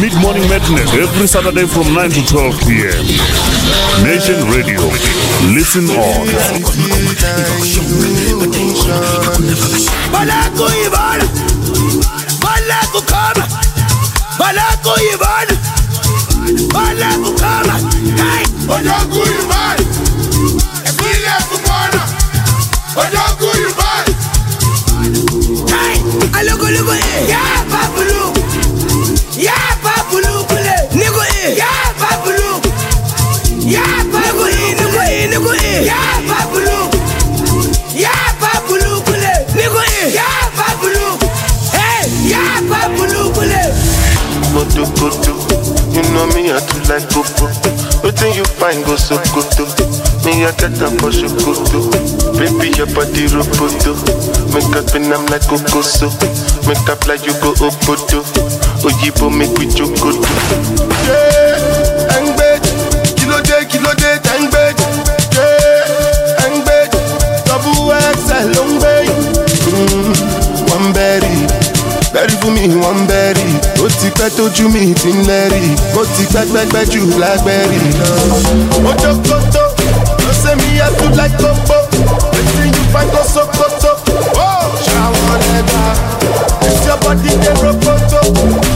Mid Morning Madness every Saturday from 9 to 12 p.m. Nation Radio. Listen on. Ibala Koto koto, you know me I do like coco. Wetin you find go so go do. me I get am for shokoto. Baby your body roboto, make up in am like kokoso. Make up like you go oh, obodo, oyibo make we jokoto. Yeah, engbeji, kílódé kílódé tẹ̀ ń gbèjì. Yeah, engbeji, double XL ló ń gbèjì. Bẹ́rí fún mi wọ́n ń bẹ́rí ó ti pẹ́ tójú mi ti ń lẹ́rí mo ti pẹ́pẹ́pẹ́ jù lágbẹ́rì lọ. ojokoto ló ṣe mi yàtú láìkókó wetin you find go sokoto. ṣàwọn lẹ́gbà it's your body dey rokoto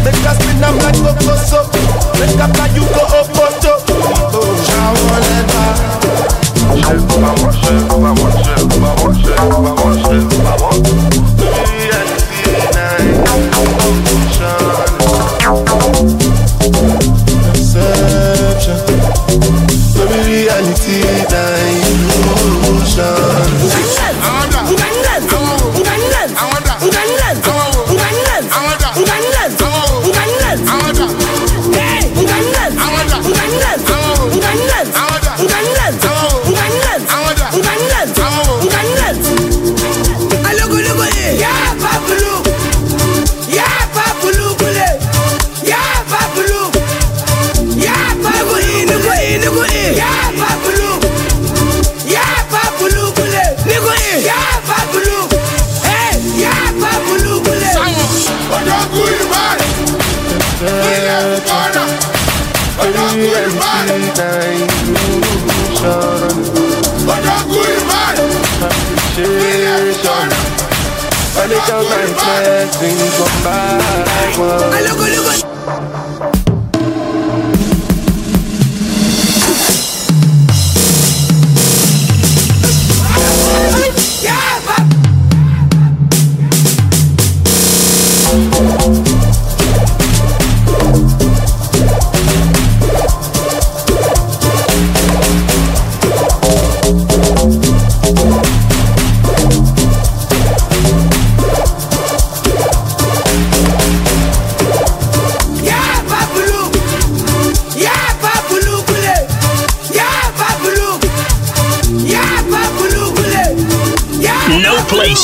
make us spin am like kokoso make up like you go opoto. ṣàwọn lẹ́gbà. Perception, Thank you. Things one by one. No place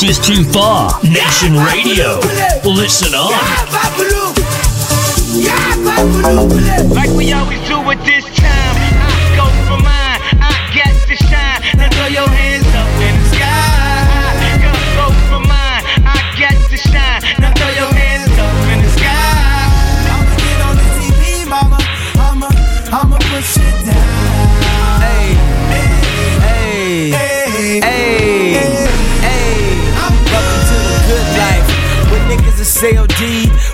is too far. Nation Radio. Listen on. Like we always do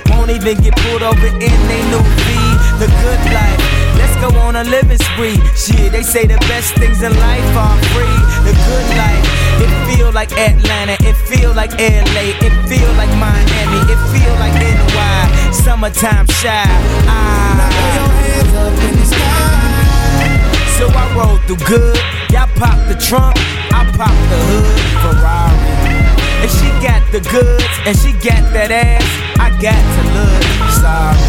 won't even get pulled over in they new V. The good life. Let's go on a living spree. Shit, they say the best things in life are free. The good life. It feel like Atlanta. It feel like LA. It feel like Miami. It feel like NY. Summertime shy. Ah. So I roll through good. Y'all pop the trunk, I pop the hood. Ferrari. And she got the goods, and she got that ass. Got to look sorry.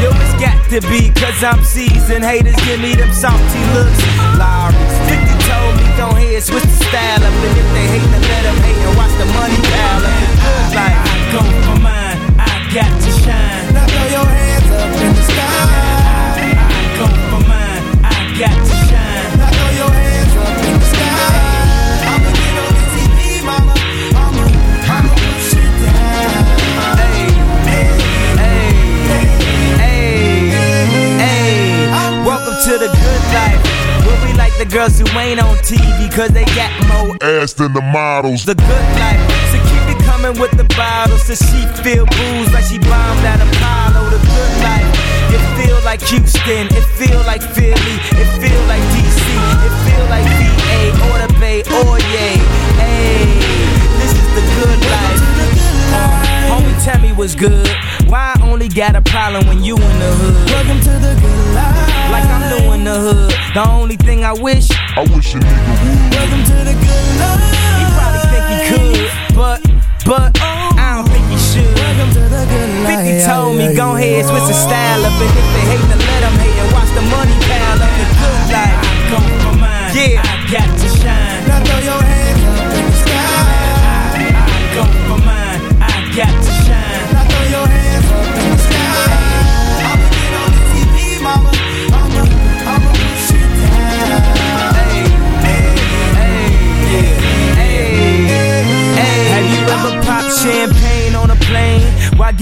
Yo, it's got to be, cause I'm seasoned. Haters give me them salty looks. Lowry's 50 told me don't switch the style up. And if they hate, then let them hate and watch the money pile up. Good like, I go for mine, I got to shine. Now throw your hands up in the sky. I go for mine, I got to girls who ain't on TV, cause they got more Ass than the models. the good life. So keep it coming with the bottles. So she feel booze like she bombed at Apollo. The good life. It feel like Houston. It feel like Philly. It feel like DC. It feel like VA or the Bay or yay. Hey, this is the good life. Uh, homie, tell me what's good. Why I only got a problem when you in the hood? Welcome to the good life. Like I'm doing the hood. The only thing I wish, I wish a nigga would. Welcome to the good life. he probably think he could, but, but, oh. I don't think he should. Welcome to the good life. 50 told me, go ahead, switch the style up. And if they hate, then let them hate and watch the money pile up. The good life. I go for mine. Yeah. I got to shine. Now throw your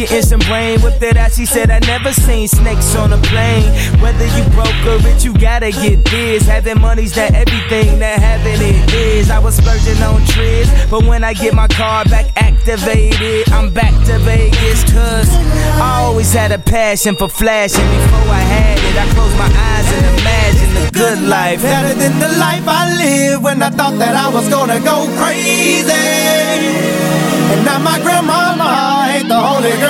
getting some brain whipped it out, she said I never seen snakes on a plane. Whether you broke or rich, you gotta get this. Having money's not everything that having it is. I was splurging on trips, but when I get my car back activated, I'm back to Vegas. Cause I always had a passion for flashing. Before I had it, I closed my eyes and imagined the good life. Better than the life I lived when I thought that I was gonna go crazy. And now my grandmama ain't the only girl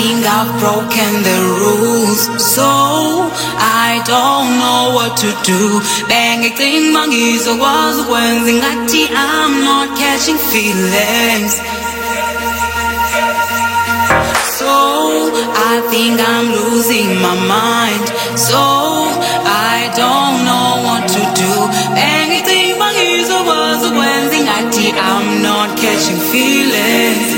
I've broken the rules, so I don't know what to do. Bengicinga ngizokwazi ukwenza ngathi I'm not catching feelings. So I think I'm losing my mind. So I don't know what to do. Bengicinga ngizokwazi ukwenza ngathi I'm not catching feelings.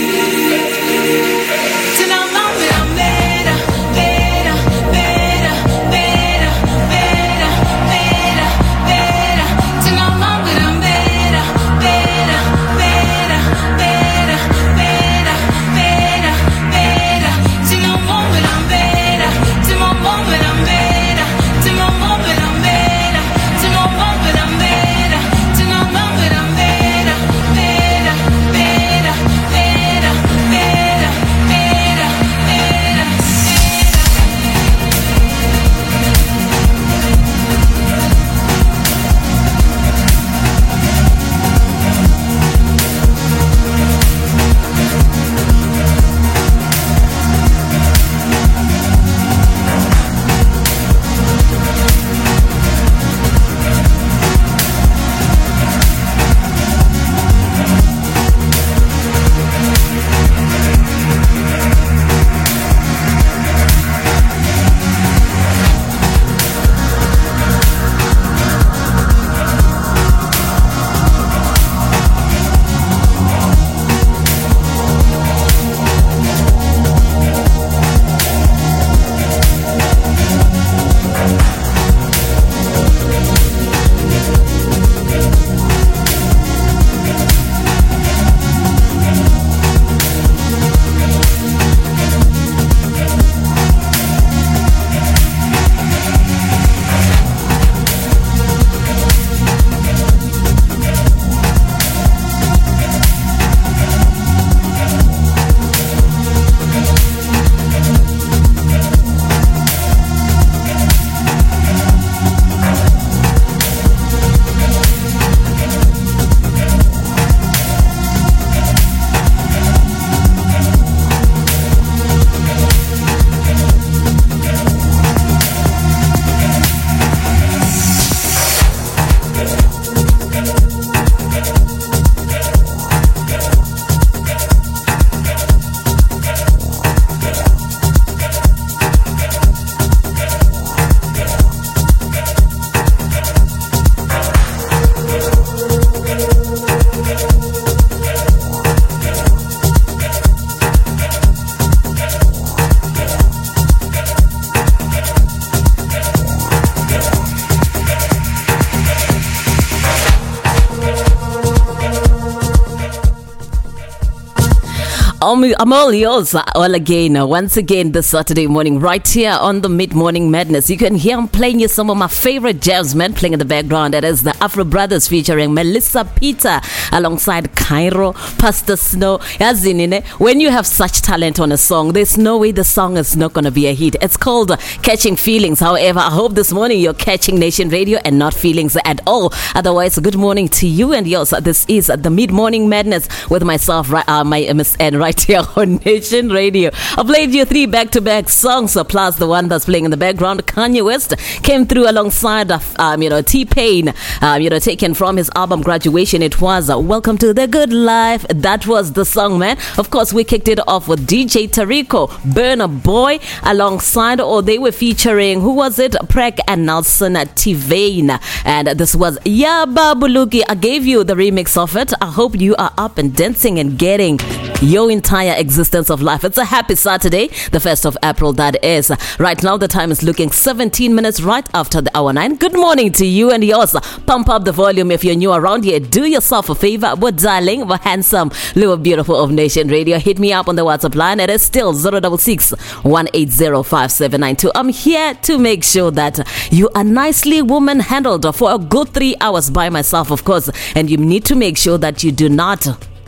I'm, all yours all again, uh, once again this Saturday morning, right here on the Mid Morning Madness. You can hear I'm playing you some of my favorite jazz men playing in the background. That is the Afro Brotherz featuring Melissa Peter alongside Cairo, Pastor Snow. Yazini, ne, When you have such talent on a song, there's no way the song is not going to be a hit. It's called uh, Catching Feelings. However, I hope this morning you're catching Nation Radio and not feelings at all. Otherwise, good morning to you and yours. This is the Mid Morning Madness with myself, right, uh, my MissN, right here on Nation Radio. I played you three back to back songs, uh, plus the one that's playing in the background. Kanye West came through alongside, uh, um, you know, T Pain, um, you know, taken from his album Graduation. It was uh, Welcome to the Good Life. That was the song, man. Of course, we kicked it off with DJ Tarico, Burna Boy, alongside, or they were featuring, who was it? Preck and Nelson Tivane. And this was Yaba Buluku. I gave you the remix of it. I hope you are up and dancing and getting your entire existence of life. It's a happy Saturday, the 1st of April, that is. Right now, the time is looking 17 minutes right after the hour 9. Good morning to you and yours. Pump up the volume if you're new around here. Do yourself a favor. We're darling, we're handsome, little beautiful of Nation Radio. Hit me up on the WhatsApp line. It is still 066 1805792. I'm here to make sure that you are nicely woman handled for a good three hours by myself, of course. And you need to make sure that you do not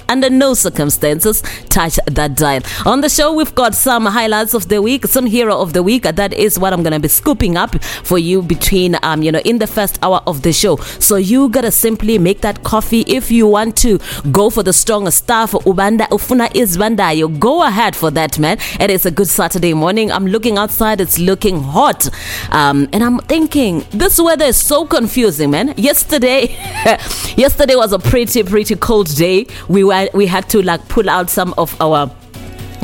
under no circumstances touch that dial. On the show, we've got some highlights of the week, some hero of the week. That is what I'm gonna be scooping up for you between um, you know, in the first hour of the show. So you gotta simply make that coffee if you want to go for the stronger stuff. Ubanda ufuna izbandayo. Go ahead for that, man. And It is a good Saturday morning. I'm looking outside, it's looking hot. Um, and I'm thinking this weather is so confusing, man. Yesterday yesterday was a pretty, pretty cold day. We were we had to like pull out some of our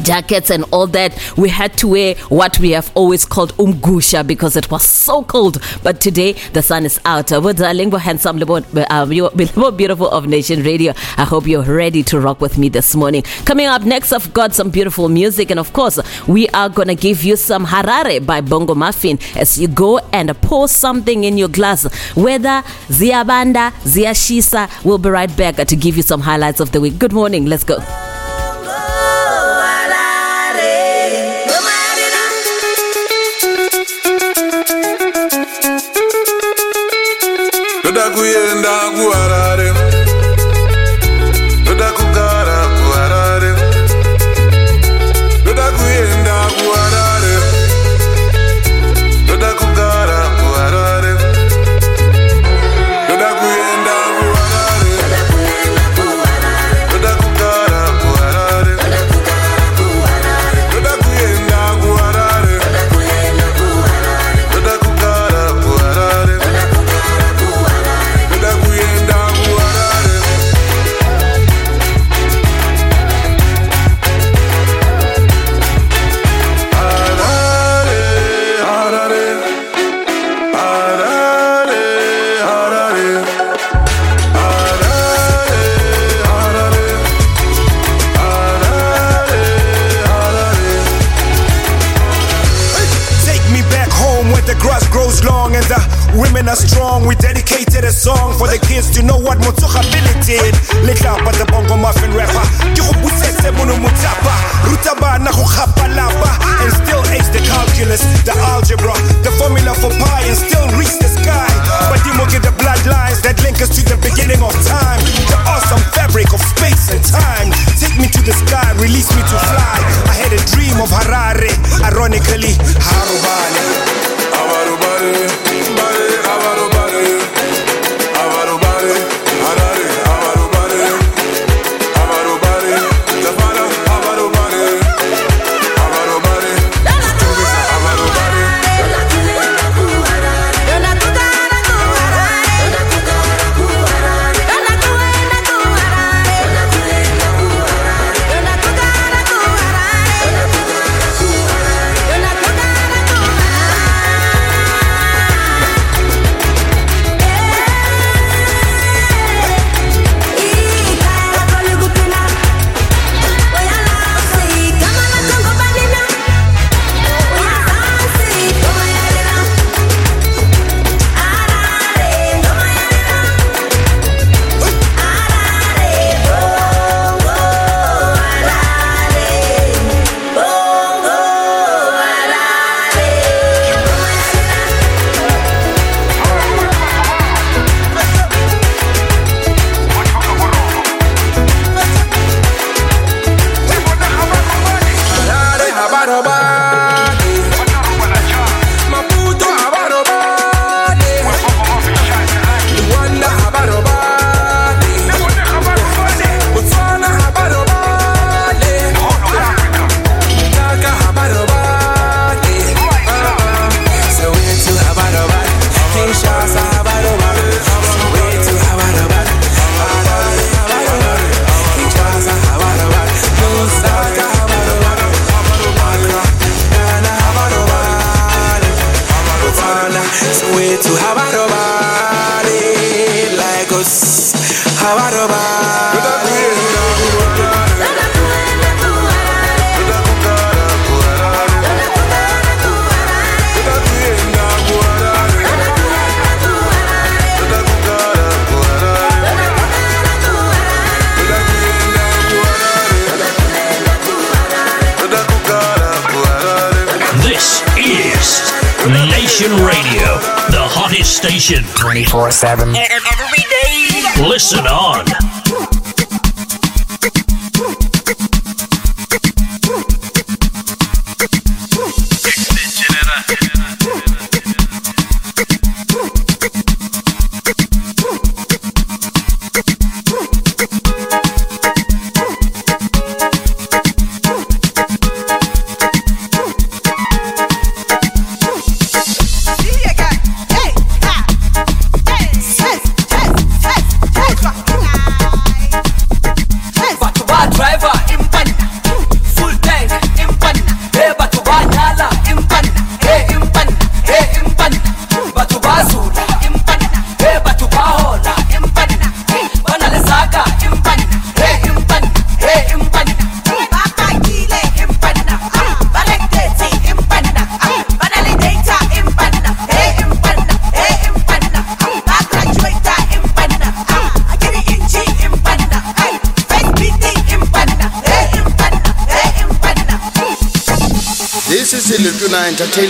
jackets and all that we had to wear what we have always called umgusha because it was so cold. But today the sun is out. Uh, darling handsome little um, you- little beautiful of nation radio i hope you're ready to rock with me this morning. Coming up next i've got some beautiful music and of course we are gonna give you some harare by bongo maffin as you go and pour something in your glass. Whether ziabanda ziashisa we'll be right back to give you some highlights of the week. Good morning. Let's go kuenda kuharare the kids to know what. Lick up at the bongo maffin rapper. Ke go busetse mono motsapa. Ruta bana go gapa lapa. And still ace the calculus, the algebra, the formula for pi and still reach the sky. But you get the bloodlines that link us to the beginning of time. The awesome fabric of space and time. Take me to the sky, release me to fly. I had a dream of Harare, ironically, Harubani. Abarubare,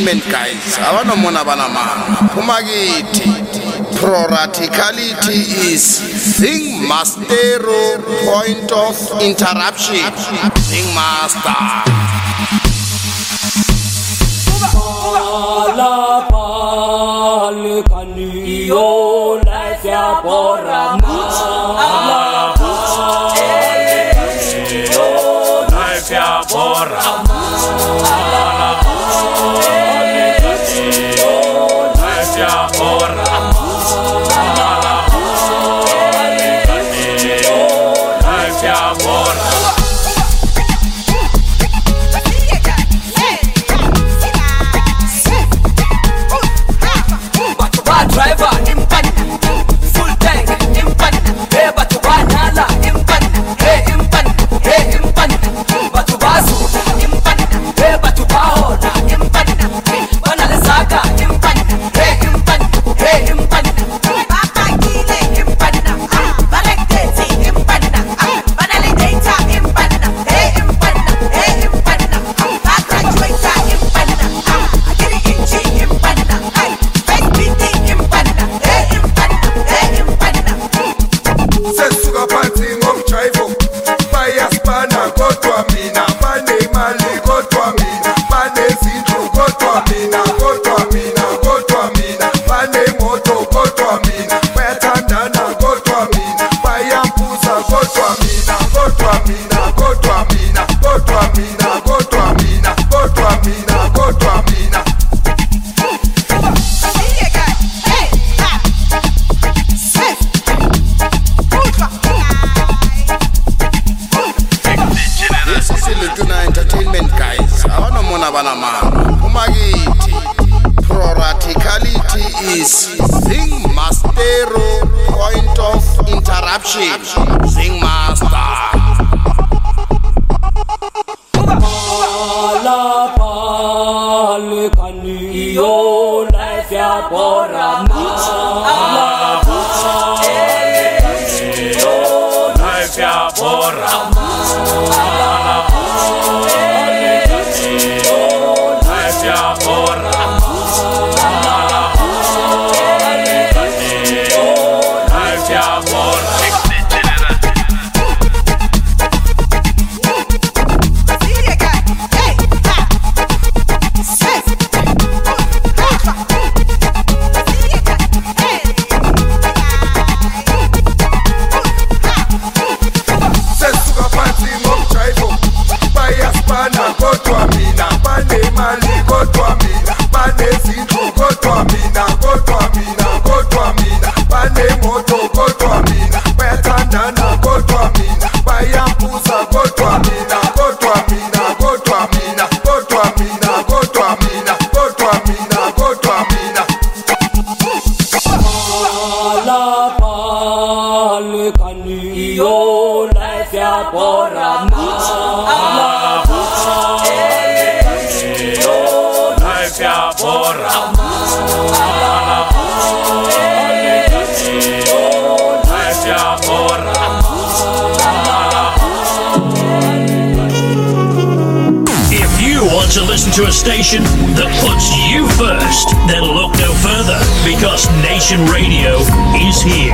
statement guys abanomona banamanga kumakithi proraticality is thing master point of interruption. Thing master. Alapalekani life ya Nation Radio is here.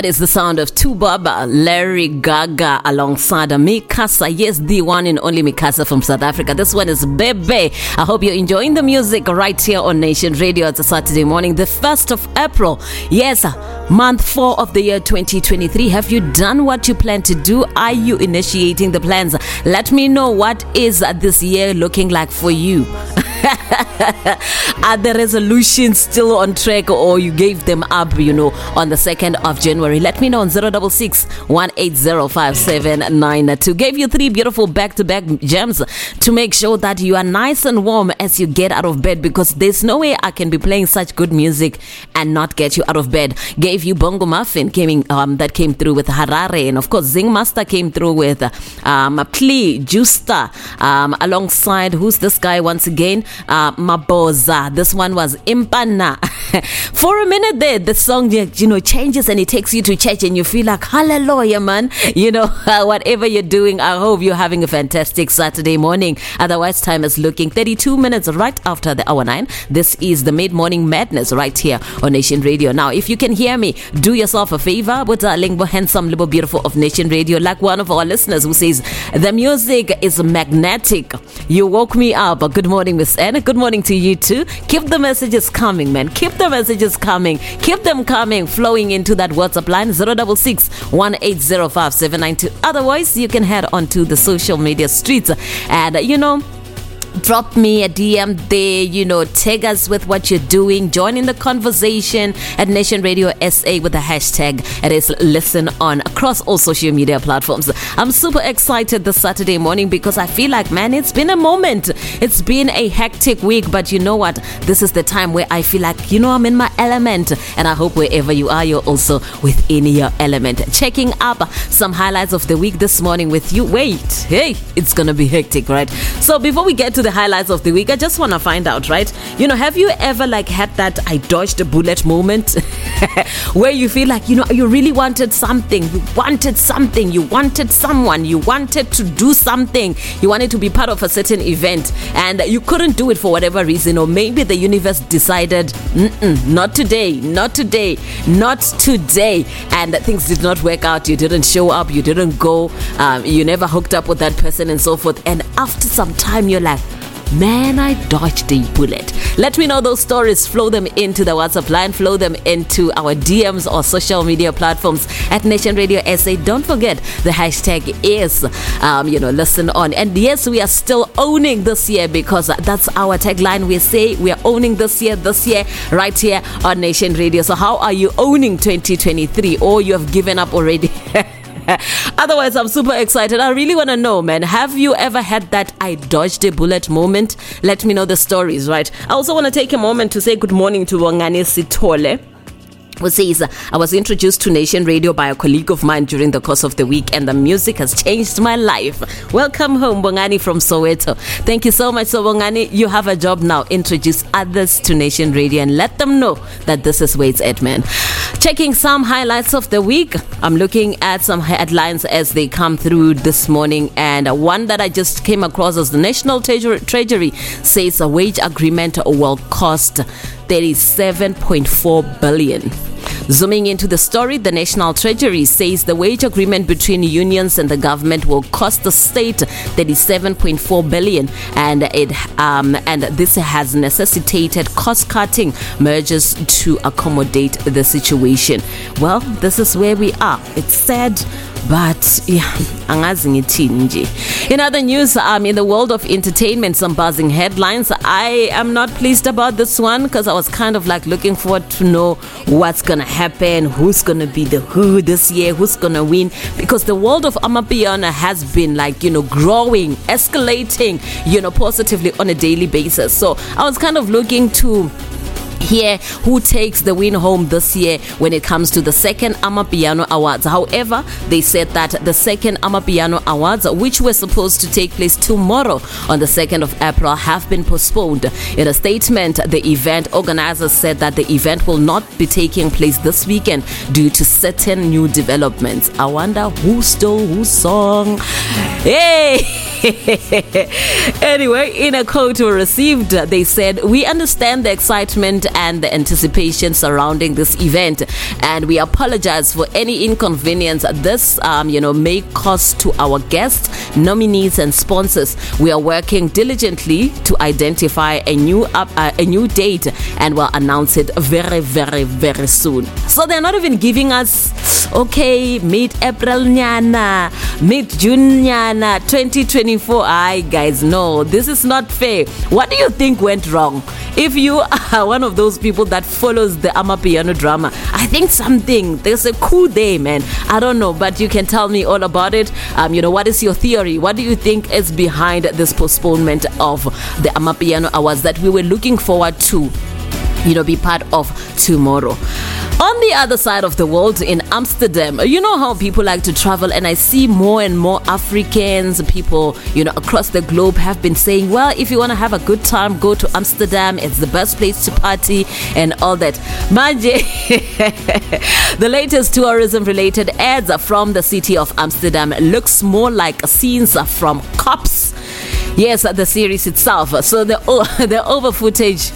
That is the sound of Tubaba, Larry Gaga alongside Mikasa. Yes, the one and only Mikasa from South Africa. This one is Bebe. I hope you're enjoying the music right here on Nation Radio. It's a Saturday morning, the 1st of April. Yes, month four of the year 2023. Have you done what you plan to do? Are you initiating the plans? Let me know what is this year looking like for you. Are the resolutions still on track or you gave them up, you know, on the 2nd of January? Let me know on 066 1805792. Gave you three beautiful back to back gems to make sure that you are nice and warm as you get out of bed because there's no way I can be playing such good music and not get you out of bed. Gave you Bongo Maffin came, um, that came through with Harare, and of course, Zing Master came through with um, Pli Justa um, alongside who's this guy once again? Uh, Maboza. This one was Impana. For a minute there, the song you know changes and it takes you to church, and you feel like hallelujah, man. You know, whatever you're doing, I hope you're having a fantastic Saturday morning. Otherwise, time is looking 32 minutes right after the hour nine. This is the mid morning madness right here on Nation Radio. Now, if you can hear me, do yourself a favor, but darling, but handsome, little beautiful of Nation Radio, like one of our listeners who says the music is magnetic. You woke me up. Good morning, Miss Anna. Good morning to you too. Keep the messages coming, man. Keep the messages coming. Keep them coming, flowing into that WhatsApp line 066 1805792. Otherwise, you can head on to the social media streets and you know drop me a DM there, you know, tag us with what you're doing, join in the conversation at Nation Radio SA with the hashtag it is listen on across all social media platforms. I'm super excited this Saturday morning because I feel like man, it's been a moment. It's been a hectic week, but you know what? This is the time where I feel like, you know, I'm in my element. And I hope wherever you are, you're also within your element. Checking up some highlights of the week this morning with you. Wait, hey, it's gonna be hectic, right? So before we get to the highlights of the week, I just want to find out, right? You know, have you ever like had that I dodged a bullet moment where you feel like, you know, you really wanted something, you wanted something, you wanted someone, you wanted to do something, you wanted to be part of a certain event and you couldn't do it for whatever reason, or maybe the universe decided, not today, not today, not today, and things did not work out. You didn't show up, you didn't go, um, you never hooked up with that person, and so forth. And after some time, you're like, Man, I dodged a bullet. Let me know those stories. Flow them into the WhatsApp line, flow them into our DMs or social media platforms at Nation Radio SA. Don't forget the hashtag is, um, you know, listen on. And yes, we are still owning this year because that's our tagline. We say we are owning this year, this year, right here on Nation Radio. So, how are you owning 2023 or you have given up already? Otherwise, I'm super excited. I really want to know, man. Have you ever had that I dodged a bullet moment? Let me know the stories, right? I also want to take a moment to say good morning to Bongani Sithole says, I was introduced to Nation Radio by a colleague of mine during the course of the week, and the music has changed my life. Welcome home, Bongani from Soweto. Thank you so much, so Bongani. You have a job now. Introduce others to Nation Radio and let them know that this is where it's at, man. Checking some highlights of the week. I'm looking at some headlines as they come through this morning, and one that I just came across as the National Treasury says a wage agreement will cost 37.4 billion. Zooming into the story, the National Treasury says the wage agreement between unions and the government will cost the state 37.4 billion, and it um, and this has necessitated cost-cutting measures to accommodate the situation. Well, this is where we are. It's sad but yeah angazi ngithini nje? In other news um in the world of entertainment some buzzing headlines. I am not pleased about this one because i was kind of like looking forward to know what's gonna happen who's gonna be the who this year who's gonna win. Because the world of amapiano has been like you know growing escalating you know positively on a daily basis. So i was kind of looking to hear who takes the win home this year when it comes to the second Amapiano Awards. However, they said that the second Amapiano Awards, which were supposed to take place tomorrow on the 2nd of April, have been postponed. In a statement, the event organizers said that the event will not be taking place this weekend due to certain new developments. I wonder who stole whose song. Hey! anyway, in a quote we received, they said, We understand the excitement and the anticipation surrounding this event, and we apologize for any inconvenience this, um, you know, may cause to our guests, nominees, and sponsors. We are working diligently to identify a new uh, a new date, and we'll announce it very, very, very soon. So they're not even giving us, okay, mid April mid June nyana, 2024. I guys, no, this is not fair. What do you think went wrong? If you are one of those people that follows the Amapiano drama, I think something, there's a coup day, man. I don't know, but you can tell me all about it. Um, you know, what is your theory? What do you think is behind this postponement of the Amapiano Awards that we were looking forward to? You know, be part of tomorrow. On the other side of the world in Amsterdam, you know how people like to travel, and I see more and more Africans, people, you know, across the globe have been saying, well, if you want to have a good time, go to Amsterdam. It's the best place to party and all that. Manje, the latest tourism related ads are from the city of Amsterdam looks more like scenes from Cops. Yes, the series itself. So the, the over footage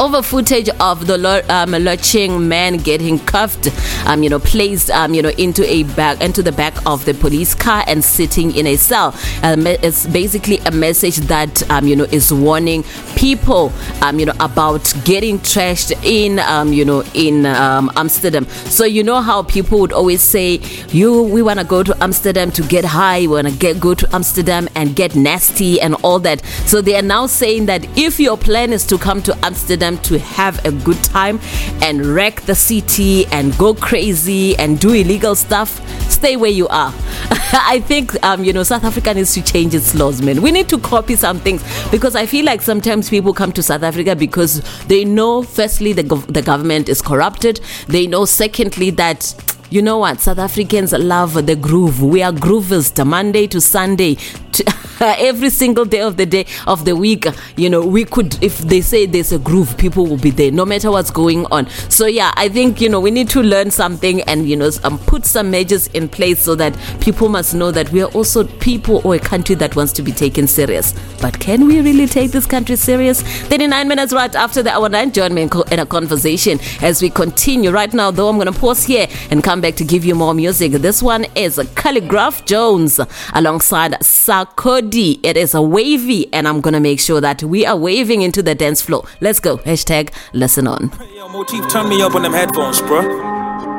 over footage of the um, lurching man getting cuffed, um, you know, placed, um, you know, into a back into the back of the police car and sitting in a cell. Um, it's basically a message that um, you know is warning people, um, you know, about getting trashed in, um, you know, in um, Amsterdam. So you know how people would always say, "You, we want to go to Amsterdam to get high. We want to get go to Amsterdam and get nasty and all that." So they are now saying that if your plan is to come to Amsterdam to have a good time and wreck the city and go crazy and do illegal stuff, stay where you are. I think um, you know South Africa needs to change its laws, man. We need to copy some things because I feel like sometimes people come to South Africa because they know, firstly, the gov- the government is corrupted. They know, secondly, that you know what? South Africans love the groove. We are groovers, Monday to Sunday. To every single day of the day of the week you know we could if they say there's a groove people will be there no matter what's going on. So yeah i think you know we need to learn something and you know um, put some measures in place so that people must know that we are also people or a country that wants to be taken serious. But can we really take this country serious? 39 minutes right after the hour 9 join me in, in a conversation as we continue. Right now though i'm gonna pause here and come back to give you more music. This one is Khaligraph Jones alongside Sarkodie. It is a wavy and i'm gonna make sure that we are waving into the dance floor. Let's go. Hashtag listen on. Yo, Motif, turn me up on them headphones, bro.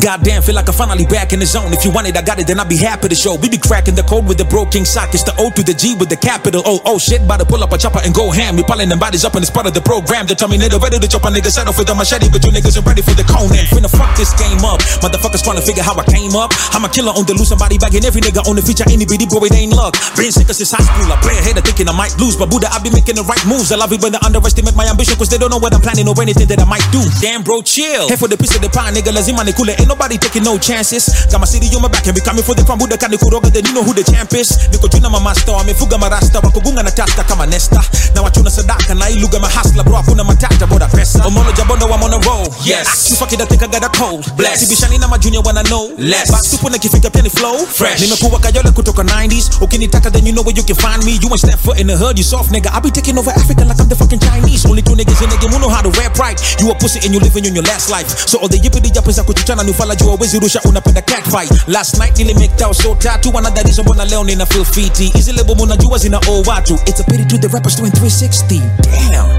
Goddamn, feel like I'm finally back in the zone. If you want it, I got it, then I'll be happy to show. We be cracking the code with the broken sock. It's the O to the G with the capital O. Oh shit, about to pull up a chopper and go ham. We piling them bodies up and it's part of the program. They tell me nigga ready to chop a nigga settle for the machete, but you niggas are ready for the Conan. Finna fuck this game up. Motherfuckers trying to figure how I came up. I'm a killer on the loose, somebody bagging every nigga on the feature. Any bitty boy, it ain't luck. Been sick since high school. I play ahead of thinking I might lose, but Buddha, I be making the right moves. I love it when they underestimate my ambition, cause they don't know what I'm planning or anything that I might do. Damn, bro, chill. Head for the piece of the pie, nigga. Lazima ni kule. Ain't nobody taking no chances. Got my city on my back and we coming for the from Buddha kani kuroga, then you know who the champ is. Niko juna mamasta, wamefuga marasta, wakugunga na tasta kama nesta. Na wachuna sadaka, na iluga mahasla, bro, hakuna matata, boda pesa. Omono jabono, I'm on a roll. Yes. You fucking, I think I got a cold. Bless. Sibishani na majunior wanna know. Less. Back to when nikifika pia ni flow. Fresh. Nimekuwa kayole kutoka 90s. Ukinitaka then you know where you can find me. You ain't step foot in the hood, you soft nigga. I be taking over Africa like I'm the fucking Chinese. Only two niggas in the game who know how to rap right. You a pussy and you living on your last life. So all the yippity yappers za kuchuchana nufala juu hawezi rusha unapenda cat fight. Last night nilimake out so tatu another reason mbona leo nina feel fiti. Hizi lebo munajua zina owe watu. It's a pity to the rappers doing 360. Damn.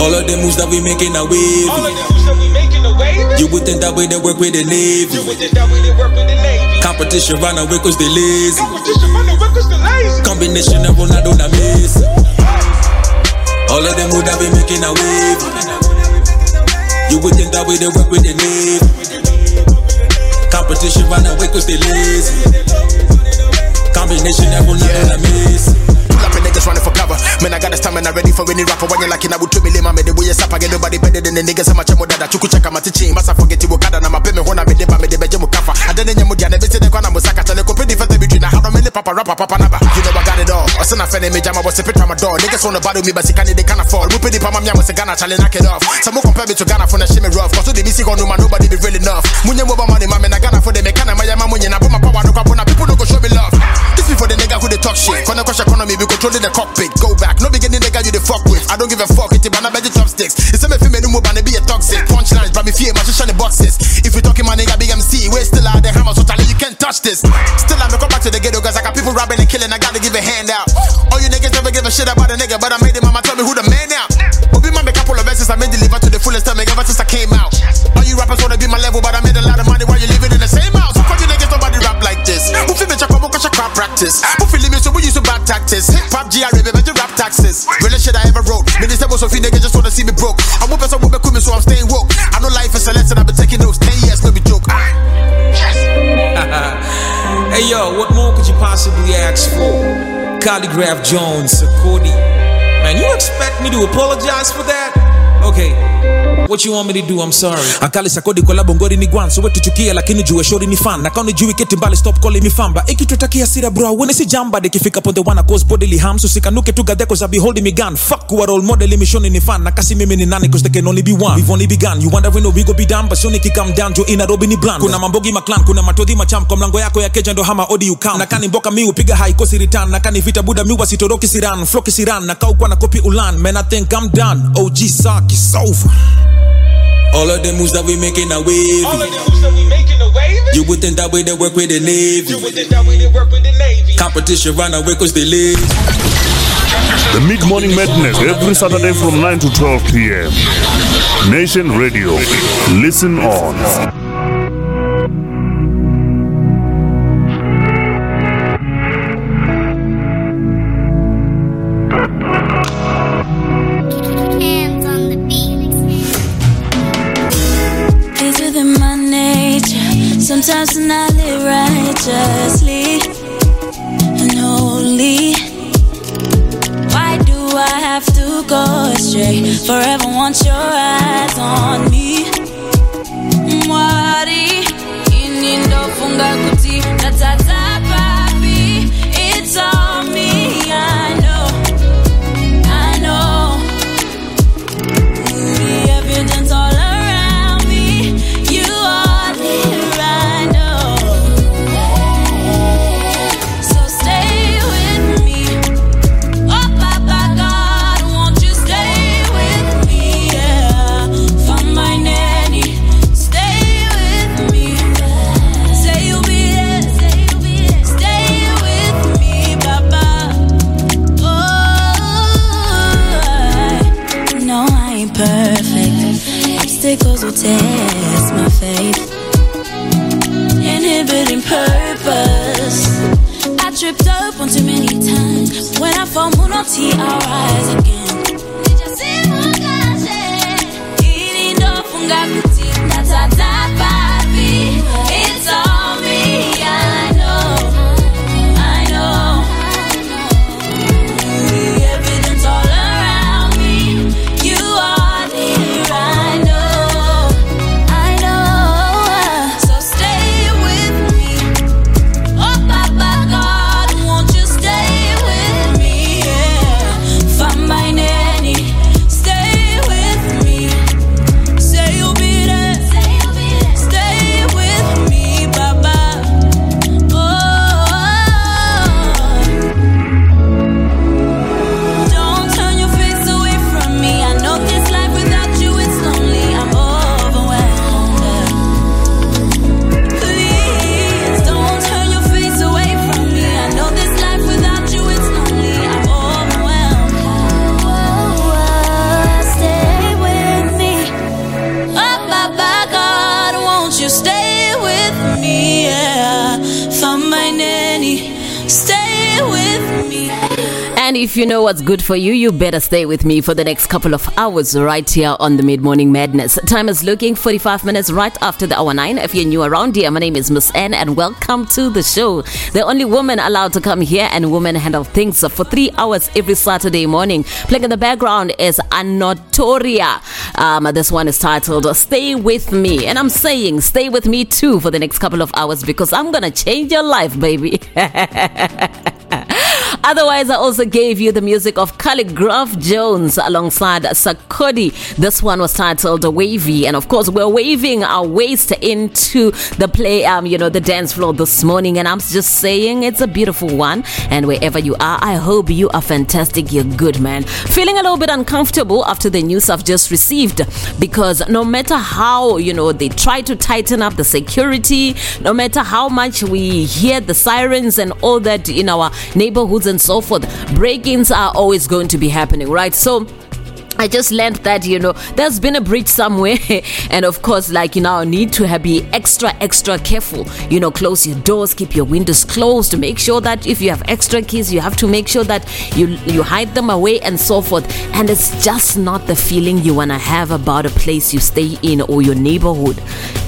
All of the moves that we making a wave. All of the moves that we making a wave. You would think that way they work with the Navy. You would think that way they work with the Navy. Competition run away cause they lazy. Competition run away cause they lazy. Combination of Ronaldo and Messi. All of them would have been making a wave. You would think that way they work with the Navy. Competition run away cause they lazy. Combination of Ronaldo and Messi. Pull up niggas running for cover. Man, I got the stamina ready for any rapper. When you're like, I would to me, lima, me the way you sap. I get nobody better than the niggas. I'm a chamo dada. Chuku chaka matichi. Masa forget you, Okada. Na mapeme, hona me deba, me deba, jemu kafa. I didn't know you, never said the kwana musaka. Tell the company for the between. How do many papa rapper, papa naba. You know I got it all. I send a fan me jam, I was a pit my door. Niggas wanna battle me, but they can't, they can't afford. We pay the pama, I'm a Ghana, challenge, knock it off. Some more compare me to Ghana for the shimmy rough. Cause the BC no man, nobody be real enough. Munye mobile money, man, I Ghana for the mechanic, my yama munye. I put my power, no on people, no go show me love. Who they talk shit. Gonna crush economy, we controlling the cockpit. Go back, no beginning nigga you the fuck with. I don't give a fuck, it's about the chopsticks. It's a me no more, but be a toxic. Punchlines, but me fear, my the boxes. If you talking my nigga BMC, we're still out there, hammer, so tell you can't touch this. Still, I'm come back to the ghetto, cause I got people robbing and killing, I gotta give a hand out. All you niggas never give a shit about a nigga, but I made it, mama tell me who the man now. Obi man, a couple of verses, I made deliver to the fullest time ever since I came out. All you rappers wanna be my level, but I made a lot of money while you up, cause crap practice? Who feel me so we use bad tactics? Hip hop GRA, baby, rap taxes. Realest shit I ever wrote. Minister was of niggas just wanna see me broke. I'm whooping some whooping me, so I'm staying woke. I know life is a lesson, I've been taking notes. 10 years, no be joke. Hey yo, what more could you possibly ask for? Khaligraph Jones, Cody. Man, you expect me to apologize for that? Okay. What you want me to do? I'm sorry. Akali sakodi kwa labo ngori ni gwan so wetu chukia lakini jue shori ni fan. Na kauni jui keti mbali stop calling me famba. Ikitutakia sira bro wene si jamba dekifika ponde wana cause bodily harm. So sikanuke tu gadeko za beholding me gun. Fuck kuwa role model imishoni ni fan. Na kasi mimi ni nani cause they can only be one. We've only begun. You wonder when we go be done but sioni kikam down jo ina robi ni bland kuna mambogi maklan kuna matodhi macham kwa mlango yako ya keja ndo hama odi you come na kani mboka mi upiga kosi return. Na kani vita buda mi wasitoroki siran floki siran. Na kau kwa na kopi ulan. Man I think I'm done. OG Sark is over all of the moves that we making are wavy. All of the moves that we making are wavy. You would think that way they work with the Navy. You would think that way they work with the Navy. Competition run away cause they lazy. The Mid Morning Madness every Saturday from 9 to 12 p.m. Nation Radio. Listen on. Sometimes when I live righteously and holy. Why do I have to go astray? Forever want your eyes on me. Mwari, inindo funga kuti natata I fall, moon on T, I'll rise again. Ilindo funga kuti, natata if you know what's good for you, you better stay with me for the next couple of hours right here on the Mid Morning Madness. Time is looking 45 minutes right after the hour 9. If you're new around here, my name is Miss N and welcome to the show. The only woman allowed to come here and women handle things for three hours every Saturday morning. Playing in the background is Anotoria. Um, this one is titled Stay With Me. And I'm saying stay with me too for the next couple of hours because I'm going to change your life, baby. Otherwise, I also gave you the music of Khaligraph Jones alongside Sarkodie. This one was titled Wavy, and of course, we're waving our waist into the play, um, you know, the dance floor this morning. And I'm just saying, it's a beautiful one. And wherever you are, I hope you are fantastic. You're good, man. Feeling a little bit uncomfortable after the news I've just received because no matter how, you know, they try to tighten up the security, no matter how much we hear the sirens and all that in our neighborhoods and so forth, break ins are always going to be happening, right? So, I just learned that you know there's been a breach somewhere, and of course, like you now need to be extra extra careful. You know, close your doors, keep your windows closed. Make sure that if you have extra keys, you have to make sure that you you hide them away and so forth. And it's just not the feeling you wanna have about a place you stay in or your neighborhood.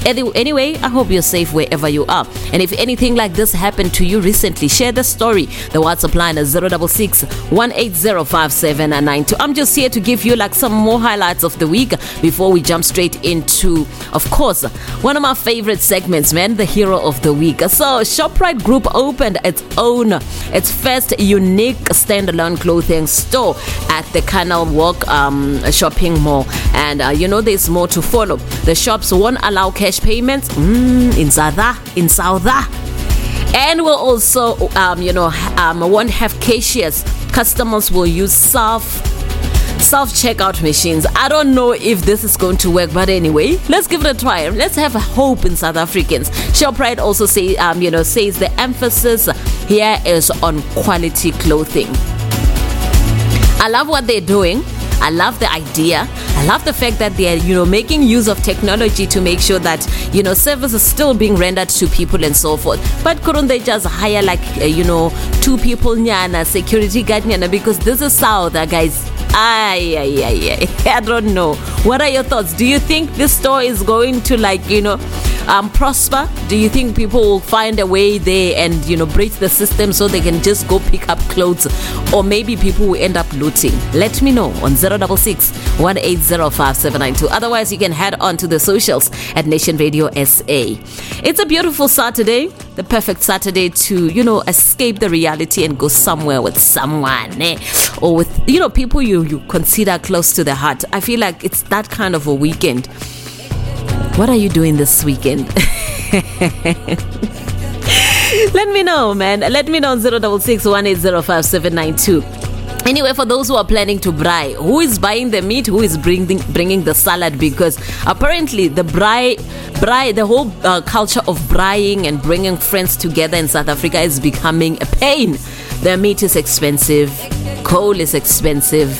Anyway, I hope you're safe wherever you are. And if anything like this happened to you recently, share the story. The WhatsApp line is 066 1805792. I'm just here to give you like some more highlights of the week before we jump straight into, of course, one of my favorite segments, man, the hero of the week. So, ShopRite Group opened its own, its first unique standalone clothing store at the Canal Walk um, shopping mall. And uh, you know, there's more to follow. The shops won't allow cash payments mm, in Sada, in Sauda and will also um, you know um, won't have cashiers customers will use self self checkout machines i don't know if this is going to work but anyway let's give it a try let's have hope in south africans shoprite also say um, you know says the emphasis here is on quality clothing I love what they're doing. I love the idea. I love the fact that they're, you know, making use of technology to make sure that, you know, service is still being rendered to people and so forth. But couldn't they just hire like, uh, you know, two people nyana, security guard nyana, because this is South, guys. Ay, ay, ay, ay. I don't know. What are your thoughts? Do you think this store is going to like, you know, um, prosper? Do you think people will find a way there and you know breach the system so they can just go pick up clothes, or maybe people will end up looting? Let me know on 066 1805792. Otherwise, you can head on to the socials at Nation Radio SA. It's a beautiful Saturday, the perfect Saturday to you know escape the reality and go somewhere with someone, eh? or with you know people you you consider close to the heart. I feel like it's that kind of a weekend. What are you doing this weekend? Let me know, man. Let me know on 066 1805792. Anyway, for those who are planning to braai, who is buying the meat? Who is bringing bringing the salad? Because apparently the braai, braai, the whole uh, culture of braaiing and bringing friends together in South Africa is becoming a pain. The meat is expensive, coal is expensive,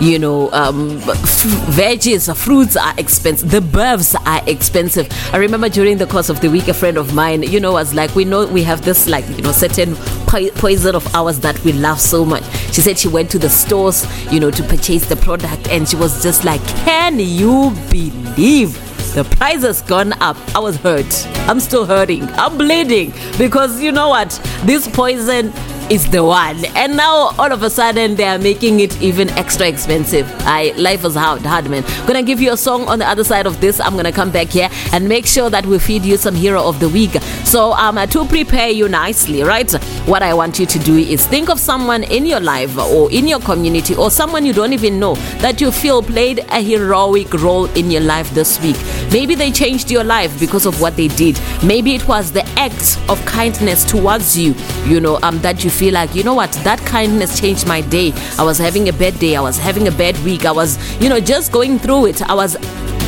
you know, um, f- veggies, fruits are expensive. The births are expensive. I remember during the course of the week, a friend of mine, you know, was like, we know we have this, like, you know, certain po- poison of ours that we love so much. She said she went to the stores, you know, to purchase the product, and she was just like, can you believe? The price has gone up. I was hurt. I'm still hurting. I'm bleeding because you know what? This poison is the one. And now all of a sudden they are making it even extra expensive. I life is hard, hard man. Gonna give you a song on the other side of this. I'm gonna come back here and make sure that we feed you some hero of the week. So um to prepare you nicely, right? What I want you to do is think of someone in your life or in your community or someone you don't even know that you feel played a heroic role in your life this week. Maybe they changed your life because of what they did. Maybe it was the act of kindness towards you, you know, um, that you feel like, you know what, that kindness changed my day. I was having a bad day. I was having a bad week. I was, you know, just going through it. I was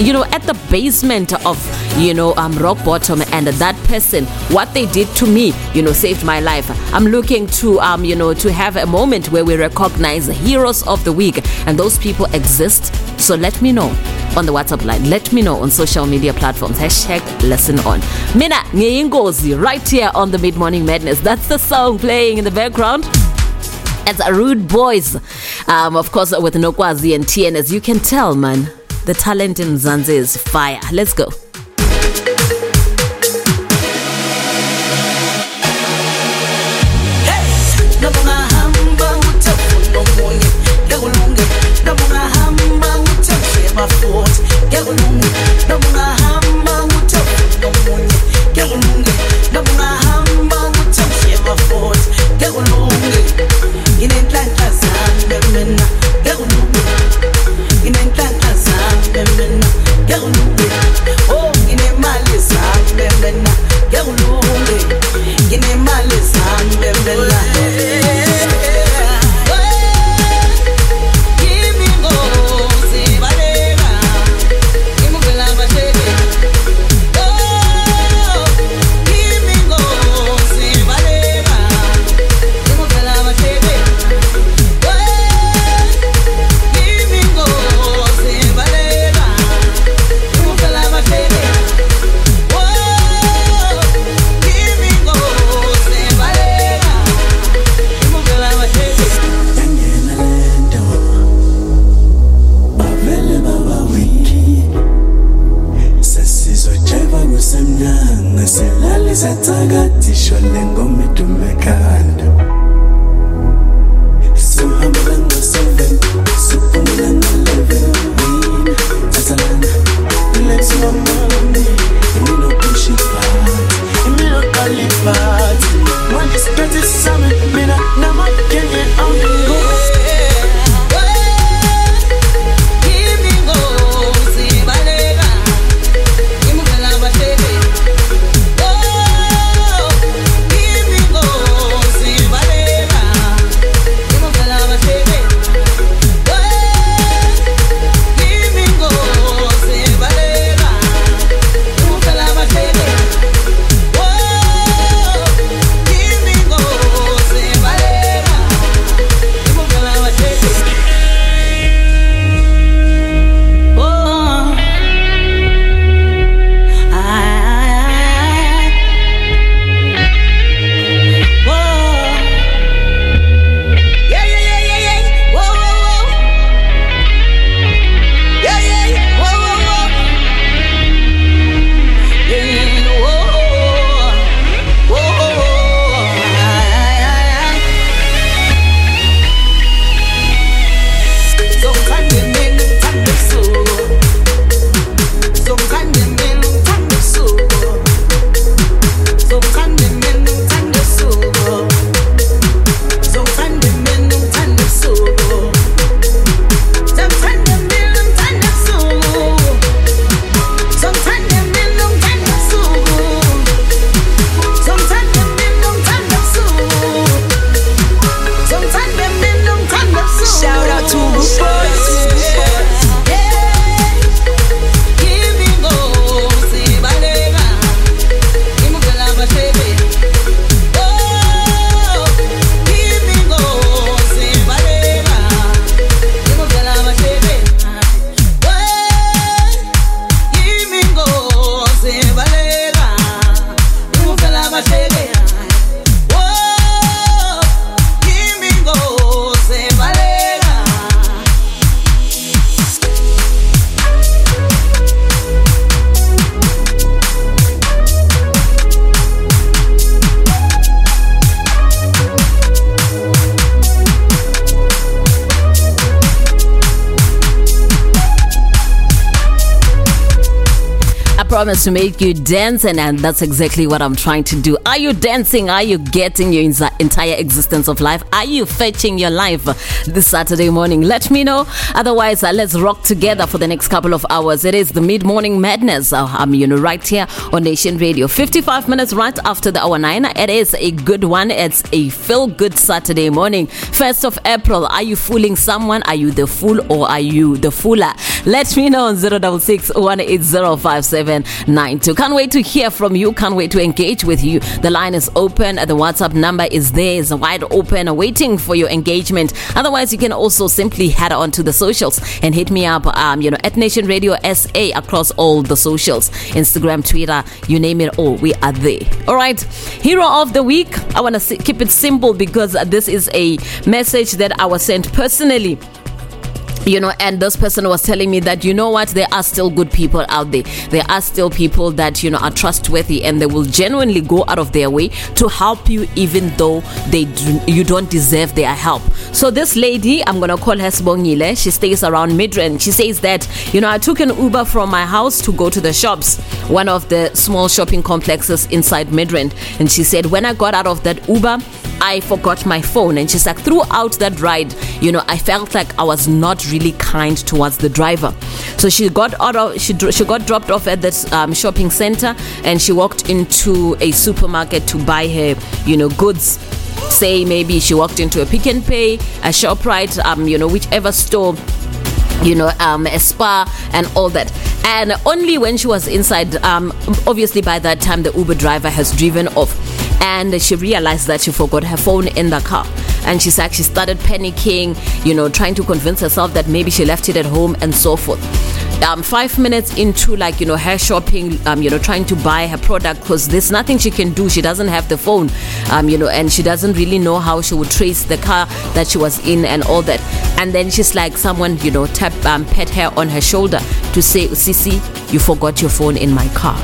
you know at the basement of you know um rock bottom and that person what they did to me you know saved my life. I'm looking to um you know to have a moment where we recognize the heroes of the week and those people exist. So let me know on the whatsapp line. Let me know on social media platforms. Hashtag listen on. Mina ngiyingozi right here on the mid morning madness. That's the song playing in the background. It's a rude boys. Um of course with nokwazi and tn as you can tell man the talent in Zanzi is fire. Let's go. To make you dance, and, and that's exactly what I'm trying to do. Are you dancing? Are you getting your entire existence of life? Are you fetching your life this Saturday morning? Let me know. Otherwise, uh, let's rock together for the next couple of hours. It is the mid morning madness. Uh, I'm you know right here on Nation Radio. 55 minutes right after the hour nine. It is a good one. It's a feel good Saturday morning. First of April. Are you fooling someone? Are you the fool or are you the fooler? Let me know on 066 1805792. Can't wait to hear from you. Can't wait to engage with you. The line is open. The WhatsApp number is there, is wide open, waiting for your engagement. Otherwise, you can also simply head on to the socials and hit me up, um, you know, at Nation Radio SA across all the socials Instagram, Twitter, you name it all. We are there. All right. Hero of the week. I want to keep it simple because this is a message that I was sent personally you know and this person was telling me that you know what? There are still good people out there. There are still people that you know are trustworthy and they will genuinely go out of their way to help you even though they do, you don't deserve their help. So this lady i'm gonna call her Sbongile. she stays around midrand. She says that you know i took an uber from my house to go to the shops one of the small shopping complexes inside midrand. And she said when i got out of that uber I forgot my phone. And she's like, throughout that ride, you know, I felt like I was not really kind towards the driver. So she got out of, she, she got dropped off at this um, shopping center and she walked into a supermarket to buy her, you know, goods. Say maybe she walked into a Pick n Pay, a ShopRite, um, you know, whichever store you know, um, a Spar and all that. And only when she was inside, um, obviously by that time the Uber driver has driven off, and she realized that she forgot her phone in the car. And she's actually started panicking, you know, trying to convince herself that maybe she left it at home and so forth. Um, five minutes into like you know her shopping, um, you know, trying to buy her product because there's nothing she can do. She doesn't have the phone, um, you know, and she doesn't really know how she would trace the car that she was in and all that. And then she's like, someone, you know, tap, um, pet her on her shoulder to say, Sissy, you forgot your phone in my car.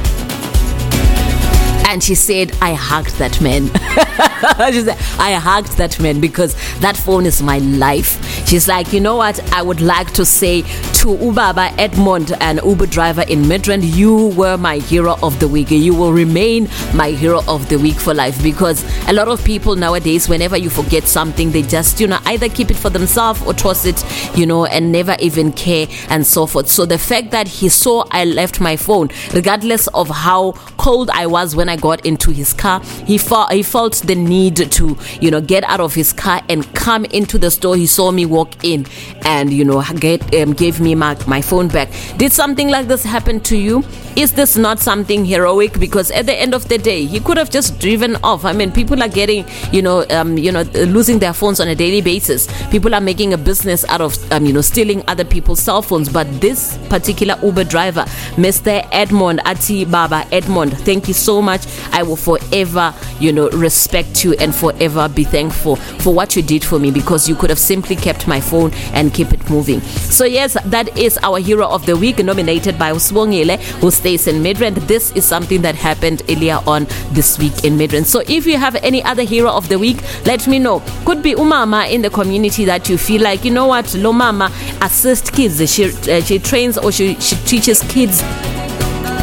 And she said, I hugged that man. she said, I hugged that man because that phone is my life. She's like, you know what? I would like to say to Ubaba Edmond, an Uber driver in Midrand, you were my hero of the week. You will remain my hero of the week for life because a lot of people nowadays, whenever you forget something, they just, you know, either keep it for themselves or toss it, you know, and never even care and so forth. So the fact that he saw I left my phone, regardless of how cold I was when I got into his car, he felt he felt the need to, you know, get out of his car and come into the store. He saw me walk in and, you know, get um, gave me my, my phone back. Did something like this happen to you? Is this not something heroic? Because at the end of the day, he could have just driven off. I mean, people are getting, you know, um, you know, losing their phones on a daily basis. People are making a business out of, um, you know, stealing other people's cell phones. But this particular Uber driver, Mr. Edmond Ati Baba Edmond, thank you so much. I will forever, you know, respect you and forever be thankful for what you did for me because you could have simply kept my phone and keep it moving. So yes, that is our hero of the week, nominated by Uswongile, who stays in Midrand. This is something that happened earlier on this week in Midrand. So if you have any other hero of the week, let me know. Could be umama in the community that you feel like, you know what, lo mama assist kids. She uh, she trains or she, she teaches kids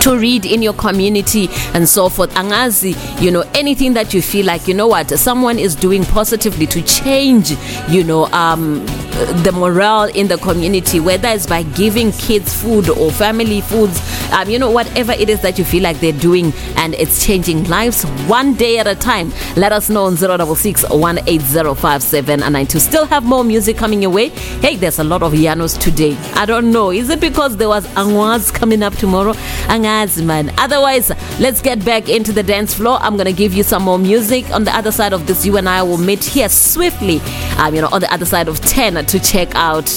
to read in your community and so forth. Angazi you know anything that you feel like you know what someone is doing positively to change you know um the morale in the community whether it's by giving kids food or family foods um, you know whatever it is that you feel like they're doing and it's changing lives one day at a time let us know on 066 18057 and I still have more music coming your way. Hey there's a lot of Yanos today. I don't know. Is it because there was Angwas coming up tomorrow Otherwise let's get back into the dance floor. I'm gonna give you some more music. On the other side of this you and I will meet here swiftly. Um, you know on the other side of 10 to check out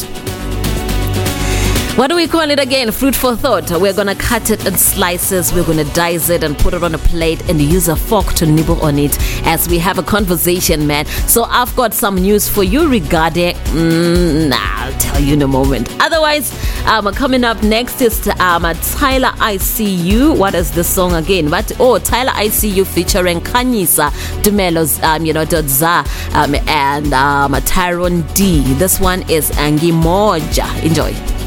what do we call it again? Fruit for thought. We're gonna cut it in slices, we're gonna dice it and put it on a plate and use a fork to nibble on it as we have a conversation, man. So I've got some news for you regarding. Mm, nah, I'll tell you in a moment. Otherwise, um, coming up next is um, Tyler ICU. What is the song again? But oh, Tyler ICU featuring Kanyisa Dumelos, um, you know, Dodza, um, and um, Tyron Dee. This one is Angie Moja. Enjoy.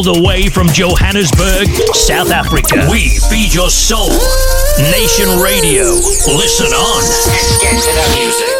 All the way from Johannesburg, South Africa. We feed your soul. Nation Radio. Listen on. Get to the music.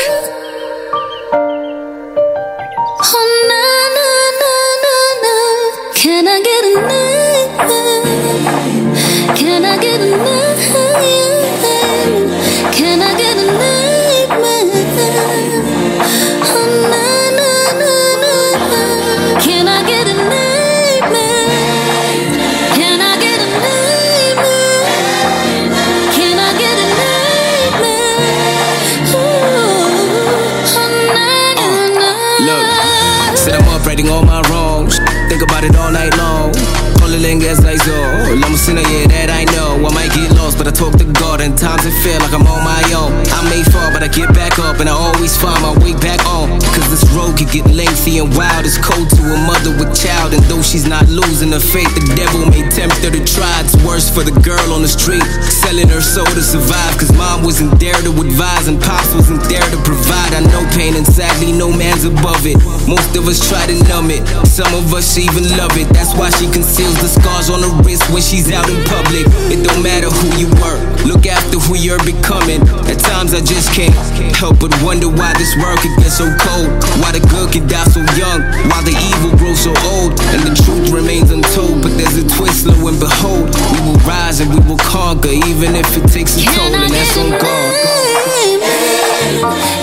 Us try to numb it. Some of us even love it. That's why she conceals the scars on her wrist when she's out in public. It don't matter who you were. Look after who you're becoming. At times I just can't help but wonder why this world can get so cold. Why the good can die so young. Why the evil grows so old. And the truth remains untold. But there's a twist, lo and behold. We will rise and we will conquer. Even if it takes a toll. And that's on God.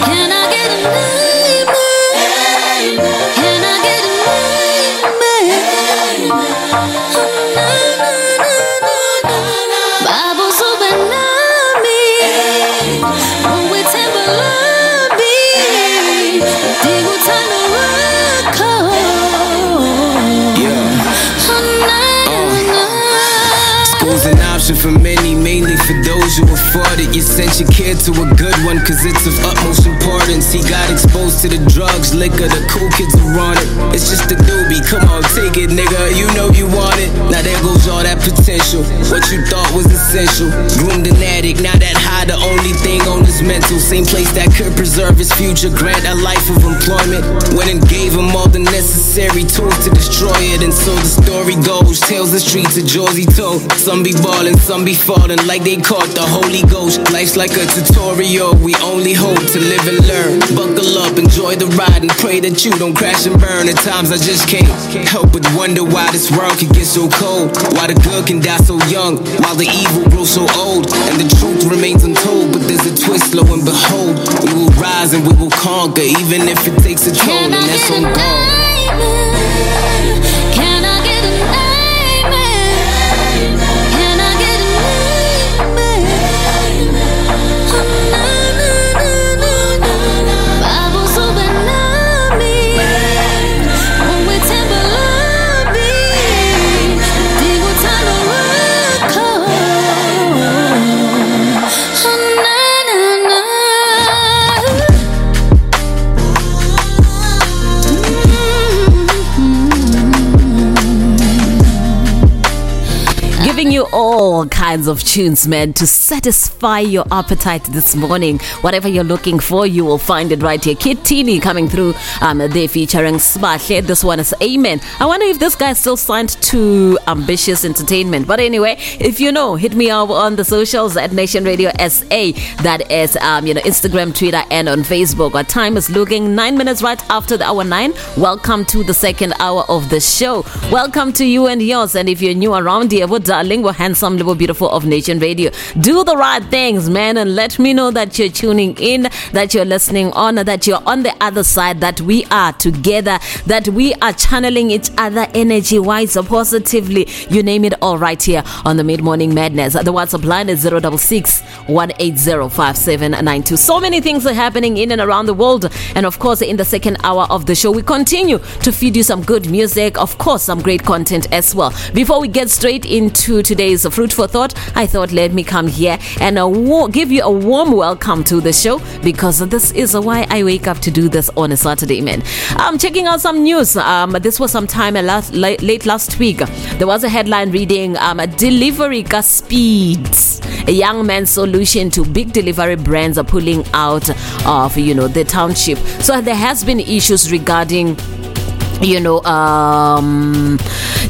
Can your kid to a good one, cause it's of utmost importance. He got exposed to the drugs, liquor, the cool kids are on it. It's just a doobie, come on, take it, nigga. You know you want it. Now there goes all that potential. What you thought was essential. Groomed an addict, now that high, the only thing on his mental. Same place that could preserve his future, grant a life of employment. Went and gave him all the necessary tools to destroy it. And so the story goes. Tales the streets of Jersey told. Some be ballin', some be falling like they caught the Holy Ghost. Life's like a tutorial, we only hope to live and learn. Buckle up, enjoy the ride, and pray that you don't crash and burn. At times I just can't help but wonder why this world can get so cold. Why the good can die so young, while the evil grows so old. And the truth remains untold, but there's a twist, lo and behold. We will rise and we will conquer, even if it takes a toll, and that's on God. You all kinds of tunes, man, to satisfy your appetite this morning. Whatever you're looking for, you will find it right here. Kid Tini coming through. Um, they featuring Smahle. This one is Amen. I wonder if this guy is still signed to Ambitious Entertainment. But anyway, if you know, hit me up on the socials at Nation Radio SA. That is, um, you know, Instagram, Twitter, and on Facebook. Our time is looking nine minutes right after the hour nine. Welcome to the second hour of the show. Welcome to you and yours. And if you're new around here, we're darling, we're handsome, little beautiful of Nation Radio. Do the right things, man, and let me know that you're tuning in, that you're listening on, that you're on the other side, that we are together, that we are channeling each other energy wise, positively. You name it all right here on the Mid Morning Madness. The WhatsApp line is 066 1805792. So many things are happening in and around the world. And of course, in the second hour of the show, we continue to feed you some good music, of course, some great content as well. Before we get straight into today's Fruit for Thought, I thought let me come here and uh, wa- give you a warm welcome to the show because this is why I wake up to do this on a Saturday, man. I'm checking out some news. Um, this was some time last, late, last week. There was a headline reading um, Delivery Speeds. A young man's solution to big delivery brands are pulling out of, you know, the township. So there has been issues regarding you know um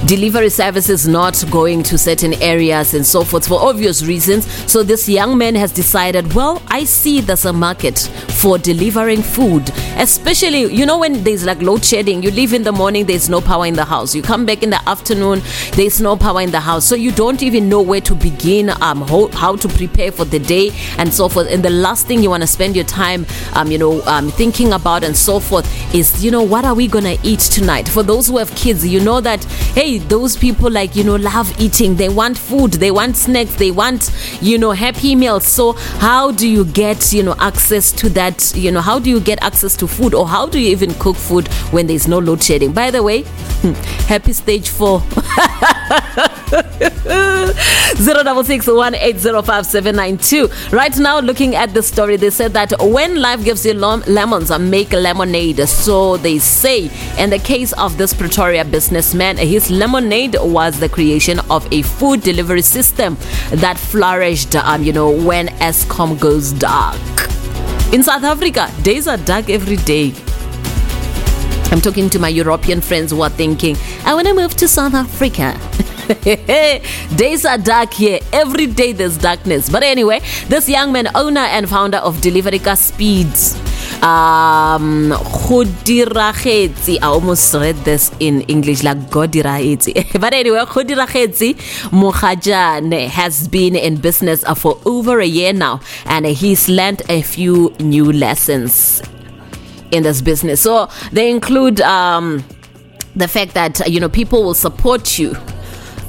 delivery services not going to certain areas and so forth for obvious reasons. So this young man has decided well i see there's a market for delivering food. Especially you know when there's like load shedding you leave in the morning there's no power in the house. You come back in the afternoon there's no power in the house. So you don't even know where to begin um how, how to prepare for the day and so forth. And the last thing you want to spend your time um you know um thinking about and so forth is you know what are we gonna eat tonight? For those who have kids you know that hey those people like you know love eating they want food they want snacks they want you know happy meals so how do you get you know access to that you know how do you get access to food or how do you even cook food when there's no load shedding by the way happy stage four Zero double six one eight zero five seven nine two. Right now, looking at the story, they said that when life gives you lem- lemons, uh, make lemonade. So they say. In the case of this Pretoria businessman, his lemonade was the creation of a food delivery system that flourished. Um, you know, when Eskom goes dark. In South Africa, days are dark every day. I'm talking to my European friends who are thinking, I want to move to South Africa. Days are dark here. Every day there's darkness. But anyway, this young man, owner and founder of Deliverica Speeds, um, Kgodiragetse, I almost read this in English like Godiragetse. but anyway, Kgodiragetse Mogajane has been in business for over a year now and he's learned a few new lessons in this business. So they include um, the fact that you know people will support you.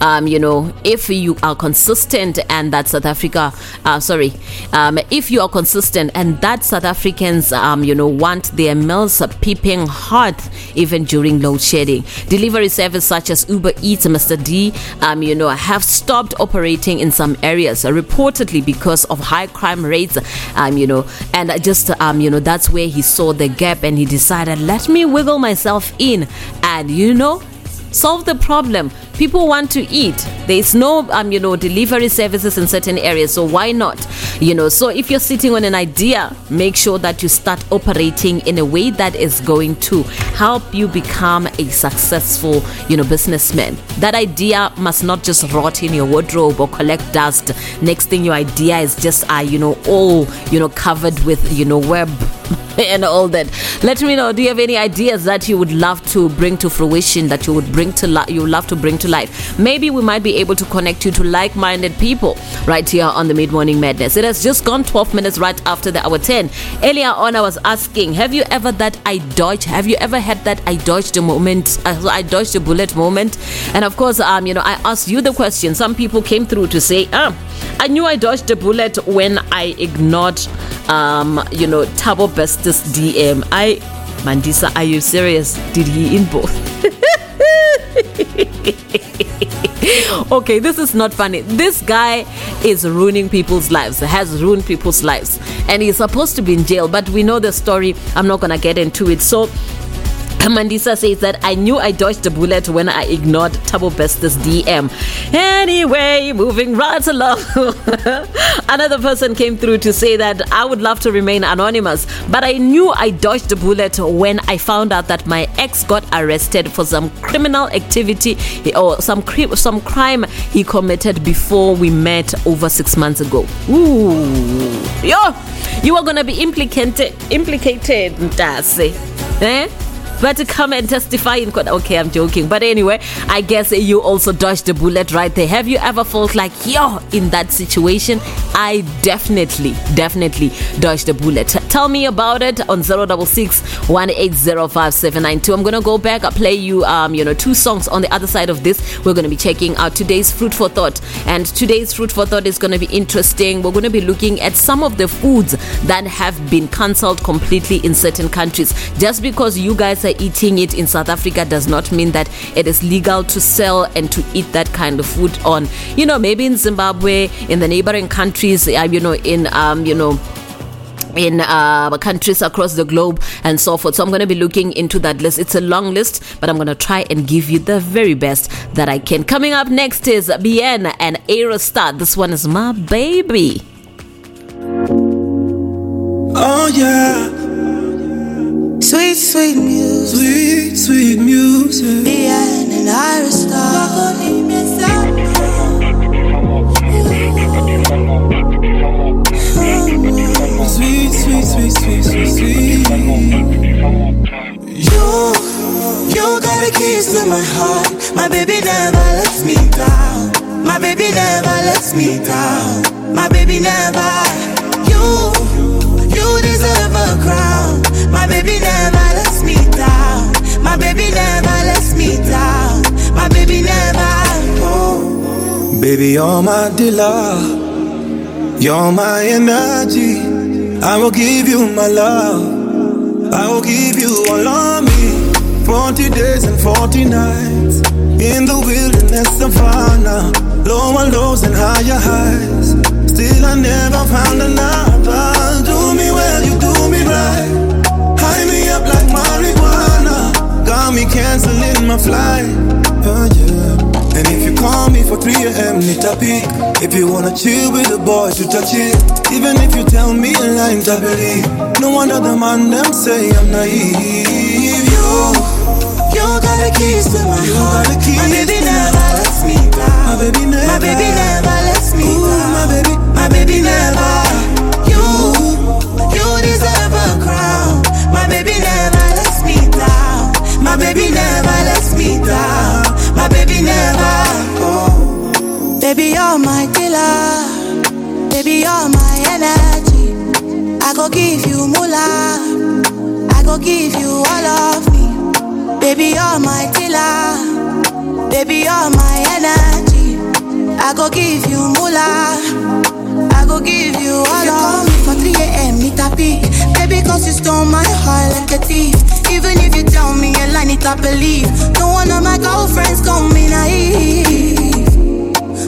Um, you know, if you are consistent and that South Africa, uh, sorry, um, if you are consistent and that South Africans, um, you know, want their meals peeping hot even during load shedding. Delivery service such as Uber Eats, Mr. D, um, you know, have stopped operating in some areas, uh, reportedly because of high crime rates, um, you know, and I just, um, you know, that's where he saw the gap and he decided, let me wiggle myself in. And, you know, solve the problem. People want to eat. There is no, um, you know, delivery services in certain areas, so why not? You know, so if you're sitting on an idea, make sure that you start operating in a way that is going to help you become a successful, you know, businessman. That idea must not just rot in your wardrobe or collect dust. Next thing your idea is just, uh, you know, all, you know, covered with, you know, web and all that. Let me know. Do you have any ideas that you would love to bring to fruition? That you would bring to life? You love to bring to life? Maybe we might be able to connect you to like-minded people right here on the Mid Morning Madness. It has just gone 12 minutes right after the hour 10. Earlier on, I was asking, have you ever that I dodged? Have you ever had that I dodged a moment? Uh, I dodged a bullet moment? And of course, um, you know, I asked you the question. Some people came through to say, ah, I knew I dodged a bullet when I ignored, um, you know, Thabo Bester's DM. I, Mandisa, are you serious? Did he inbox? okay, this is not funny. This guy is ruining people's lives, has ruined people's lives, and he's supposed to be in jail. But we know the story. I'm not gonna get into it. So. Mandisa says that I knew I dodged a bullet when I ignored Thabo Bester's DM. Anyway, moving right along. Another person came through to say that I would love to remain anonymous, but I knew I dodged a bullet when I found out that my ex got arrested for some criminal activity or some cri- some crime he committed before we met over six months ago. Ooh, yo, you are gonna be implicated, implicated, Ntase. Eh? But to come and testify in court. Okay, I'm joking. But anyway, I guess you also dodged the bullet right there. Have you ever felt like, yo, in that situation? I definitely, definitely dodged the bullet. Tell me about it on 066 1805792. I'm gonna go back, I'll play you um, you know, two songs on the other side of this. We're gonna be checking out today's fruit for thought. And today's fruit for thought is gonna be interesting. We're gonna be looking at some of the foods that have been cancelled completely in certain countries. Just because you guys are eating it in South Africa does not mean that it is legal to sell and to eat that kind of food on, you know, maybe in Zimbabwe, in the neighboring countries, uh, you know, in, um, you know, in uh, countries across the globe and so forth. So I'm going to be looking into that list. It's a long list, but I'm going to try and give you the very best that I can. Coming up next is Bien and Ayra Starr. This one is my baby. Oh yeah. Sweet, sweet music. Sweet, sweet music. And Iris Sweet, sweet, sweet, sweet, sweet, sweet. You, you got the keys to my heart. My baby never lets me down. My baby never lets me down. My baby never. You, you deserve a crown. My baby never lets me down. My baby never lets me down. My baby never. Oh. Baby, you're my dealer. You're my energy. I will give you my love. I will give you all of me. 40 days and 40 nights. In the wilderness of savannah. Lower lows and higher highs. Still, I never found another. Do me well, you do me right. Got me canceling my flight. Oh, yeah. And if you call me for 3 a.m., need a peek. If you wanna chill with the boys, you touch it. Even if you tell me a line, I believe. No one other man them say I'm naive. You, you got the keys to my you heart. Got the keys my baby never lets me down. My baby never. My baby never lets me Ooh, down. My baby, my baby never. My baby never lets me down. My baby never. Oh. Baby, you're my killer. Baby, you're my energy. I go give you moolah. I go give you all of me. Baby, you're my killer. Baby, you're my energy. I go give you moolah. I go give you all you call me for 3 a.m. A peek. Baby, cause you stole my heart like a thief. Even if you tell me a lie, need to believe. No one of my girlfriends call me naive.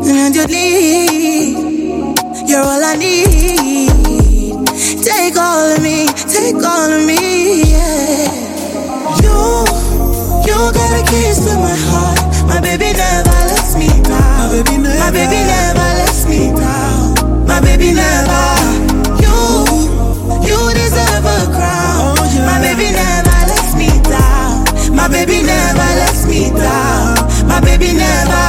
And you leave. You're all I need. Take all of me, take all of me, yeah. You, you got the keys to my heart. My baby never lets me down. My baby never, my baby never lets me down. My baby never. Baby never lets me down. My baby never lets me down. My baby never.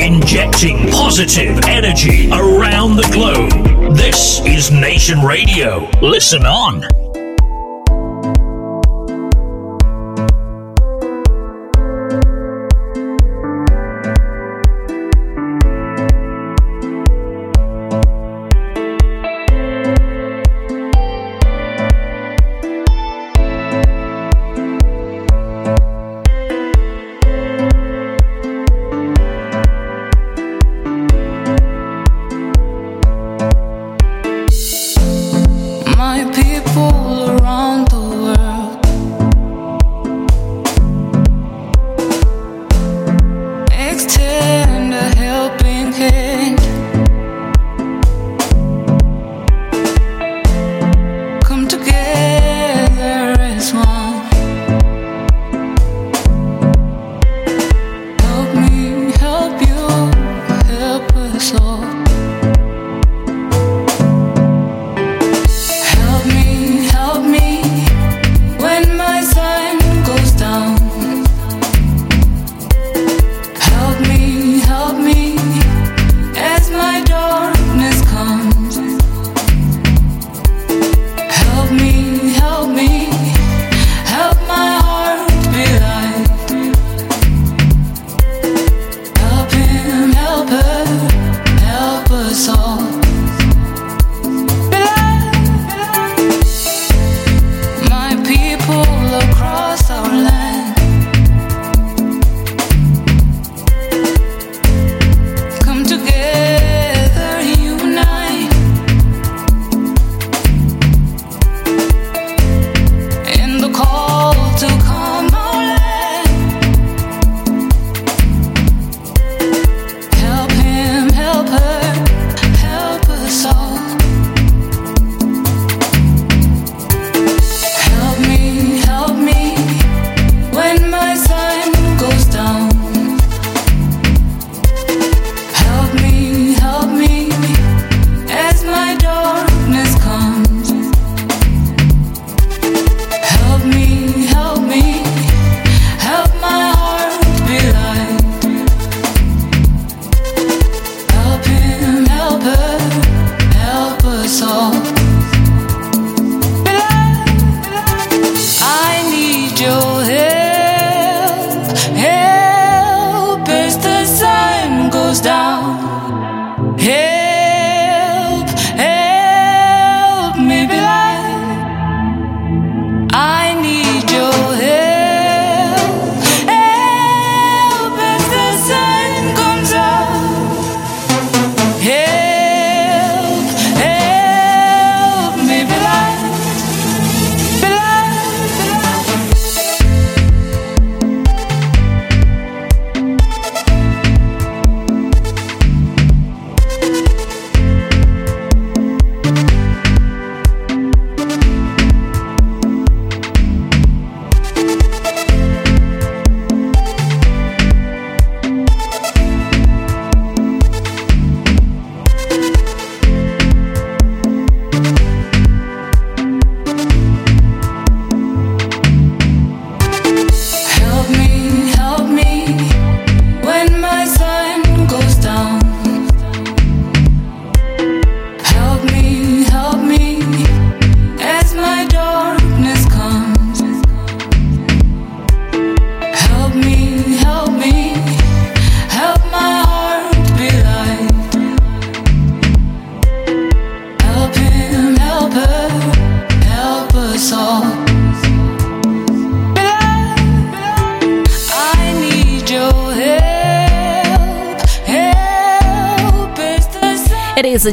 Injecting positive energy around the globe. This is Nation Radio. Listen on.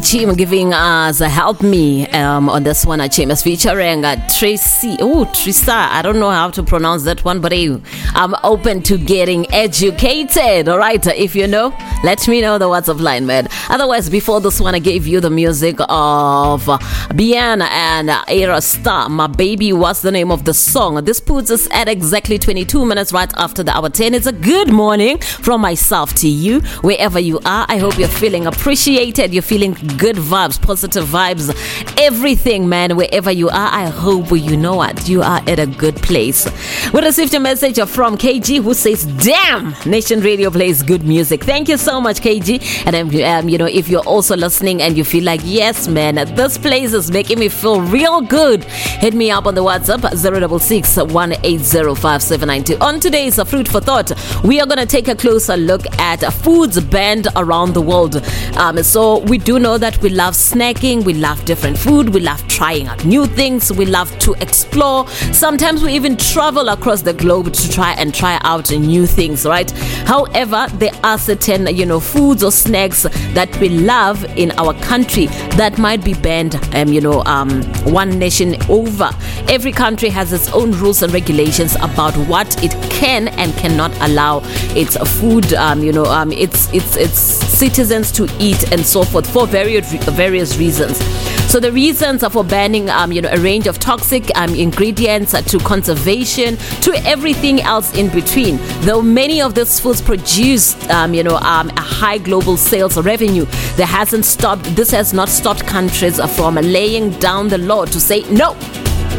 Chim giving us a help me um, on this one. Chim is featuring uh, Tracy. Oh, Trista. I don't know how to pronounce that one, but hey, I'm open to getting educated. All right. If you know, let me know the WhatsApp line, man. Otherwise, before this one, I gave you the music of Bien and Ayra Starr. My baby, what's the name of the song? This puts us at exactly 22 minutes right after the hour 10. It's a good morning from myself to you, wherever you are. I hope you're feeling appreciated. You're feeling good vibes, positive vibes, everything, man. Wherever you are, I hope you know what you are at a good place. We received a message from KG who says, "Damn, Nation Radio plays good music." Thank you so much, KG. And um, um, you know, if you're also listening and you feel like, yes, man, this place is making me feel real good, hit me up on the WhatsApp zero double six one eight zero five seven nine two. On today's Fruit for Thought, we are gonna take a closer look at foods banned around the world. Um, so we do know that we love snacking, we love different food, we love trying out new things, we love to explore. Sometimes we even travel across the globe to try and try out new things, right? However, there are certain, you know, foods or snacks that we love in our country that might be banned, um, you know, um, one nation over. Every country has its own rules and regulations about what it can and cannot allow its food, um, you know, um, its its its citizens to eat and so forth for various various reasons. So the reasons for banning, um, you know, a range of toxic um, ingredients uh, to conservation to everything else in between. Though many of these foods produce, um, you know, um, a high global sales revenue, there hasn't stopped. This has not stopped countries from laying down the law to say no.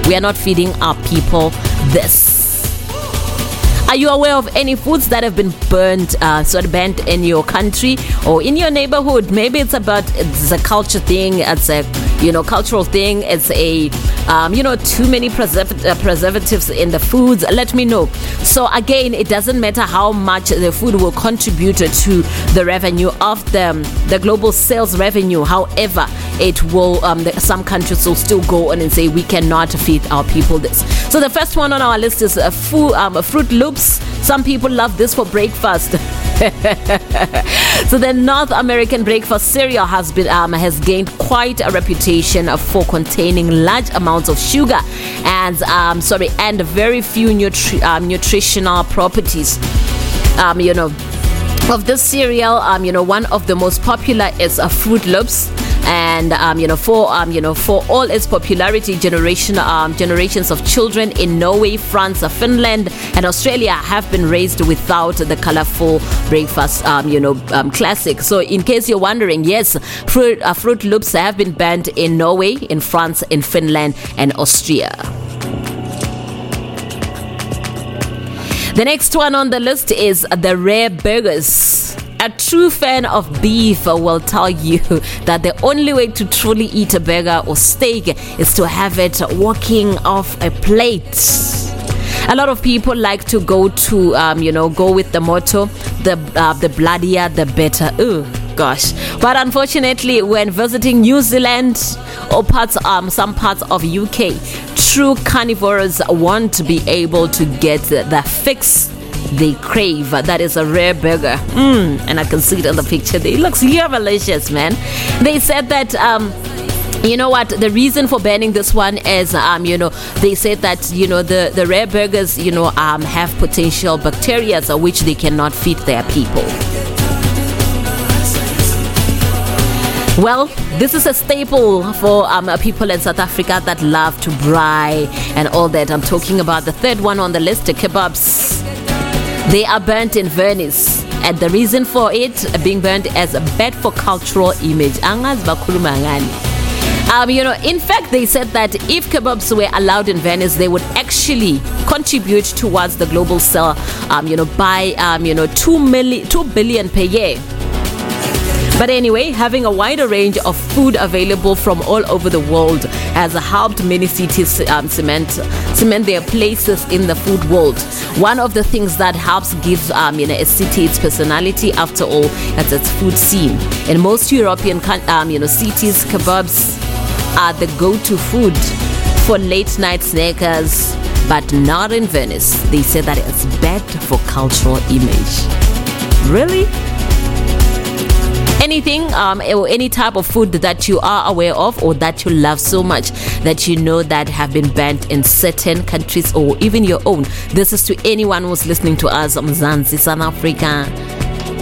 We are not feeding our people this. Are you aware of any foods that have been burned, uh, sort of banned in your country or in your neighborhood? Maybe it's about it's a culture thing, it's a you know cultural thing, it's a um, you know too many preserv- uh, preservatives in the foods. Let me know. So again, it doesn't matter how much the food will contribute to the revenue of the the global sales revenue. However, it will um, the, some countries will still go on and say we cannot feed our people this. So the first one on our list is a food, um, Froot Loops. Some people love this for breakfast. so the North American breakfast cereal has been um, has gained quite a reputation for containing large amounts of sugar and um, sorry and very few nutri- um, nutritional properties. Um, you know, of this cereal, um, you know, one of the most popular is a Froot Loops and um, you know for um, you know for all its popularity generation um, generations of children in Norway, France, uh, Finland and Australia have been raised without the colorful breakfast um, you know um, classic. So in case you're wondering yes fruit, uh, fruit loops have been banned in Norway in France in Finland and Austria. The next one on the list is the rare burgers a true fan of beef will tell you that the only way to truly eat a burger or steak is to have it walking off a plate. A lot of people like to go to, um, you know, go with the motto, the uh, the bloodier the better. Ooh, gosh! But unfortunately, when visiting New Zealand or parts, um, some parts of UK, true carnivores won't be able to get the fix they crave. That is a rare burger. Mm, and I can see it in the picture. It looks delicious, man. They said that. Um, you know what the reason for banning this one is um you know they said that you know the the rare burgers you know um have potential bacteria which they cannot feed their people Well, this is a staple for um, people in South Africa that love to braai and all that. I'm talking about the third one on the list, the kebabs. They are burnt in Venice. And the reason for it being burnt as a bad for cultural image. Um, you know, in fact, they said that if kebabs were allowed in Venice, they would actually contribute towards the global sale, um, you know, by, um, you know, 2, million, 2 billion per year. But anyway, having a wider range of food available from all over the world has helped many cities um, cement cement their places in the food world. One of the things that helps give um, you know a city its personality, after all, is its food scene. In most European um, you know cities, kebabs are the go-to food for late night snackers, but not in Venice. They say that it's bad for cultural image. Really? Anything um, or any type of food that you are aware of or that you love so much that you know that have been banned in certain countries or even your own. This is to anyone who's listening to us, Mzansi, South Africa,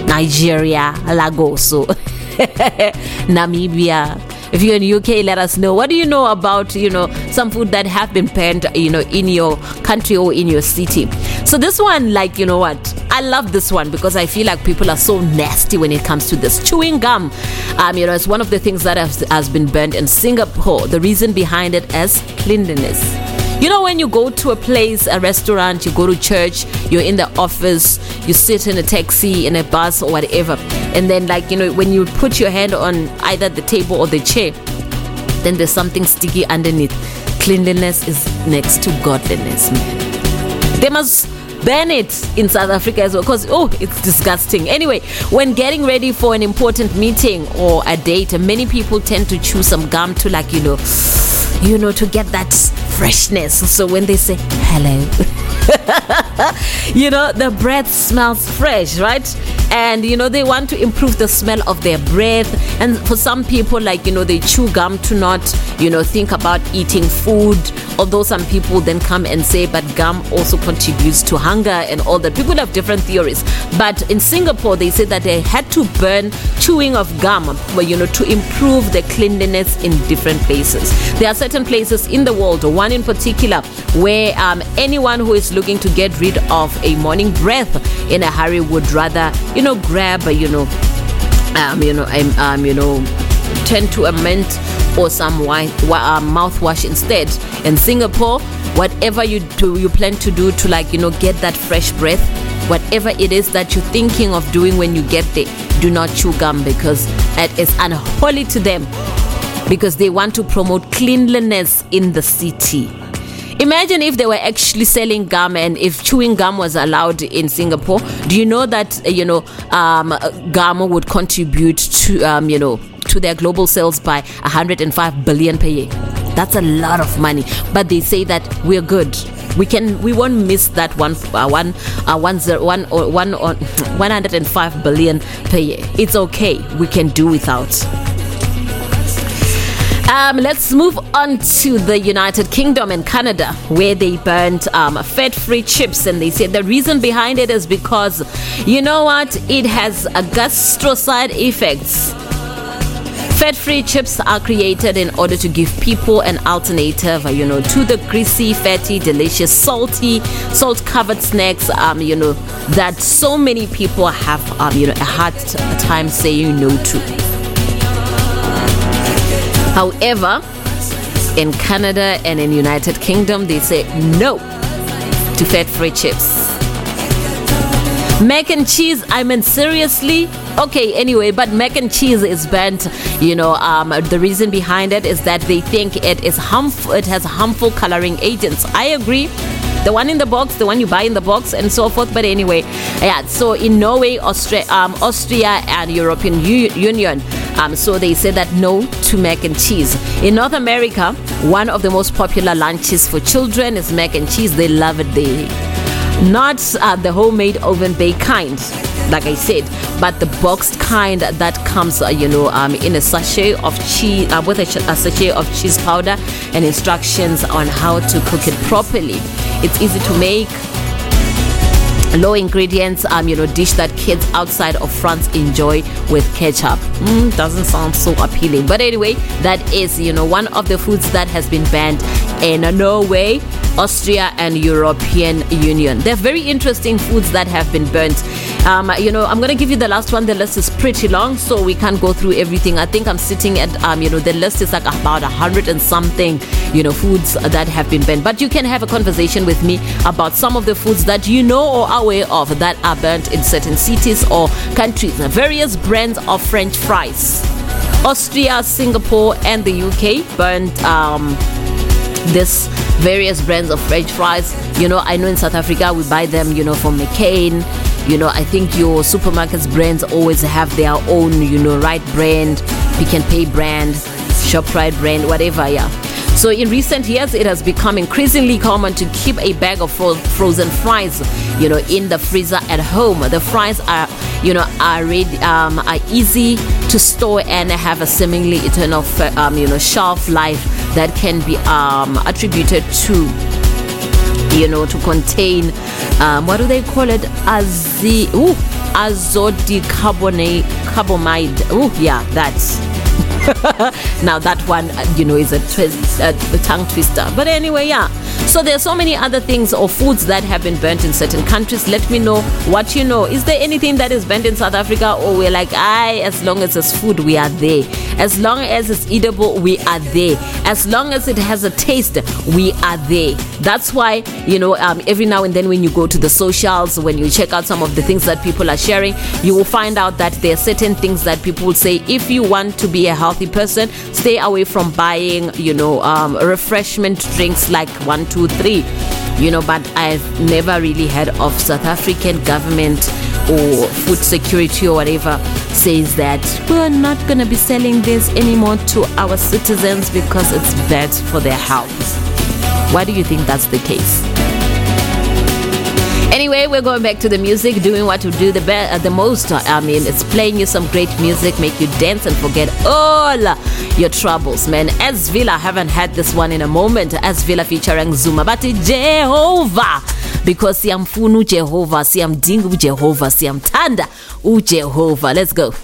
Nigeria, Lagos, so Namibia. If you're in UK, let us know. What do you know about, you know, some food that have been banned, you know, in your country or in your city? So this one, like, you know what? I love this one because I feel like people are so nasty when it comes to this. Chewing gum, um, you know, it's one of the things that has, has been banned in Singapore. The reason behind it is cleanliness. You know, when you go to a place, a restaurant, you go to church, you're in the office, you sit in a taxi, in a bus, or whatever, and then, like, you know, when you put your hand on either the table or the chair, then there's something sticky underneath. Cleanliness is next to godliness. They must ban it in South Africa as well because, oh, it's disgusting. Anyway, when getting ready for an important meeting or a date, many people tend to chew some gum to, like, you know, you know, to get that freshness. So when they say hello, you know, the breath smells fresh, right? And you know, they want to improve the smell of their breath. And for some people, like, you know, they chew gum to not, you know, think about eating food. Although some people then come and say, but gum also contributes to hunger and all that. People have different theories. But in Singapore, they say that they had to burn chewing of gum, you know, to improve the cleanliness in different places. There are certain places in the world, one in particular, where um, anyone who is looking to get rid of a morning breath in a hurry would rather, you know, grab, you know, um, you know, um, um, you know, turn to a mint or some wine, uh, mouthwash instead. In Singapore, whatever you do, you plan to do to like you know get that fresh breath, whatever it is that you're thinking of doing when you get there, do not chew gum because it is unholy to them because they want to promote cleanliness in the city. Imagine if they were actually selling gum and if chewing gum was allowed in Singapore. Do you know that uh, you know um, uh, gum would contribute to um, you know to their global sales by 105 billion per year? That's a lot of money. But they say that we're good. We can we won't miss that one uh, one uh, one zero one or one or 105 billion per year. It's okay. We can do without. Um, let's move on to the United Kingdom and Canada, where they burned um, fat-free chips, and they said the reason behind it is because, you know what, it has a gastro side effects. Fat-free chips are created in order to give people an alternative, you know, to the greasy, fatty, delicious, salty, salt-covered snacks, um, you know, that so many people have, um, you know, a hard time saying no to. However, in Canada and in United Kingdom, they say no to fat-free chips. Mac and cheese, I mean, seriously? Okay, anyway, but mac and cheese is banned. You know, um, the reason behind it is that they think it is harmful. It has harmful coloring agents. I agree. The one in the box, the one you buy in the box, and so forth. But anyway, yeah. So in Norway, Austria, um, Austria, and European U- Union, um, so they say that no to mac and cheese. In North America, one of the most popular lunches for children is mac and cheese. They love it. They not uh, the homemade oven baked kind like i said but the boxed kind that comes uh, you know um, in a sachet of cheese uh, with a, a sachet of cheese powder and instructions on how to cook it properly. It's easy to make. Low ingredients um you know dish that kids outside of france enjoy with ketchup. Mm, doesn't sound so appealing. But anyway that is you know one of the foods that has been banned in norway austria and european union. They're very interesting foods that have been burnt. Um, you know i'm gonna give you the last one. The list is pretty long so we can't go through everything. I think i'm sitting at um, you know the list is like about a hundred and something you know foods that have been banned but you can have a conversation with me about some of the foods that you know or are aware of that are burnt in certain cities or countries. Various brands of french fries. Austria singapore and the uk burned um, this various brands of french fries. You know i know in south africa we buy them you know from mccain. You know i think your supermarkets brands always have their own you know right brand Pick n Pay brand shoprite brand whatever yeah. So in recent years, it has become increasingly common to keep a bag of fro- frozen fries, you know, in the freezer at home. The fries are, you know, are um, are easy to store and have a seemingly eternal, um, you know, shelf life that can be um, attributed to you know, to contain um, what do they call it? Azi, ooh, azodicarbonate, carbamide. Oh, yeah, that's. now that one, uh, you know, is a, twist, uh, a tongue twister. But anyway, yeah. So there are so many other things or foods that have been burnt in certain countries. Let me know what you know. Is there anything that is burnt in South Africa, or we're like, aye, as long as it's food, we are there. As long as it's eatable, we are there. As long as it has a taste, we are there. That's why you know um, every now and then when you go to the socials, when you check out some of the things that people are sharing, you will find out that there are certain things that people say. If you want to be a healthy person, stay away from buying, you know, um, refreshment drinks like one, two, three. You know, but I've never really heard of South African government or food security or whatever says that we're not going to be selling this anymore to our citizens because it's bad for their health. Why do you think that's the case? Anyway, we're going back to the music, doing what we do the best, uh, the most. I mean, it's playing you some great music, make you dance and forget all your troubles, man. As Villa, haven't had this one in a moment. As Villa featuring Zuma, but Jehovah. Because siyamfuna siyamdinga uJehova, siyamthanda uJehova. Let's go.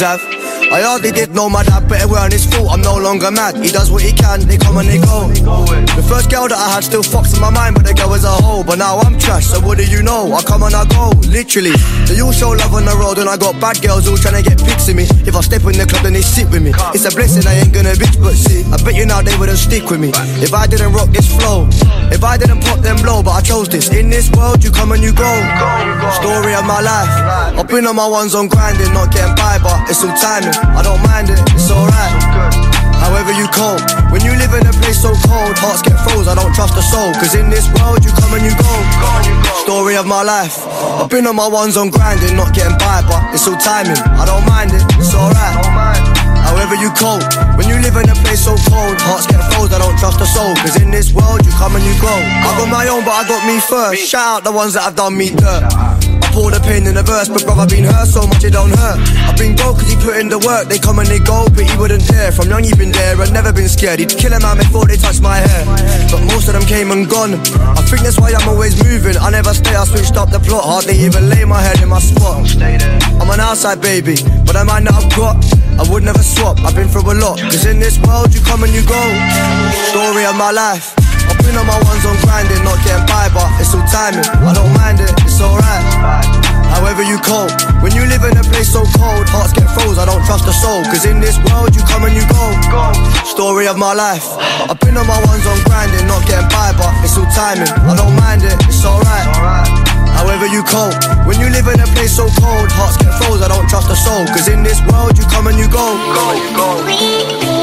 Have. I hardly did know my dad, but it weren't his fault. I'm no longer mad. He does what he can, they come and they go. The first girl that I had still fucks in my mind, but the girl was a hoe. But now I'm trash, so what do you know? I come and I go, literally. They all show love on the road, and I got bad girls all trying to get pics of me. If I step in the club, then they sit with me. It's a blessing, I ain't gonna bitch, but see, I bet you now they wouldn't stick with me. If I didn't rock this flow, if I didn't pop them low, but I chose this. In this world, you come and you go. Story of my life. I've been on my ones on grinding, not getting by, but it's all timing. I don't mind it, it's alright. However you cope, when you live in a place so cold, hearts get froze. I don't trust a soul, cause in this world you come and you go. Story of my life. I've been on my ones on grinding, not getting by, but it's all timing. I don't mind it, it's alright. However you cope, you live in a place so cold, hearts get froze. I don't trust a soul, cause in this world you come and you go. I got my own, but I got me first. Shout out the ones that have done me dirt. I pour the pain in the verse, but brother been hurt so much it don't hurt. I've been broke cause he put in the work, they come and they go, but he wouldn't dare. From young he been there and never been scared. He'd kill a man before they touch my hair. But most of them came and gone. I think that's why I'm always moving. I never stay, I switched up the plot. Hardly even lay my head in my spot. I'm an outside baby, but I mind that I've got, I would never swap. I've been through a lot, cause in this world you come and you go. Story of my life. I've been on my ones on grinding, not getting by, but it's all timing. I don't mind it, it's alright. However you cope, when you live in a place so cold, hearts get froze. I don't trust a soul, cause in this world you come and you go. Story of my life. I've been on my ones on grinding, not getting by, but it's all timing. I don't mind it, it's alright. However you cope, when you live in a place so cold, hearts get froze. I don't trust a soul, cause in this world you come and you go. Don't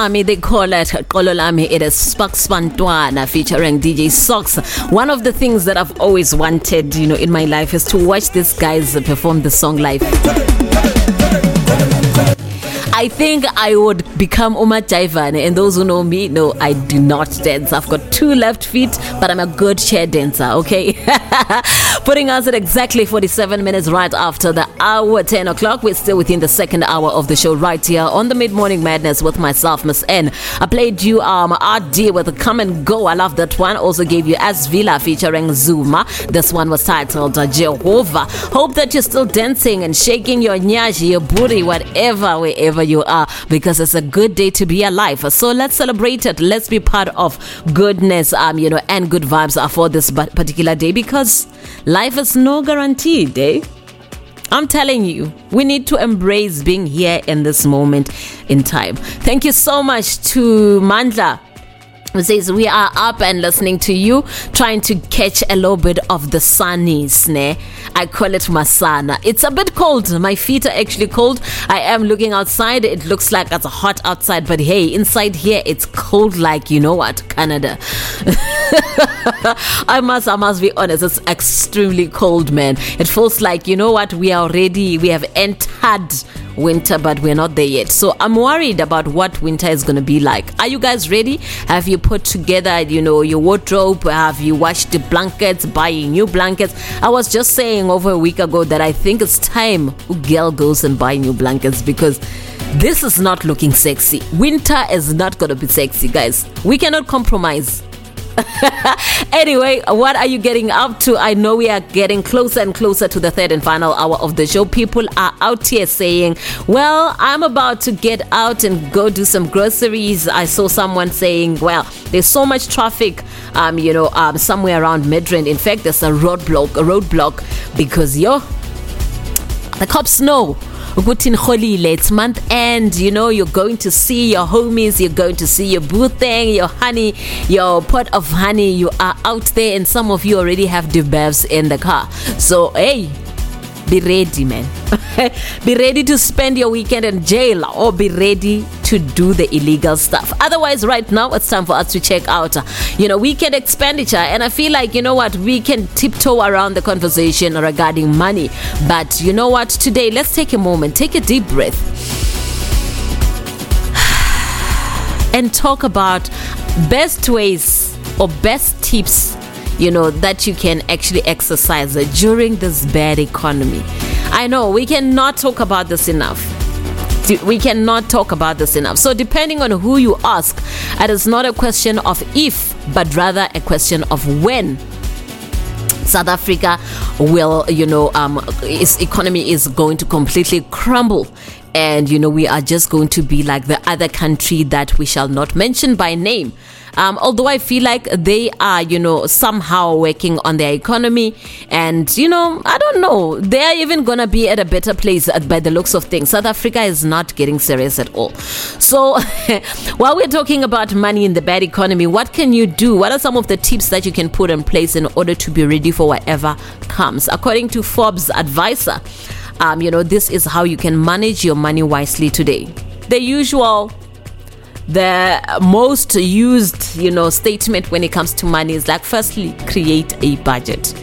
Kololami, they call it Kololami. It is Sparks Bantwana featuring DJ Socks. One of the things that I've always wanted, you know, in my life is to watch these guys perform the song live. I think I would become Uma Jaivane, and those who know me know I do not dance. I've got two left feet, but I'm a good chair dancer, okay? Putting us at exactly 47 minutes right after the hour 10 o'clock. We're still within the second hour of the show right here on the Mid Morning Madness with myself, Miss N. I played you um RD with a Come and Go. I love that one. Also gave you As Villa featuring Zuma. This one was titled uh, Jehovah. Hope that you're still dancing and shaking your nyashi, your booty, whatever, wherever you are, because it's a good day to be alive. So let's celebrate it. Let's be part of goodness, um, you know, and good vibes are for this particular day because life is no guaranteed, eh? I'm telling you, we need to embrace being here in this moment in time. Thank you so much to Mandla says we are up and listening to you, trying to catch a little bit of the sunnies. Ne? I call it masana. It's a bit cold. My feet are actually cold. I am looking outside. It looks like it's hot outside, but hey, inside here it's cold. Like you know what, Canada. I must, I must be honest. It's extremely cold, man. It feels like you know what. We are already, we have entered winter, but we're not there yet. So I'm worried about what winter is going to be like. Are you guys ready? Have you put together, you know, your wardrobe? Have you washed the blankets, buying new blankets? I was just saying over a week ago that I think it's time girl goes and buy new blankets because this is not looking sexy. Winter is not going to be sexy, guys. We cannot compromise anyway, what are you getting up to? I know we are getting closer and closer to the third and final hour of the show. People are out here saying, Well, I'm about to get out and go do some groceries. I saw someone saying, Well, there's so much traffic, um, you know, um, somewhere around Midrand. In fact, there's a roadblock, a roadblock because yo, the cops know ukuthi nirholile. It's month end you know you're going to see your homies you're going to see your boo thing your honey your pot of honey. You are out there and some of you already have the bevs in the car. So hey be ready man. Be ready to spend your weekend in jail or be ready to do the illegal stuff. Otherwise right now it's time for us to check out you know weekend expenditure. And i feel like you know what we can tiptoe around the conversation regarding money. But you know what today let's take a moment take a deep breath. And talk about best ways or best tips you know that you can actually exercise during this bad economy i know we cannot talk about this enough we cannot talk about this enough so depending on who you ask it is not a question of if but rather a question of when South Africa will, you know, um, its economy is going to completely crumble. And, you know, we are just going to be like the other country that we shall not mention by name. Um, although I feel like they are, you know, somehow working on their economy. And, you know, I don't know. They are even going to be at a better place by the looks of things. South Africa is not getting serious at all. So, while we're talking about money in the bad economy, what can you do? What are some of the tips that you can put in place in order to be ready for whatever comes? According to Forbes advisor, um, you know, this is how you can manage your money wisely today. The usual the most used you know statement when it comes to money is like firstly create a budget.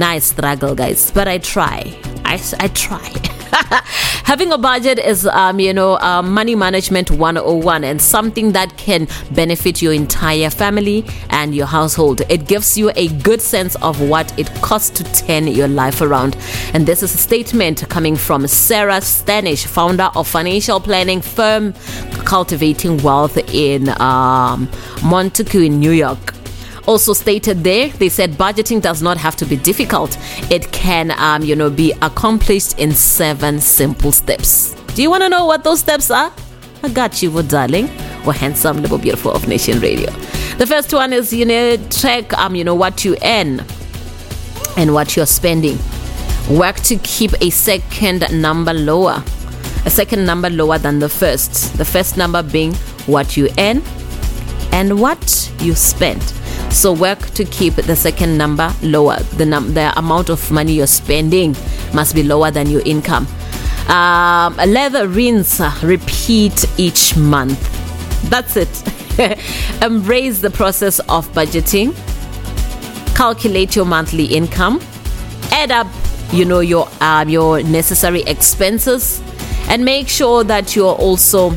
I struggle guys but i try. I, I try having a budget is um, you know uh, money management 101 and something that can benefit your entire family and your household. It gives you a good sense of what it costs to turn your life around. And this is a statement coming from sarah stanish founder of financial planning firm cultivating wealth in um, montague in new york also stated there they said budgeting does not have to be difficult. It can um, you know be accomplished in seven simple steps. Do you want to know what those steps are? I got you darling. Or handsome little beautiful of nation radio. The first one is you know track um you know what you earn and what you're spending. Work to keep a second number lower a second number lower than the first. The first number being what you earn and what you spend so work to keep the second number lower. The num- the amount of money you're spending must be lower than your income. Um, leather rinse, repeat each month. That's it. Embrace the process of budgeting. Calculate your monthly income. Add up, you know, your um, your necessary expenses, and make sure that you're also,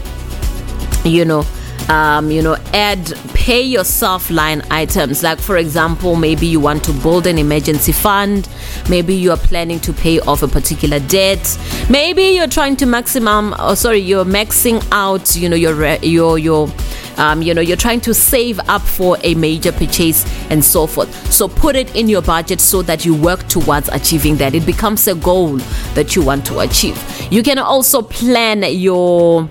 you know, um, you know, add pay yourself line items. Like for example, maybe you want to build an emergency fund. Maybe you are planning to pay off a particular debt. Maybe you're trying to maximum. Oh, sorry, you're maxing out. You know, your your your. Um, you know you're trying to save up for a major purchase and so forth so put it in your budget so that you work towards achieving that it becomes a goal that you want to achieve you can also plan your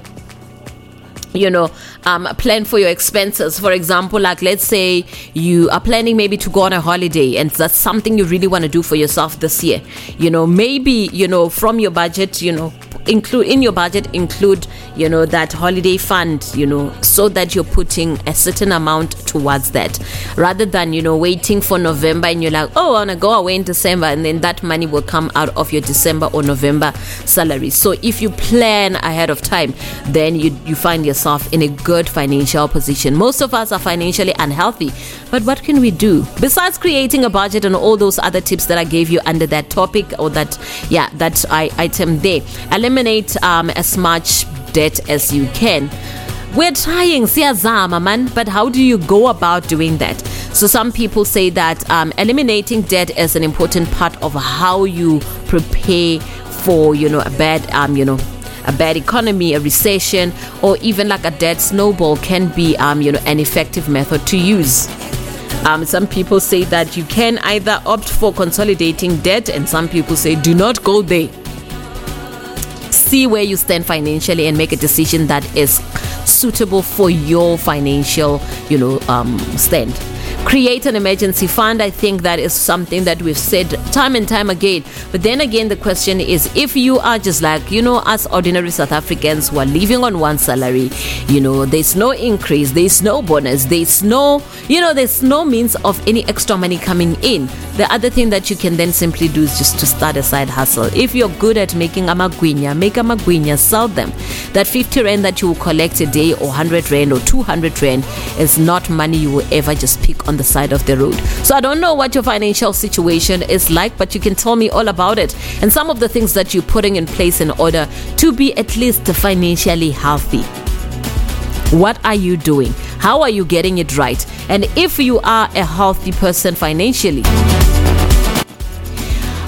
you know um, plan for your expenses. For example like let's say you are planning maybe to go on a holiday and that's something you really want to do for yourself this year. You know maybe you know from your budget you know include in your budget include you know that holiday fund you know so that you're putting a certain amount towards that. Rather than you know waiting for november and you're like oh i want to go away in december and then that money will come out of your december or november salary. So if you plan ahead of time then you you find yourself in a good financial position. Most of us are financially unhealthy but what can we do? Besides creating a budget and all those other tips that i gave you under that topic or that yeah that I, item there eliminate um, as much debt as you can. We're trying siyazama man but how do you go about doing that? So some people say that um, eliminating debt is an important part of how you prepare for you know a bad um, you know a bad economy, a recession, or even like a debt snowball can be, um, you know, an effective method to use. Um, some people say that you can either opt for consolidating debt, and some people say do not go there. See where you stand financially and make a decision that is suitable for your financial, you know, um, stand create an emergency fund. I think that is something that we've said time and time again. But then again, the question is if you are just like, you know, us ordinary South Africans who are living on one salary, you know, there's no increase, there's no bonus, there's no, you know, there's no means of any extra money coming in. The other thing that you can then simply do is just to start a side hustle. If you're good at making a magwinya, make a magwinya, sell them. That 50 rand that you will collect a day or 100 rand or 200 rand is not money you will ever just pick on the side of the road. So I don't know what your financial situation is like, but you can tell me all about it and some of the things that you're putting in place in order to be at least financially healthy. What are you doing? How are you getting it right? And if you are a healthy person financially,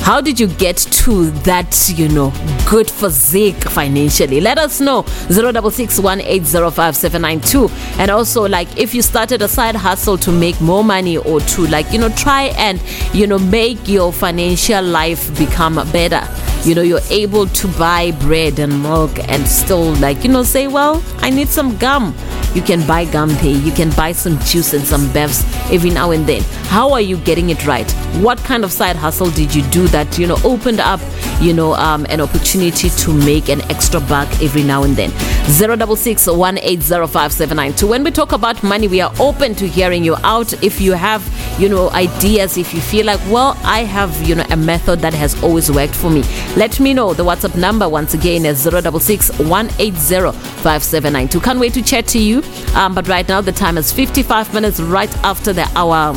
how did you get to that, you know, good physique financially? Let us know. 0661805792. And also, like, if you started a side hustle to make more money or to, like, you know, try and, you know, make your financial life become better. You know, you're able to buy bread and milk and still, like, you know, say, well, I need some gum. You can buy gum there. You can buy some juice and some bevs every now and then. How are you getting it right? What kind of side hustle did you do that, you know, opened up, you know, um, an opportunity to make an extra buck every now and then? 066 1805792. When we talk about money, we are open to hearing you out. If you have, you know, ideas, if you feel like, well, I have, you know, a method that has always worked for me, let me know. The WhatsApp number once again is 066 1805792. Can't wait to chat to you. Um, but right now, the time is 55 minutes right after the hour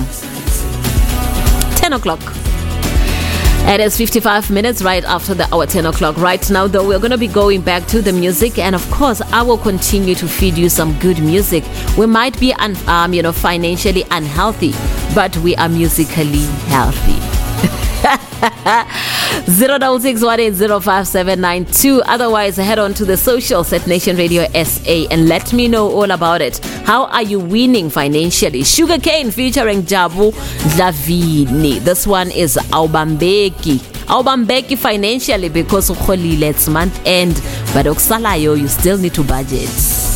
10 o'clock. It is 55 minutes right after the hour 10 o'clock. Right now, though, we're going to be going back to the music, and of course, I will continue to feed you some good music. We might be, un- um, you know, financially unhealthy, but we are musically healthy. 0661805792. Otherwise, head on to the socials at Nation Radio SA and let me know all about it. How are you winning financially? Sugarcane featuring Jabu Dlavini. This one is Aubambeki. Aubambeki financially because ukholile it's month end, but okusalayo you still need to budget.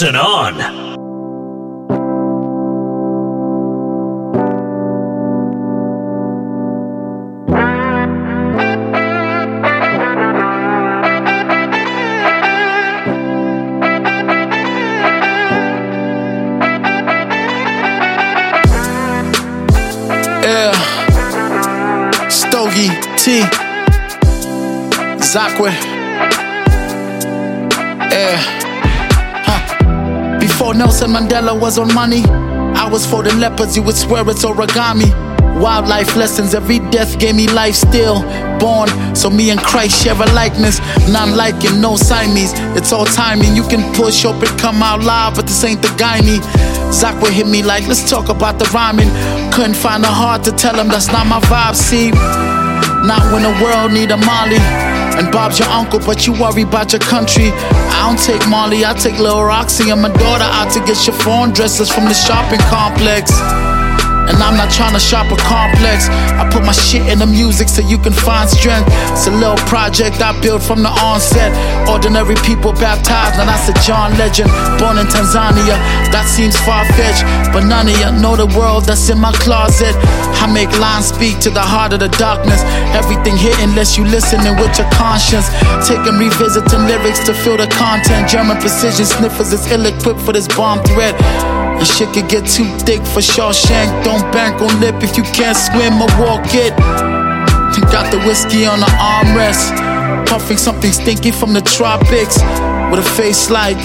Listen on. Was on money, I was for the leopards, you would swear it's origami. Wildlife lessons, every death gave me life still. Born, so me and Christ share a likeness. None like no Siamese. It's all timing. You can push, hope it come out live, but this ain't the guy me. Zach would hit me like, let's talk about the rhyming. Couldn't find the heart to tell him that's not my vibe, see. Not when the world need a Molly. And Bob's your uncle, but you worry about your country. I don't take Molly, I take Lil Roxy and my daughter out to get chiffon dresses from the shopping complex. And I'm not trying to shop a complex. I put my shit in the music so you can find strength. It's a little project I built from the onset. Ordinary people baptized, and that's a John Legend. Born in Tanzania, that seems far fetched. But none of you know the world that's in my closet. I make lines speak to the heart of the darkness. Everything hit unless you listening with your conscience. Taking revisiting lyrics to feel the content. German precision sniffers is ill equipped for this bomb threat. And shit could get too thick for Shawshank. Don't bank on lip if you can't swim or walk it. Got the whiskey on the armrest. Puffing something stinky from the tropics. With a face like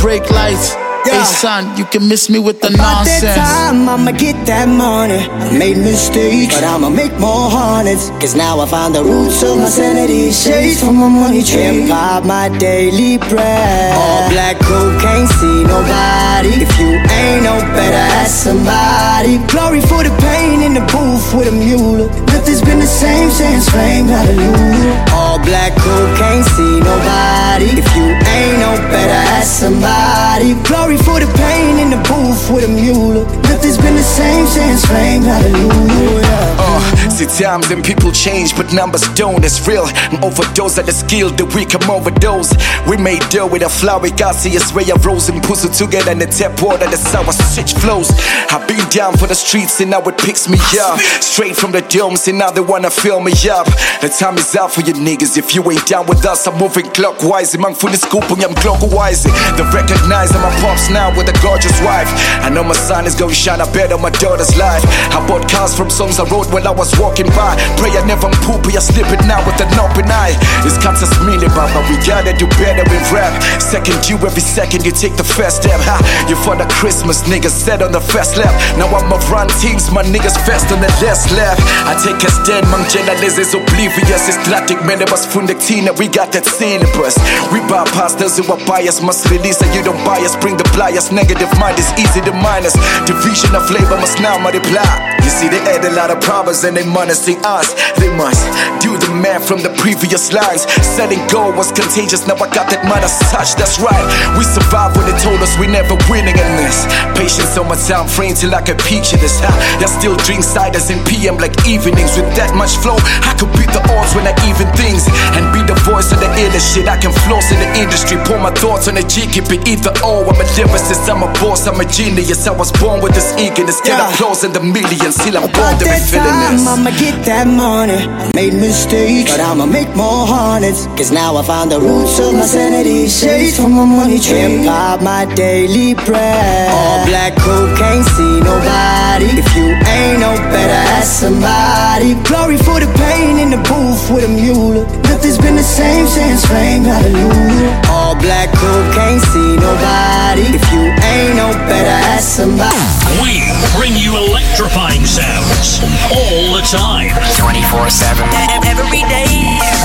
brake lights. Hey son, you can miss me with the About that nonsense. time, I'ma get that money. I made mistakes, but I'ma make more hundreds. Cause now I found the roots of my sanity. Shades from my money tree. Hip hop, my daily bread. All black coke, can't see nobody. If you ain't no better, ask somebody. Glory for the pain in the booth with a mule. Nothing's been the same since fame, hallelujah. All black coke, can't see nobody. If you ain't no better, ask somebody. Glory for the pain in the booth with a mule. Nothing's been the same since fame, hallelujah. Uh, see times and people change, but numbers don't. It's real. An overdose of the skill, the weak come overdose. We made deal with a flower, gaseous ray of rose and pussy together in the tap water, the sour switch flows. I've been down for the streets and now it picks me up. Straight from the domes and now they wanna fill me up. The time is out for you niggas. If you ain't down with us, I'm moving clockwise. Man, fully scooping, I'm clockwise. They recognize I'm a pops now with a gorgeous wife. I know my son is gonna a better my daughter's life. I bought cars from songs I wrote while I was walking by. Pray I never poopy, I slip it now with an open eye. It's cuts us meaning, but we gotta do better in rap. Second you every second you take the first step. Ha, you for the Christmas niggas set on the first lap. Now I'ma run teams, my niggas fast on the last lap. I take a stand, man, journalists is oblivious. It's static, man, it was fundictina, we got that syllabus. We bypass those who are biased, must release that you don't bias. Bring the pliers, negative mind is easy to minus. Division of labor must now multiply. You see, they add a lot of problems and they see us. They must do the math from the previous lines. Setting goal was contagious, now I got that as such, that's right. We survived when they told us we never winning in this. Patience on my time frame till I can picture this. Ha, I still drink ciders in PM like evenings with that much flow. I could beat the odds when I even things and be the voice of the illest shit. I can floss in the industry, pour my thoughts on the G, keep it either or. I'm a lyricist, I'm a boss, I'm a genius. I was born with this eagerness, get applause in the millions till I'm born be feeling this. I'ma get that money. I made mistakes, but I'ma make more hundreds. Cause now I found the roots of my sanity. Shades from my money tree. Hip hop, my daily bread. All black coke, can't see nobody. If you ain't no better, ask somebody. Glory for the pain in the booth with a mule. Nothing's been the same since fame, hallelujah. All black coke, can't see nobody. If you ain't no better, ask somebody. We bring you electrifying sounds all the time. 24 7. Every day.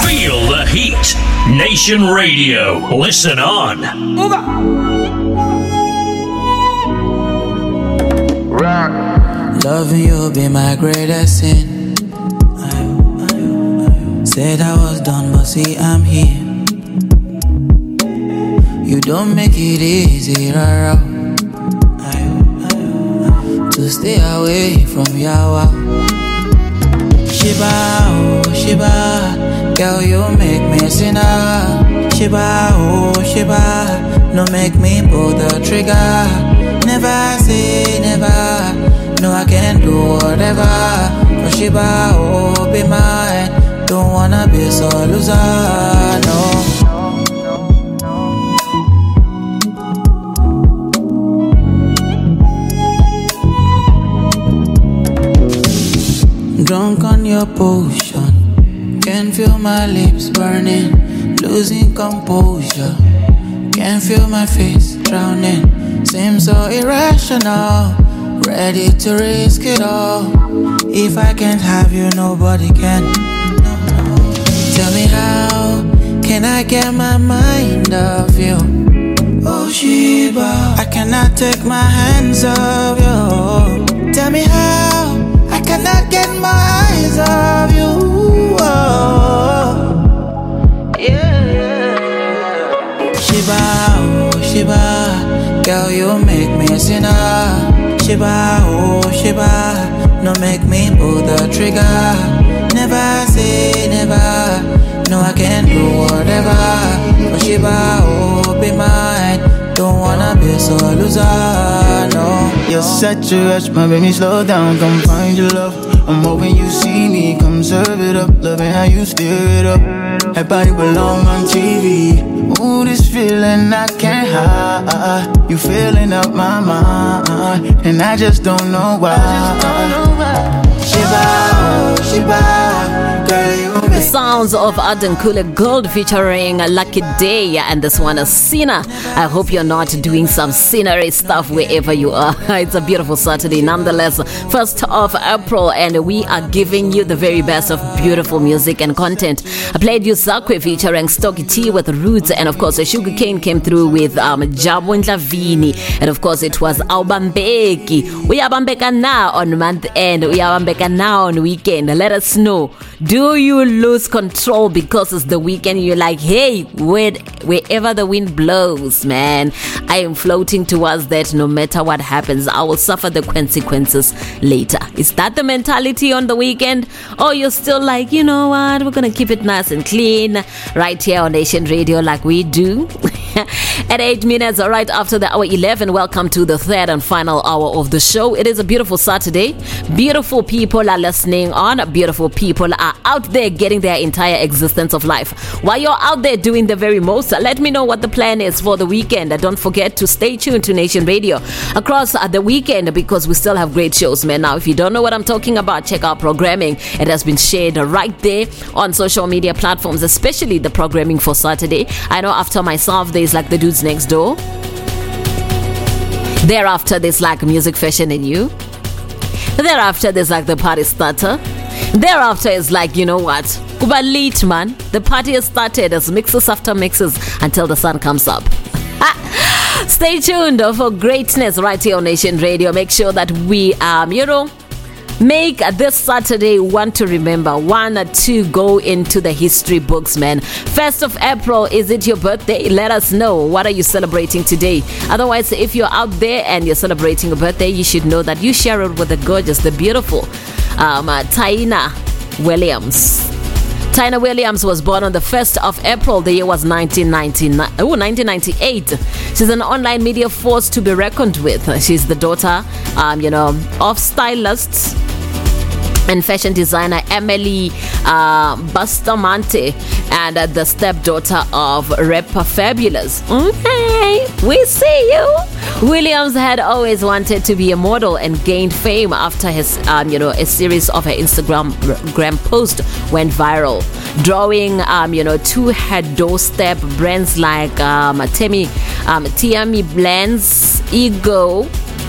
Feel the heat. Nation Radio. Listen on. Loving you be my greatest sin. said I was done, but see, I'm here. You don't make it easy, rara. To stay away from Yawa. Shiba, oh Shiba, girl, you make me sinner. Shiba, oh Shiba, no make me pull the trigger. Never say never, no I can do whatever. For Shiba, oh be mine, don't wanna be so loser, no. Drunk on your potion, can feel my lips burning, losing composure. Can feel my face drowning, seems so irrational. Ready to risk it all. If I can't have you, nobody can. Tell me how can I get my mind off you? Oh Shiba, I cannot take my hands off you. Tell me how I cannot eyes off you. Oh. Yeah. Shiba, oh Shiba, girl you make me a sinner. Shiba, oh Shiba, no make me pull the trigger. Never say never, no I can do whatever. For Shiba, oh be mine. Don't wanna be so loser, no. You're such a rush, my baby, slow down, come find your love. I'm hoping you see me, come serve it up, loving how you stir it up. That body belong on TV. Ooh, this feeling I can't hide. You filling up my mind, and I just don't know why. Shiba, oh, Shiba, girl, you sounds of Adan Kule Gold featuring Lucky Day and this one is Sina. I hope you're not doing some scenery stuff wherever you are. It's a beautiful Saturday nonetheless. First of April and we are giving you the very best of beautiful music and content. I played you Zakwe featuring Stocky T with Roots and of course Sugar Cane came through with um, Jabu Ndlavini and of course it was Aubambeki. Uyabambeka now on month end. Uyabambeka now on weekend. Let us know. Do you lose control because it's the weekend? You're like, hey, where, wherever the wind blows, man, I am floating towards that no matter what happens. I will suffer the consequences later. Is that the mentality on the weekend? Or you're still like, you know what, we're going to keep it nice and clean right here on Nation Radio like we do? At 8 minutes, right after the hour 11, welcome to the third and final hour of the show. It is a beautiful Saturday. Beautiful people are listening on. Beautiful people are out there getting their entire existence of life. While you're out there doing the very most, let me know what the plan is for the weekend. Don't forget to stay tuned to Nation Radio across uh, the weekend because we still have great shows, man. Now, if you don't know what I'm talking about, check out programming. It has been shared right there on social media platforms, especially the programming for Saturday. I know after myself, there's like the dudes next door. Thereafter, there's like music fashion in you. Thereafter, there's like the party starter. Thereafter is like, you know what? Kuba late, man. The party has started as mixes after mixes until the sun comes up. Stay tuned for greatness right here on Nation Radio. Make sure that we, um, you know, make this Saturday one to remember, one to go into the history books, man. First of April, is it your birthday? Let us know. What are you celebrating today? Otherwise, if you're out there and you're celebrating a birthday, you should know that you share it with the gorgeous, the beautiful um, uh, Taina Williams. Tina Williams was born on the 1st of April. The year was 1999, oh, 1998. She's an online media force to be reckoned with. She's the daughter, um, you know, of stylists and fashion designer Emily uh, Bustamante and uh, the stepdaughter of rapper Fabolous. Okay, we see you. Williams had always wanted to be a model and gained fame after his, um, you know, a series of her Instagram gram post went viral, drawing, um, you know, to her doorstep brands like um, Teami, um, Blends, Ego,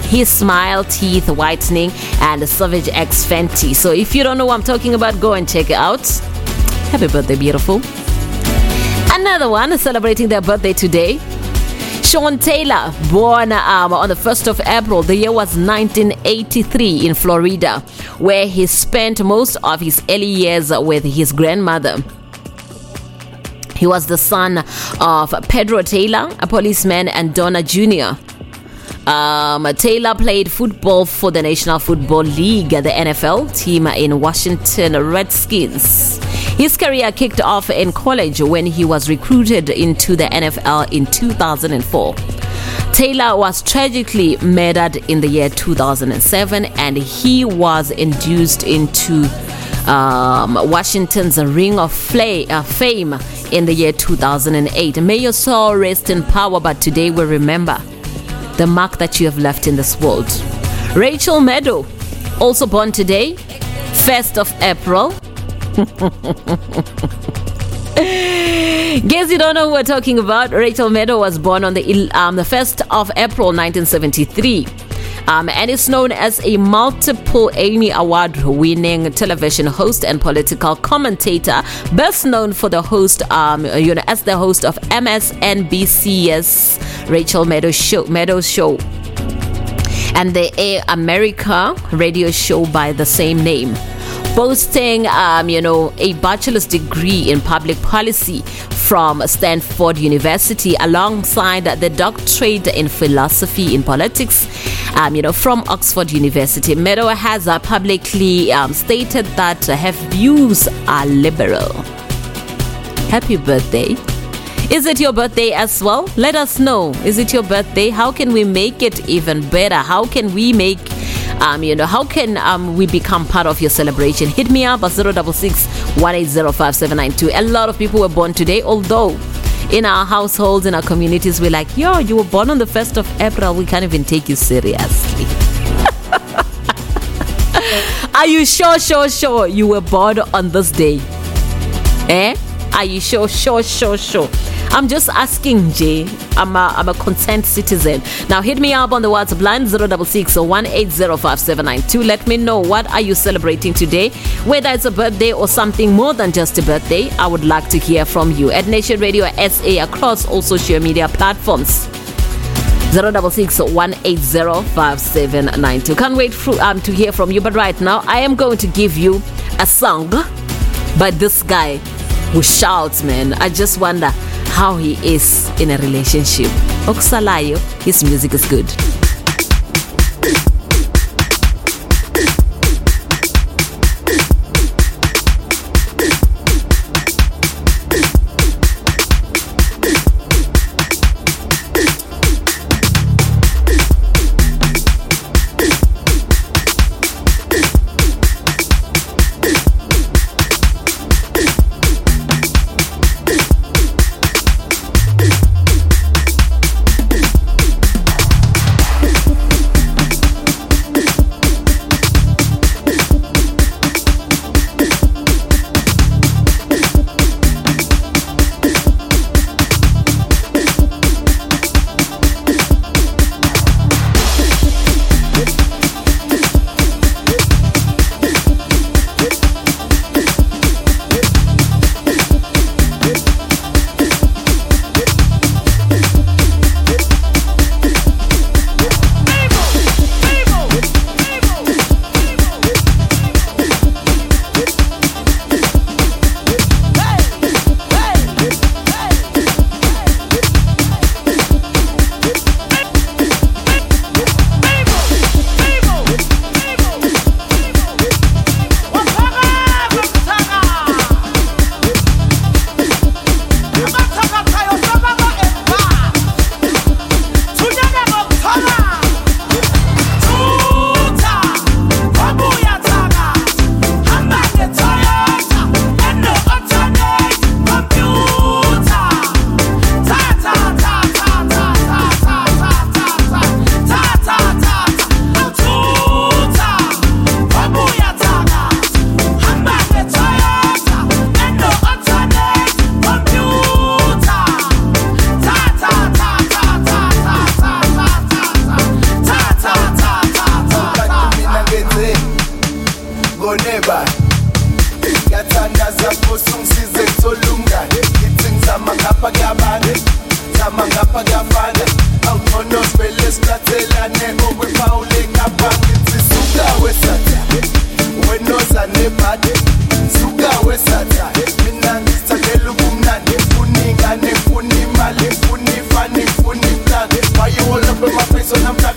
Hismile, teeth whitening, and a Savage X Fenty. So if you don't know what I'm talking about, go and check it out. Happy birthday, beautiful. Another one celebrating their birthday today. Sean Taylor, born um, on the 1st of April, the year was 1983 in Florida, where he spent most of his early years with his grandmother. He was the son of Pedro Taylor, a policeman, and Donna Junor Um, Taylor played football for the National Football League, the NFL team in Washington Redskins. His career kicked off in college when he was recruited into the NFL in 2004. Taylor was tragically murdered in the year 2007 and he was induced into um, Washington's Ring of Fla- uh, Fame in the year 2008. May your soul rest in power, but today we remember the mark that you have left in this world. Rachel Maddow, also born today, 1st of April. Guess you don't know who we're talking about. Rachel Maddow was born on the um, the 1st of April 1973. Um, and is known as a multiple Emmy Award winning television host and political commentator, best known for the host, um, you know, as the host of MSNBC's Rachel Maddow's Show, Maddow's Show and the Air America radio show by the same name. Boasting, um, you know, a bachelor's degree in public policy from Stanford University, alongside the doctorate in philosophy in politics, um, you know, from Oxford University. Maddow has uh, publicly um, stated that her views are liberal. Happy birthday. Is it your birthday as well? Let us know. Is it your birthday? How can we make it even better? How can we make um, you know, how can um, we become part of your celebration? Hit me up at 066 1805792. A lot of people were born today, although in our households, in our communities, we're like, yo, you were born on the 1st of April. We can't even take you seriously. Are you sure, sure, sure you were born on this day? Eh? Are you sure, sure, sure, sure? I'm just asking, Jay. I'm a, I'm a content citizen. Now hit me up on the WhatsApp line 066 or 1805792. Let me know what are you celebrating today. Whether it's a birthday or something more than just a birthday, I would like to hear from you at Nation Radio SA across all social media platforms. 066 1805792. Can't wait for, um, to hear from you. But right now, I am going to give you a song by this guy who shouts, man. I just wonder how he is in a relationship. Oksalayo, his music is good.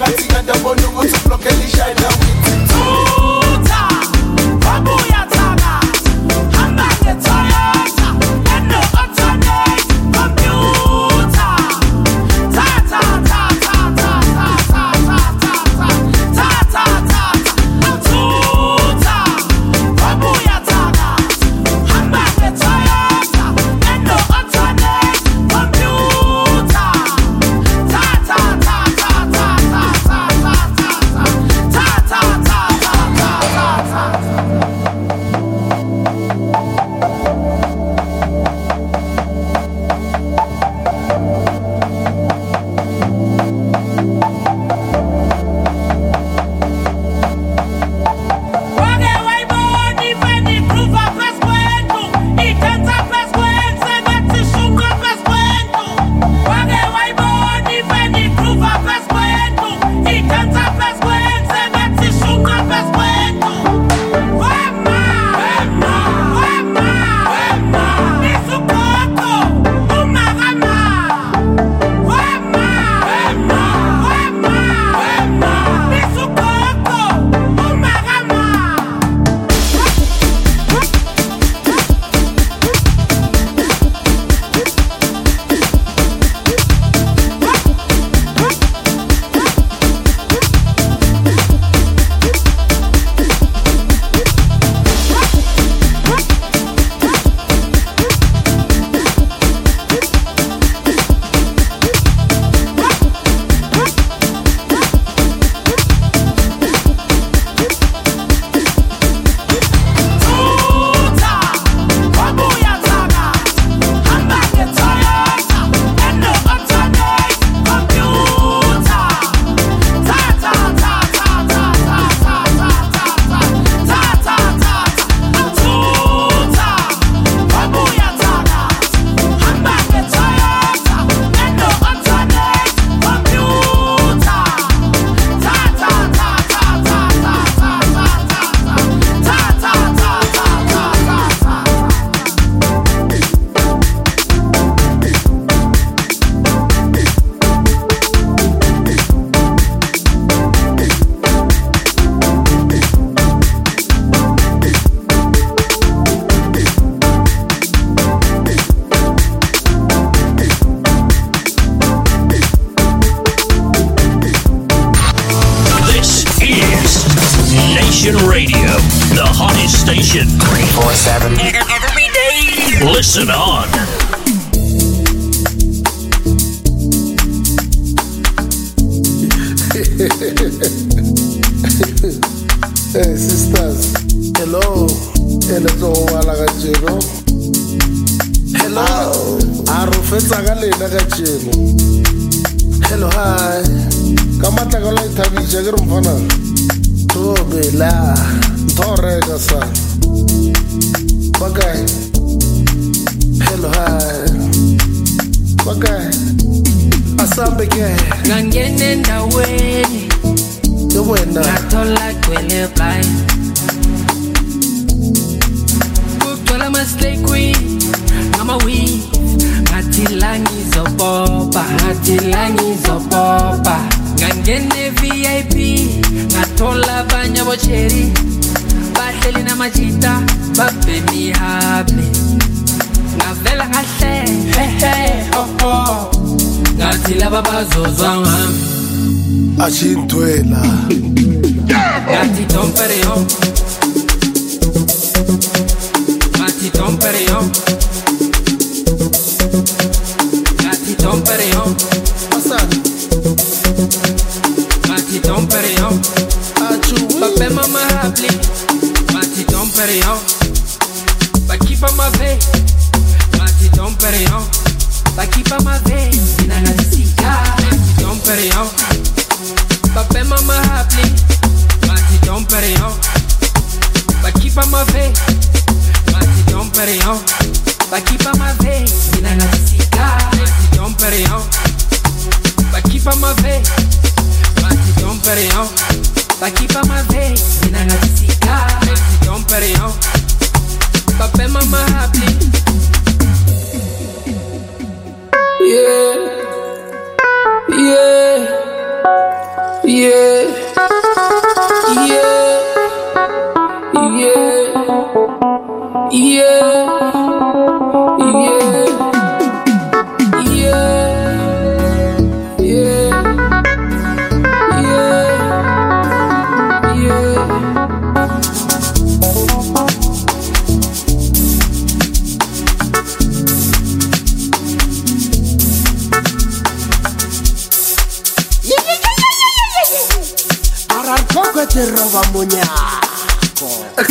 Party at the bundle, go to block and shine down with.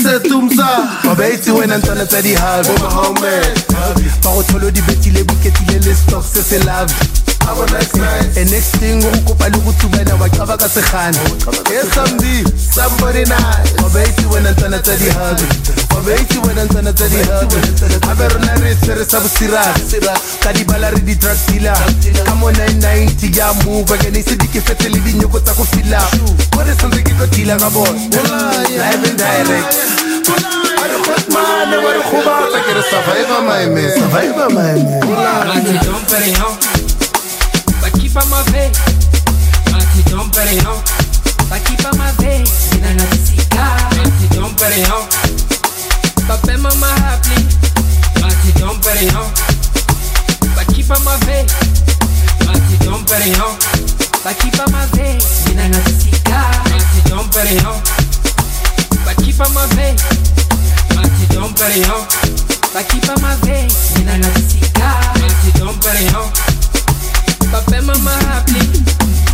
Exetumsa babaitse wena ntwana tsa dihabe mahome ba go tholo di betile boketile le stock se se lave e next thing go kopa le go tumela wa qaba ka segane e samdi somebody nice babaitse wena ntwana tsa dihabe babaitse wena ntwana tsa dihabe gape rona re tshwere sa bosirasa ka dibala re di-drug dealer ka mo 990 ya move ke ne ise di ke fetse le dinyoko tsa go fila ko re santse ke tlo deala ka bone live and direct mane wa re gobatsa ke re survivor survivor maeme Mati Dom Perignon Bakipa ma ve Mati Dom Perignon Bakipa ma ve Mina ngatisika Mati Dom Perignon Pape mama happy Mati Dom Perignon Bakipa ma ve Mati Dom Perignon Bakipa ma ve Mina ngatisika Mati Dom Perignon Bakipa ma ve Mati Dom Perignon Bakipa ma ve Mina ngatisika Mati Dom Perignon Pape mama happy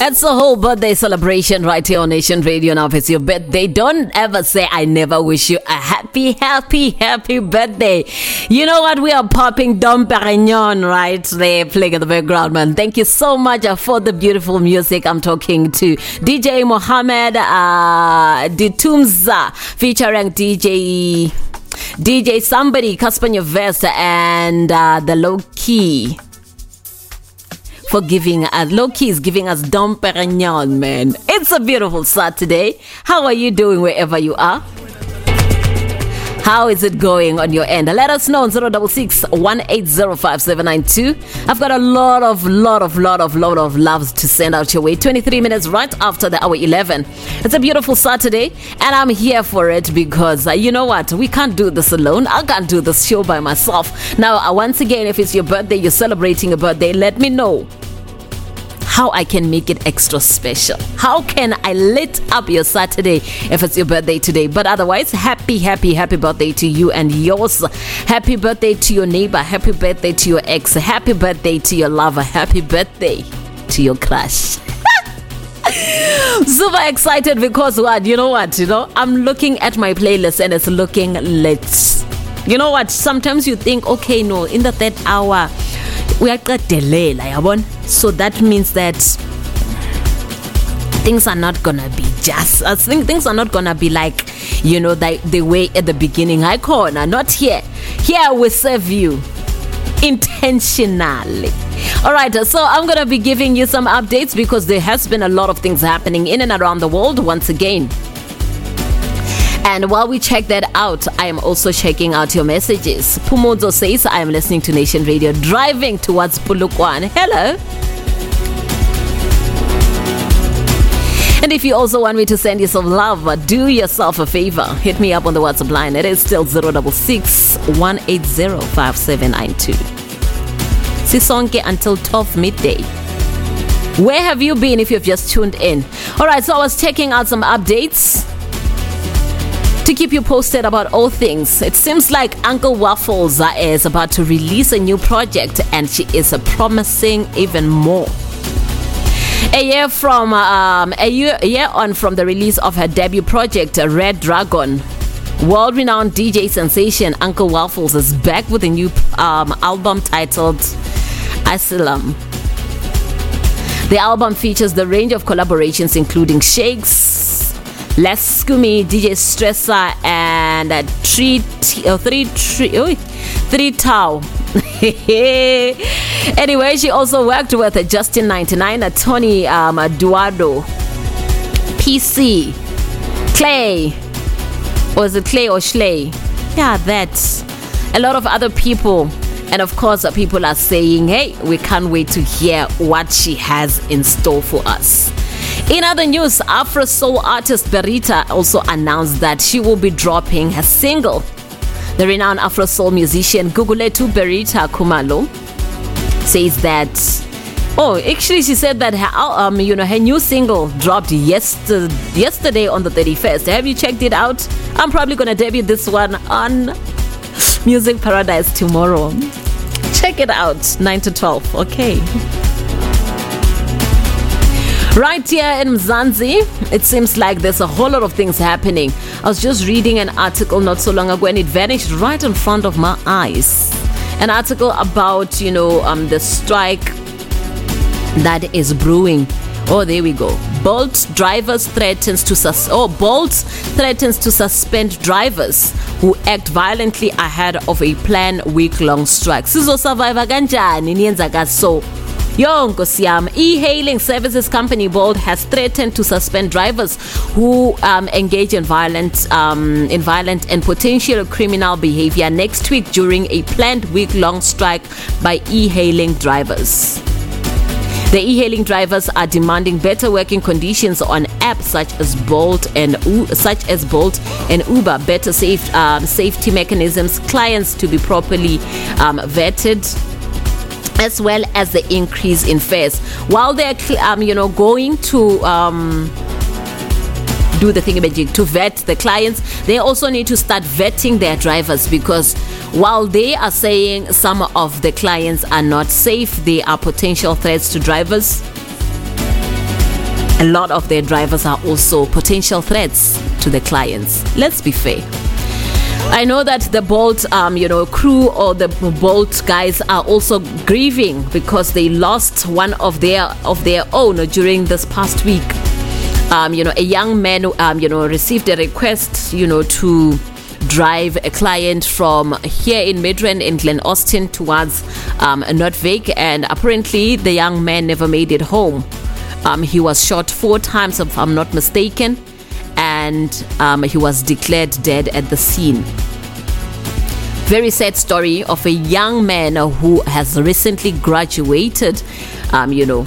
It's a whole birthday celebration right here on Nation Radio. Now, if it's your birthday, don't ever say, I never wish you a happy, happy, happy birthday. You know what? We are popping Dom Perignon right there, playing in the background, man. Thank you so much uh, for the beautiful music. I'm talking to DJ Mohammed uh, Ditumza featuring DJ. DJ somebody, Cassper Nyovest, and uh, the low key for giving us Loki is giving us Dom Perignon, man. It's a beautiful Saturday. How are you doing wherever you are? How is it going on your end? Let us know on 066 1805792. I've got a lot of, lot of, lot of, lot of loves to send out your way. 23 minutes right after the hour 11. It's a beautiful Saturday, and I'm here for it because uh, you know what? We can't do this alone. I can't do this show by myself. Now, uh, once again, if it's your birthday, you're celebrating a birthday, let me know how I can make it extra special. How can I lit up your Saturday if it's your birthday today? But otherwise, happy, happy, happy birthday to you and yours. Happy birthday to your neighbor. Happy birthday to your ex. Happy birthday to your lover. Happy birthday to your crush. Super excited because what? You know what? You know, I'm looking at my playlist and it's looking lit. You know what? Sometimes you think, okay, no, in the third hour, we are delayed, yabon. So that means that things are not gonna be just. I think things are not gonna be like, you know, the, the way at the beginning. I corner, not here. Here we serve you intentionally. All right, so I'm going to be giving you some updates because there has been a lot of things happening in and around the world once again. And while we check that out, I am also checking out your messages. Pumozo says, I am listening to Nation Radio driving towards Polokwane. Hello. And if you also want me to send you some love, do yourself a favor. Hit me up on the WhatsApp line. It is still 066 180 5792. Sisonke until 12 midday. Where have you been if you've just tuned in? All right, so I was checking out some updates to keep you posted about all things. It seems like Uncle Waffles is about to release a new project and she is promising even more. A year from um, a year, year on from the release of her debut project, Red Dragon, world-renowned DJ sensation Uncle Waffles is back with a new um, album titled Asylum. The album features the range of collaborations including Shakes, Les Skumi, DJ Stressa, and uh, three, t- uh, three, three, oh, three Tau. anyway, she also worked with uh, Justin 99, uh, Tony um, Eduardo, PC, Clay, was it Clay or Schley? Yeah, that's a lot of other people. And of course, people are saying, hey, we can't wait to hear what she has in store for us. In other news, Afro soul artist Berita also announced that she will be dropping her single. The renowned Afro soul musician Gugulethu Berita Khumalo says that. Oh, actually, she said that her um, you know, her new single dropped yesterday, yesterday on the 31st. Have you checked it out? I'm probably gonna debut this one on Music Paradise tomorrow. Check it out, 9 to 12. Okay. Right here in Mzansi, it seems like there's a whole lot of things happening. I was just reading an article not so long ago and it vanished right in front of my eyes. An article about, you know, um, the strike that is brewing. Oh, there we go. Bolt drivers threatens to sus- oh Bolt threatens to suspend drivers who act violently ahead of a planned week-long strike. Sizosurvive kanjani niyenzaka so? Yo, Nkosi e-hailing services company Bolt has threatened to suspend drivers who um, engage in violent, um, in violent and potential criminal behavior next week during a planned week-long strike by e-hailing drivers. The e-hailing drivers are demanding better working conditions on apps such as Bolt and such as Bolt and Uber, better safe, um, safety mechanisms, clients to be properly um, vetted as well as the increase in fares. While they're, um, you know, going to um, do the thingamajig to vet the clients, they also need to start vetting their drivers because while they are saying some of the clients are not safe, they are potential threats to drivers. A lot of their drivers are also potential threats to the clients. Let's be fair. I know that the Bolt, um, you know, crew or the Bolt guys are also grieving because they lost one of their of their own during this past week. Um, you know, a young man, um, you know, received a request, you know, to drive a client from here in Midrand in Glen Austin towards um, and apparently the young man never made it home. Um, he was shot four times, if I'm not mistaken, and um, he was declared dead at the scene. very sad story of a young man who has recently graduated, um, you know.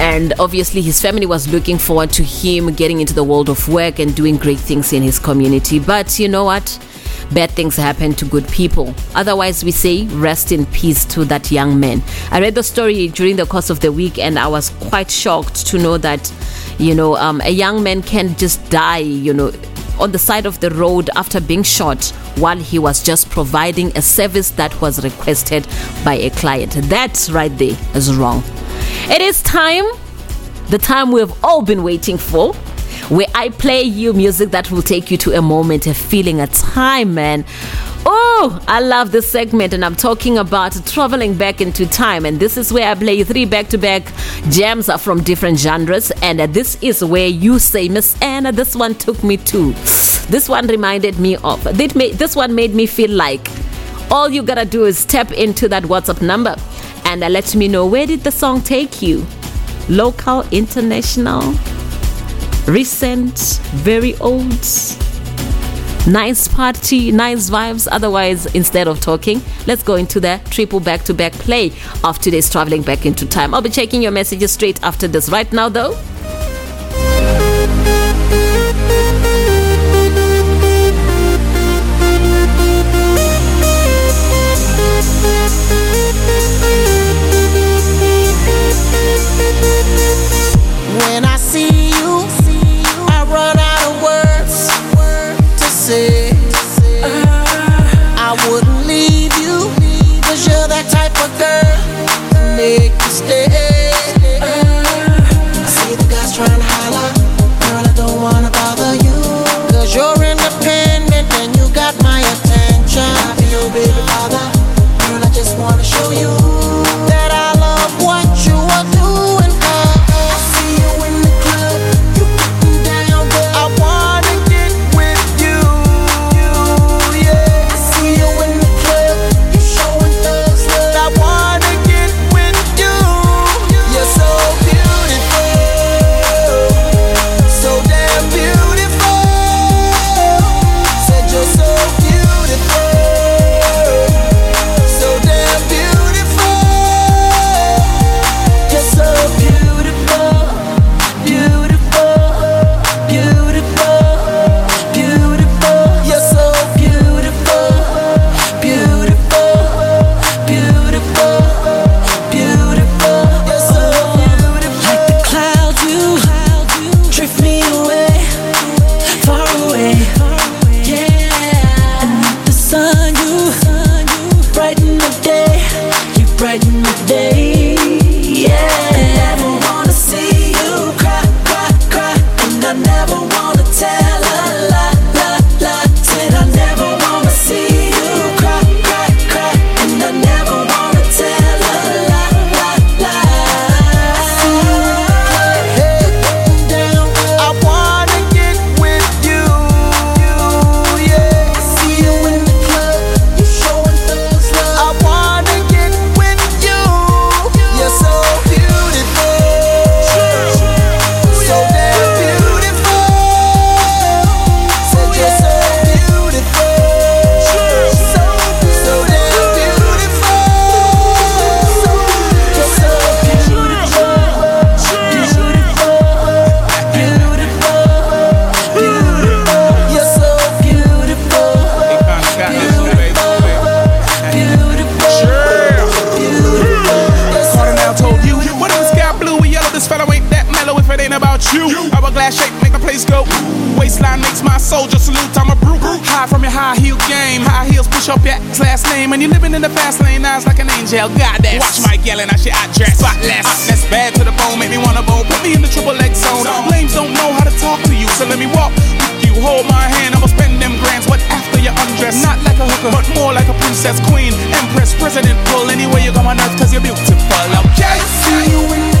And obviously, his family was looking forward to him getting into the world of work and doing great things in his community. But you know what? Bad things happen to good people. Otherwise, we say rest in peace to that young man. I read the story during the course of the week and I was quite shocked to know that, you know, um, a young man can just die, you know, on the side of the road after being shot while he was just providing a service that was requested by a client. That right there is wrong. It is time, the time we've all been waiting for, where I play you music that will take you to a moment, a feeling, a time, man. Oh, I love this segment, and I'm talking about traveling back into time. And this is where I play three back to back jams from different genres. And this is where you say, MissN, this one took me to. This one reminded me of. This, one made me feel like all you gotta do is tap into that WhatsApp number and let me know where did the song take you? Local, international, recent, very old. Nice party, nice vibes. Otherwise, instead of talking, let's go into the triple back to back play of today's traveling back into time. I'll be checking your messages straight after this. Right now, though, say. You. Hourglass shape make the place go. Waistline makes my soldier salute. I'm a brute. High from your high heel game. High heels push up your ex last name. And you living in the fast lane. Eyes like an angel. Goddess. Watch my yelling. I shit I dress. Spotless. Hotness bad to the bone. Make me wanna bone. Put me in the triple X zone. Lames don't know how to talk to you. So let me walk you. Hold my hand. I'ma spend them grands. What after you undress? Not like a hooker, but more like a princess, queen, empress, president. Pull anywhere you come on earth. Cause you're beautiful. Okay? See you in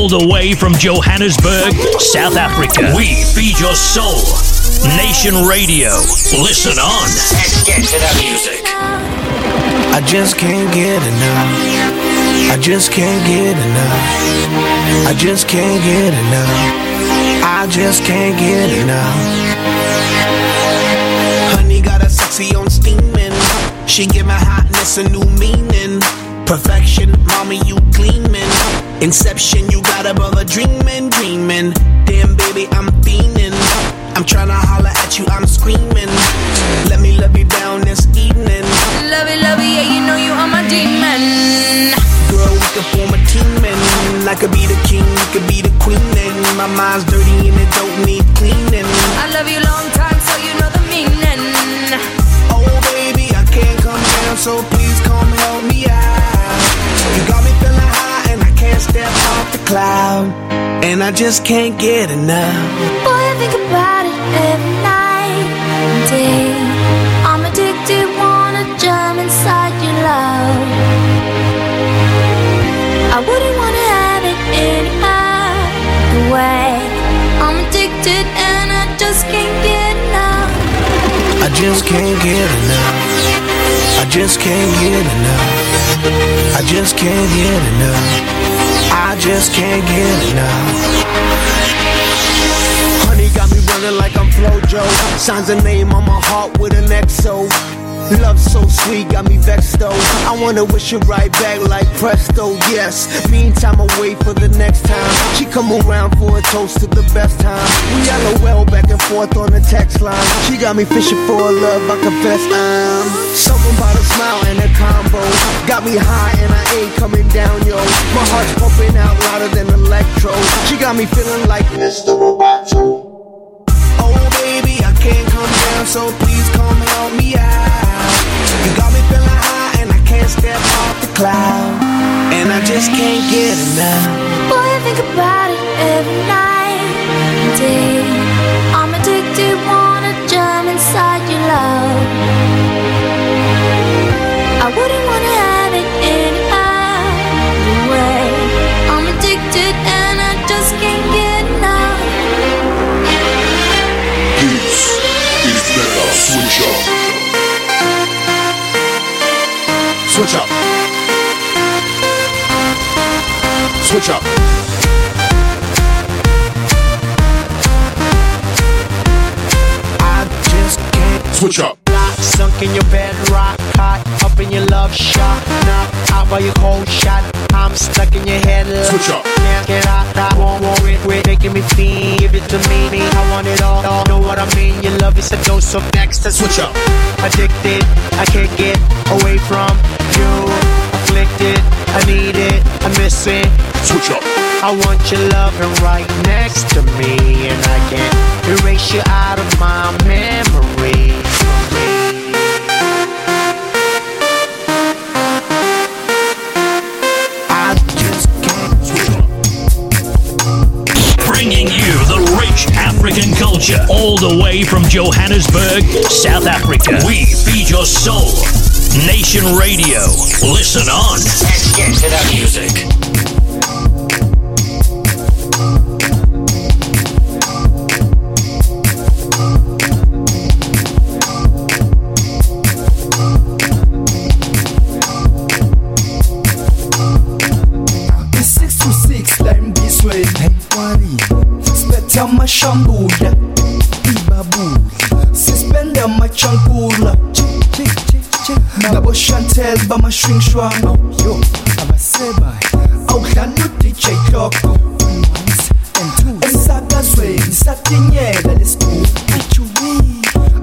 all the way from Johannesburg, South Africa. We feed your soul. Nation Radio. Listen on. Let's get to the music. I just can't get enough. I just can't get enough. I just can't get enough. I just can't get enough. Honey got a sexy on steaming. She give my hotness a new meaning. Perfection, mommy, you gleaming. Inception, you got a dreaming, dreaming. Damn, baby, I'm fiending. I'm tryna holler at you, I'm screaming. Let me love you down this evening. Love it, love it, yeah, you know you are my demon. Girl, we could form a team and I could be the king, you could be the queen. And my mind's dirty and it don't need cleaning. I love you long time, so you know the meaning. Oh, baby, I can't come down, so please come help me out. You got step off the cloud. And I just can't get enough. Boy, I think about it every night and day. I'm addicted, wanna jump inside your love. I wouldn't wanna have it any other way. I'm addicted and I just can't get enough. I just can't get enough. I just can't get enough. I just can't get enough. I just can't get enough. Honey got me running like I'm Flojo. Signs a name on my heart with an XO. Love so sweet, got me vexed though. I wanna wish it right back like presto, yes. Meantime, I wait for the next time. She come around for a toast to the best time. We LOL back and forth on the text line. She got me fishing for a love, I confess I'm. A smile and a combo. Got me high and I ain't coming down, yo. My heart's pumping out louder than electro. She got me feeling like Mr. Roboto. Oh baby, I can't come down, so please come help me out. You got me feeling high and I can't step off the cloud. And I just can't get enough. Switch up. I just can't switch up. Not sunk in your bed, rock hot, up in your love shot. Now out by your cold shot. I'm stuck in your head. Switch up. Can't get out, I won't worry. Quit making me feel. Give it to me, me. I want it all. all. Know what I mean? Your love is a dose of next. Switch up. Addicted, I can't get away from you. Afflicted, I need it, I miss it. Switch up. I want your loving right next to me, and I can't erase you out of my memory. I just can't switch up. Bringing you the rich African culture all the way from Johannesburg, South Africa. We feed your soul. Nation Radio. Listen on. Let's get to the music. It's Chantel bama swing swang. Yo, abaseba. Awudlala Clock. Emsakazweni satinyela lesigubhi.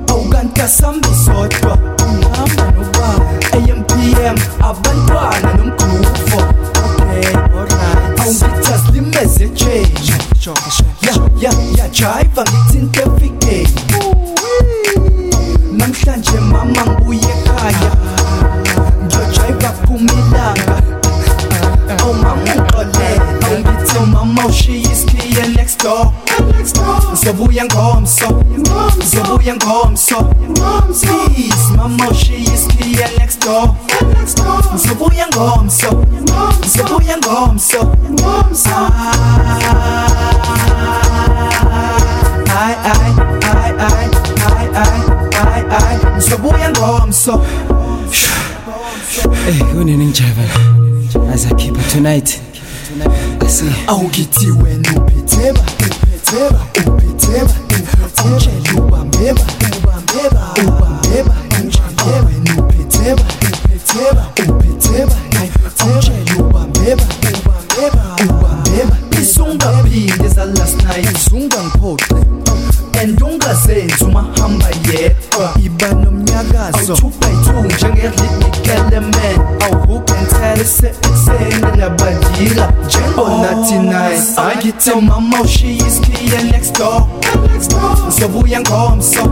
Awukantasambi sodwa. Ungahamba nobaba. AMPM abantwana nomgruvo. Okay, alright. Awungithi silimeze change. Ya, ya, ya, jive ngithinte. Zawujan komso, zawujan komso Please, mamo, she is clear next door. Zawujan komso, zawujan komso Aj, aj, I, aj, aj, aj, aj, aj Zawujan komso Ey, uneningijabulela as I keep it tonight. I see. Awugithiwe nuphetheba. Uphetheba umtshela ubambeba ubambeba ubambeba umtshela wena ubambeba ubambeba ubambeba isungaphinde umahamba yedwa iba tequila Jumbo 99 I get to mama, she is clear next door. Ngizobuya ngomso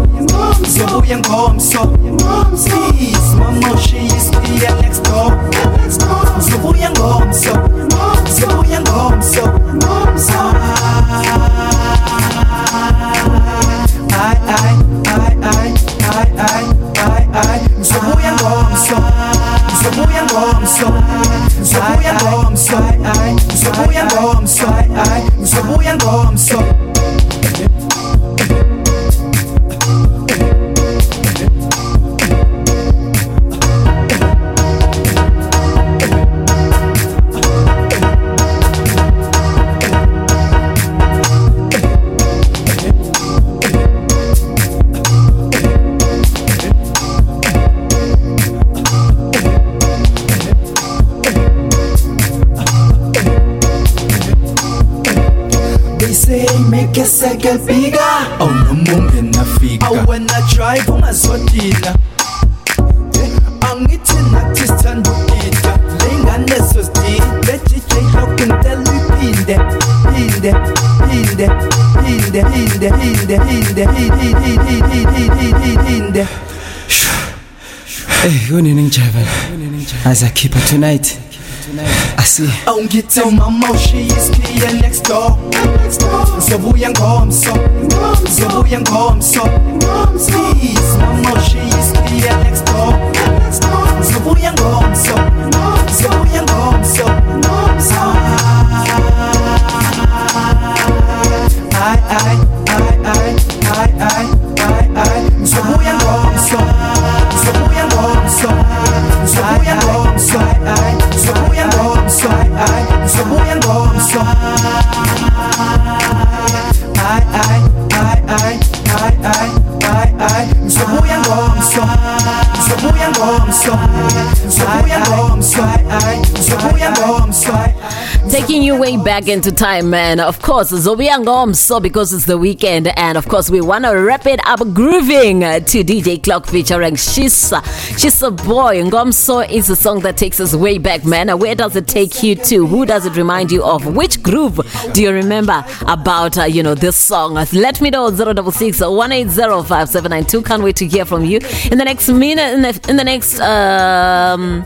Ngizobuya so. Please mama, she is clear next door. So, who young home, so, so, who young home, so, so, I, I, I, I, I, I, I, I, so, ay, ay, ay, ay, so. ay, ay Ngizobuya ngomso Ngizobuya ngomso Ngizobuya ngomso mso, mso buya ngomso, mso buya ngomso say make a second bigger Oh no munge nafika Oh when I drive ungazodina Angithi nathi sithanda ukida Lengane sozidile DJ Lock ngitela uyiphinde Phinde Phinde Phinde Phinde Phinde Phinde Phinde Phinde Hey, kunini ngijava as I keep it tonight. See. awungithi mama ushiye isikhiye next door. Ngizobuya ngomso. Ngizobuya ngomso. Mama ushiye isikhiye next door. Ngizobuya ngomso Taking you way back into time, man. Of course, Zobia Ngomso because it's the weekend, and of course, we want to wrap it up grooving to DJ Clock featuring Shisa. Shisa Boy. Ngomso is a song that takes us way back, man. Where does it take you to? Who does it remind you of? Which groove do you remember about, uh, you know, this song? Let me know 066 180 Can't wait to hear from you in the next minute, in the, in the next, um,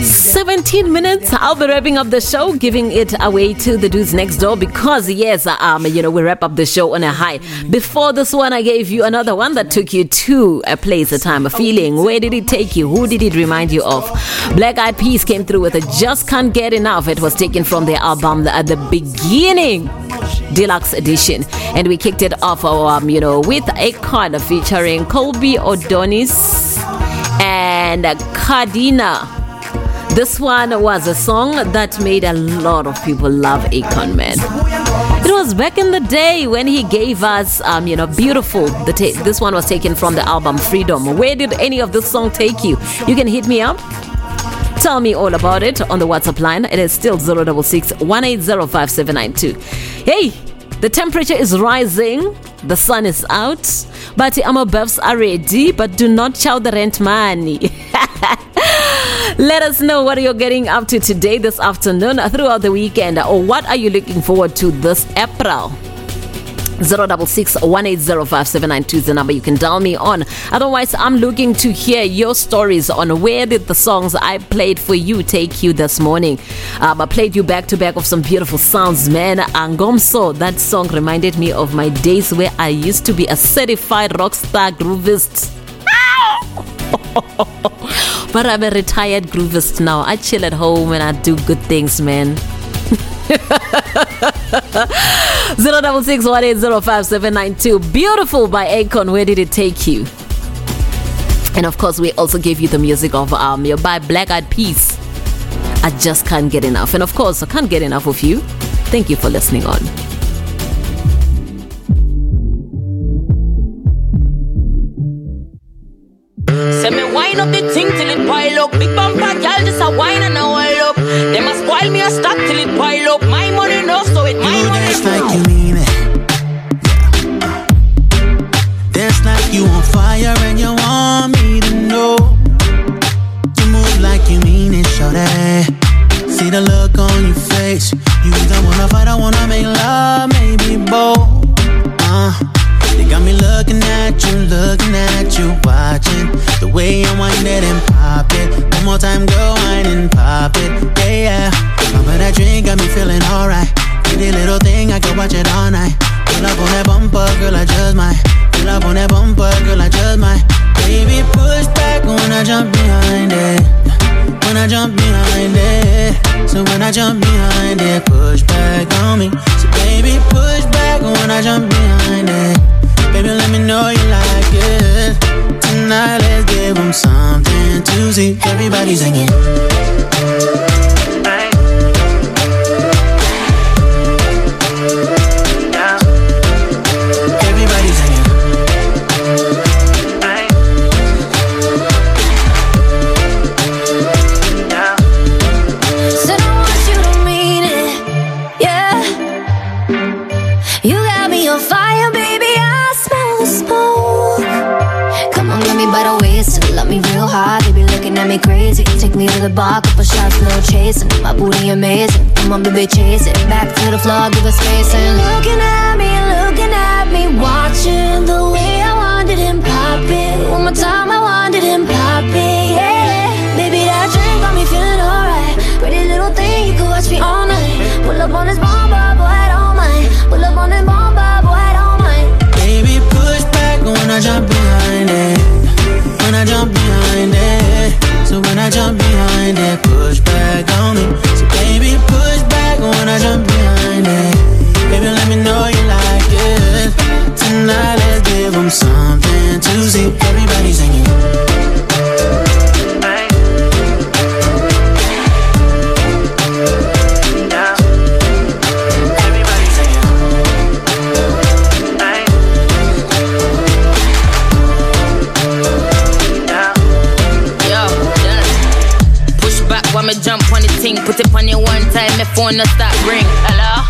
17 minutes i'll be wrapping up the show giving it away to the dudes next door because yes um you know we wrap up the show on a high. Before this one i gave you another one that took you to a place a time a feeling. Where did it take you? Who did it remind you of? Black eyed peas came through with a just can't get enough. It was taken from their album at the beginning deluxe edition. And we kicked it off um you know with Akon featuring Colby O'Donis and Kardinal. This one was a song that made a lot of people love Akon Man. It was back in the day when he gave us, um, you know, beautiful. The ta- this one was taken from the album Freedom. Where did any of this song take you? You can hit me up. Tell me all about it on the WhatsApp line. It is still 066 1805792. Hey, the temperature is rising, the sun is out, but our buffs are ready, but do not chow the rent money. Let us know what you're getting up to today, this afternoon, throughout the weekend, or what are you looking forward to this April? 066 1805792 is the number you can dial me on. Otherwise, I'm looking to hear your stories on where did the songs I played for you take you this morning. Um, I played you back to back of some beautiful sounds, man. Angomso, that song reminded me of my days where I used to be a certified rock star groovist. but I'm a retired groovist now. I chill at home and I do good things, man. 0661805792. Beautiful by Akon. Where did it take you? And of course, we also gave you the music of um your by Black Eyed Peas. I just can't get enough. And of course, I can't get enough of you. Thank you for listening on. Me wine up the thing till it pile up. Big bumper girl just a wine and a while up. They must spoil me a stock till it pile up. My money no, so it my money. Dance like you mean it. Dance like you on fire and you want me to know. You move like you mean it, shorty. See the look on your face. You either wanna fight or wanna make love, maybe both. Uh, they got me looking at you, looking at you, watching the way you wind it and pop it. One more time, go wine and pop it, yeah, yeah. Remember that drink got me feeling alright. Pretty little thing, I could watch it all night. Pull up on that bumper, girl, I just might. Pull up on that bumper, girl, I just might. Baby, push back when I jump behind it. When I jump behind it. So when I jump behind it, push back on me. So baby, push back when I jump behind it. Baby, let me know you like it. Tonight, let's give them something to see. Everybody singing. Me to the bar, couple shots, no chasing. My booty amazing. Come on, baby, chase it. Back to the floor, give us space and looking at me, looking at me, watching the way I wanted him pop it. One more time, I wanted him pop it, yeah. Baby, that drink got me feeling alright. Pretty little thing, you could watch me all night. Pull up on this bomber, boy, I don't mind. Pull up on this bomber, boy, I don't mind. Baby, push back when I jump behind it. When I jump behind it. So when I jump behind it, push back on me. So baby, push back when I jump behind it. Baby, let me know you like it. Tonight, let's give them something to see. Everybody singing. Put it on you one time, my phone no stop ring. Hello?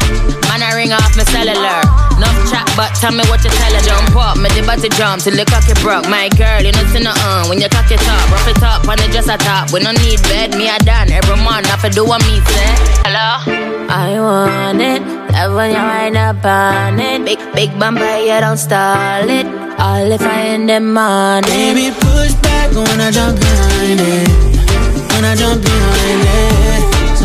Man, I ring off my cellular. Enough chat, but tell me what you tell her. Jump up, me the body jump till the cocky broke. My girl, you know see no uh. When you cock it rough it up, and the a top. We no need bed, me a done. Every month, I fi do what me say. Hello? I want it. Love when you wind up on it. Big, big bumper, you don't stall it. All if I in the morning. Baby, push back when I jump behind it. When I jump behind it.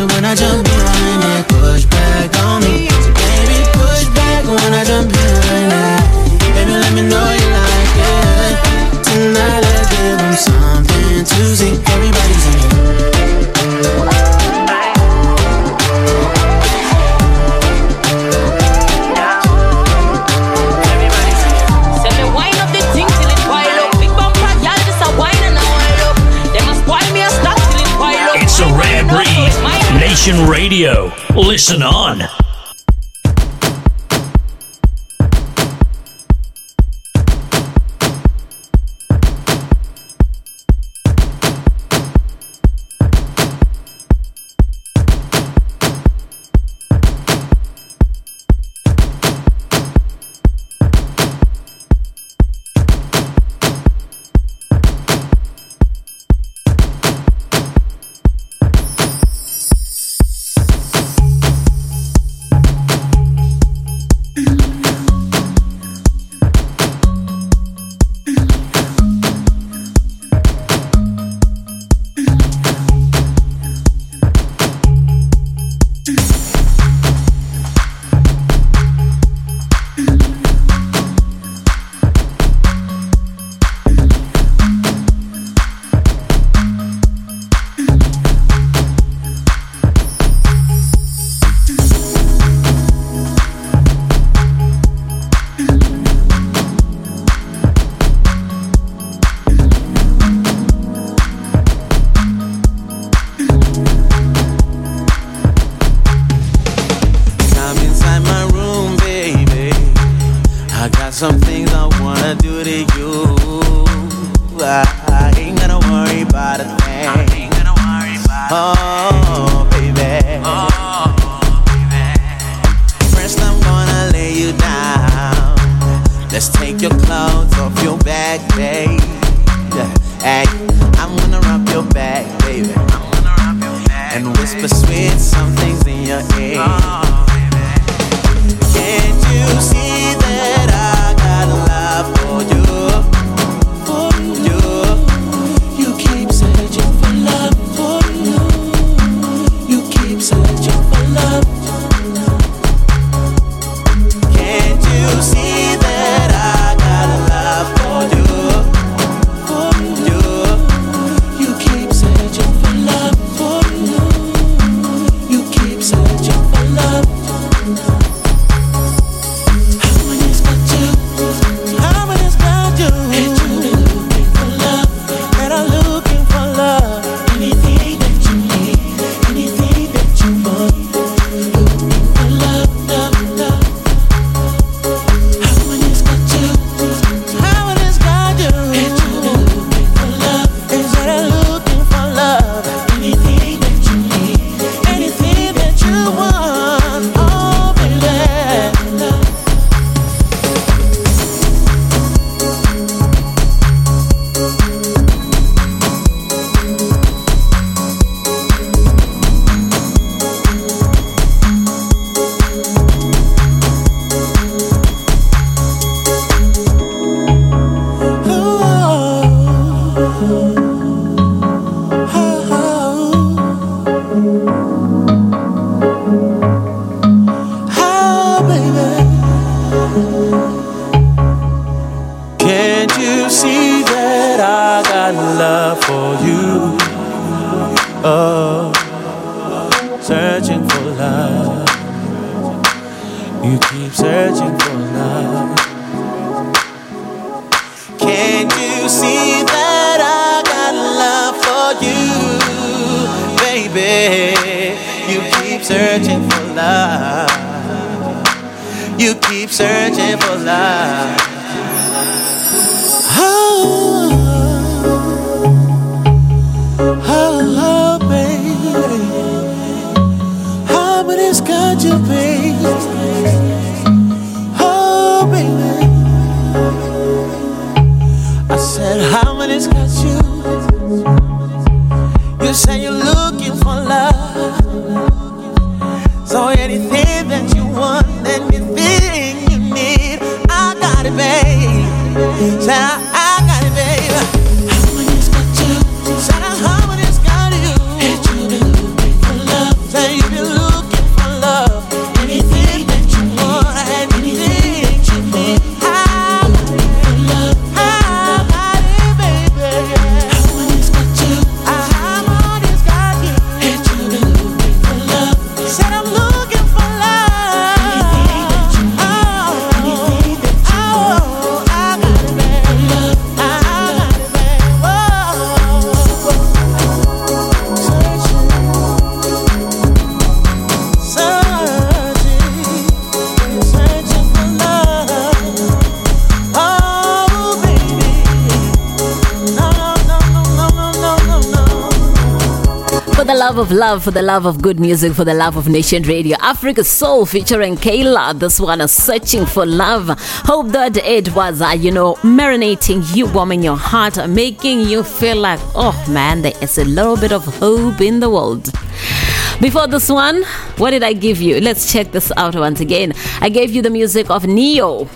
So when I jump behind it, push back on me. So baby, push back when I jump behind it. Baby, let me know you like it. Tonight, let's give them something to see. Everybody singing. Say Nation Radio. Listen on. Love for the love of good music, for the love of Nation Radio, Africa Soul featuring Kayla. This one is searching for love. Hope that it was, uh, you know, marinating you, warming your heart, uh, making you feel like, oh man, there is a little bit of hope in the world. Before this one, what did I give you? Let's check this out once again. I gave you the music of Ne-Yo.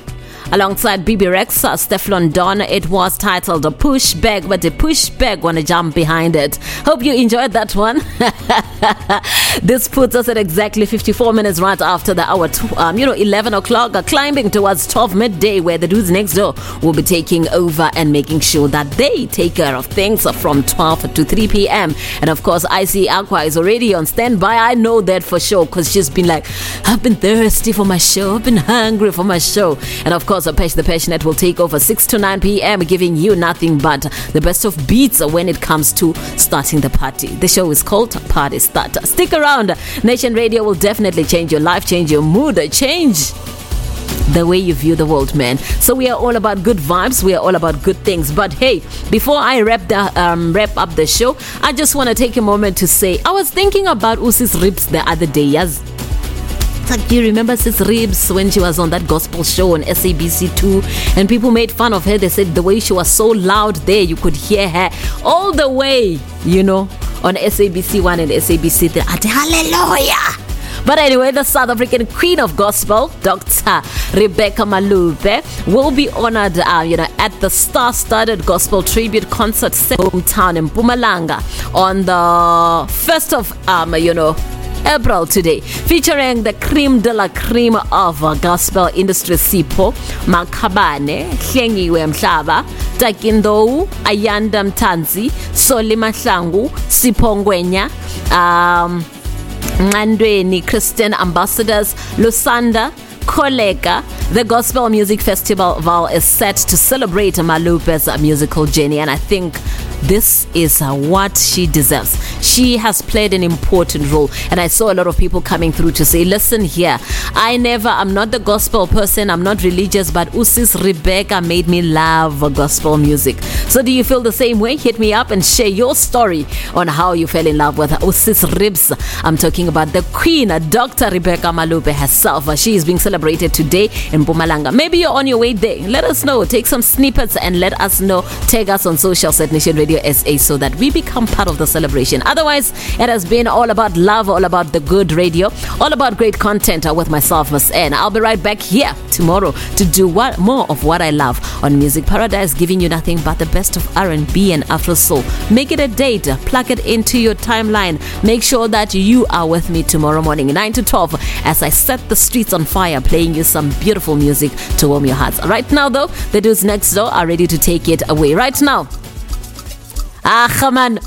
Alongside Bebe Rexha, Stefflon Don, it was titled a push back, but the push back wanna jump behind it. Hope you enjoyed that one. this puts us at exactly 54 minutes right after the hour, um, you know, 11 o'clock, uh, climbing towards 12 midday, where the dudes next door will be taking over and making sure that they take care of things from 12 to 3 p.m. And of course, I see Aqua is already on standby. I know that for sure because she's been like, I've been thirsty for my show, I've been hungry for my show. And of course, Apesh the Passionate will take over 6 to 9 p.m., giving you nothing but the best of beats when it comes to starting the party. The show is called Party Starter. Stick around. Nation Radio will definitely change your life, change your mood, change the way you view the world, man. So we are all about good vibes. We are all about good things. But hey, before I wrap the um, wrap up the show, I just want to take a moment to say I was thinking about Usi's ribs the other day. Yes. Do you remember Sis Ribs when she was on that gospel show on SABC2 and people made fun of her? They said the way she was so loud there, you could hear her all the way, you know, on SABC1 and SABC3. At hallelujah! But anyway, the South African Queen of Gospel, Dr. Rebecca Malope, will be honored, uh, you know, at the star-studded gospel tribute concert hometown in Mpumalanga on the first of, um, you know, April today, featuring the cream de la cream of uh, gospel industry Sipho, Makhabane, Hlengiwe Mhlaba, Takie Ndou, Ayanda Ntanzi, Solly Mahlangu, Sipho Ngwenya, um, Ncandweni Christian Ambassadors, Lusanda, Kolega, the Gospel Music Festival Val is set to celebrate Malope's musical journey, and I think this is uh, what she deserves. She has played an important role, and I saw a lot of people coming through to say, Listen here, I never, I'm not the gospel person, I'm not religious, but Usis Rebecca made me love gospel music. So, do you feel the same way? Hit me up and share your story on how you fell in love with Usis Ribs. I'm talking about the queen, Dr. Rebecca Malope herself. She is being celebrated today in Mpumalanga. Maybe you're on your way there. Let us know. Take some snippets and let us know. Tag us on socials at Nation Radio SA so that we become part of the celebration. Otherwise, it has been all about love, all about the good radio, all about great content uh, with myself, MissN. I'll be right back here tomorrow to do what more of what I love on Music Paradise, giving you nothing but the best of R&B and Afro Soul. Make it a date. Plug it into your timeline. Make sure that you are with me tomorrow morning, 9 to 12, as I set the streets on fire, playing you some beautiful music to warm your hearts. Right now, though, the dudes next door are ready to take it away. Right now. Ah, come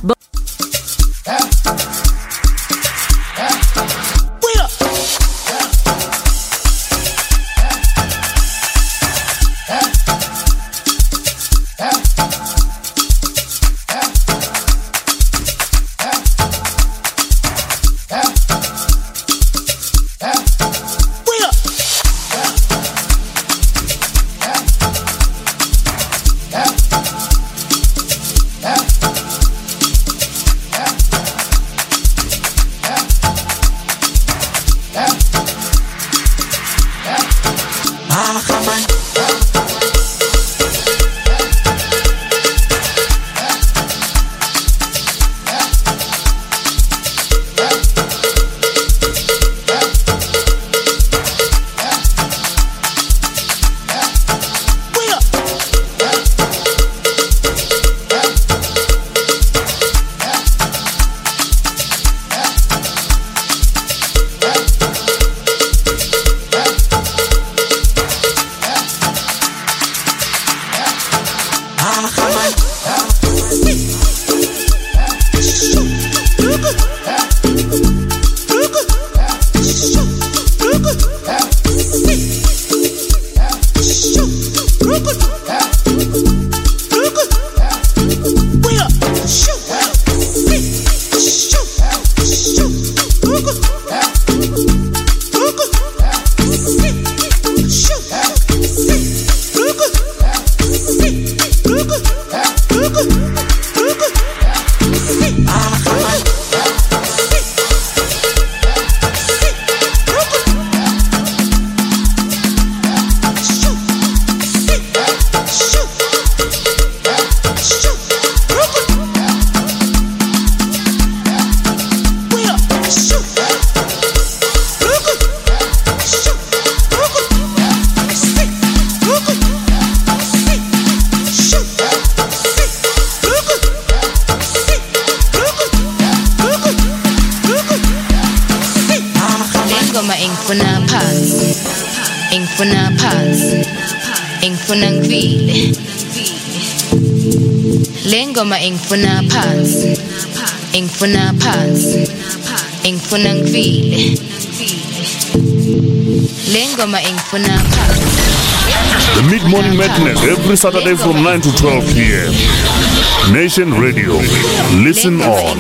every Saturday from 9 to 12 p.m. Nation Radio. Listen on.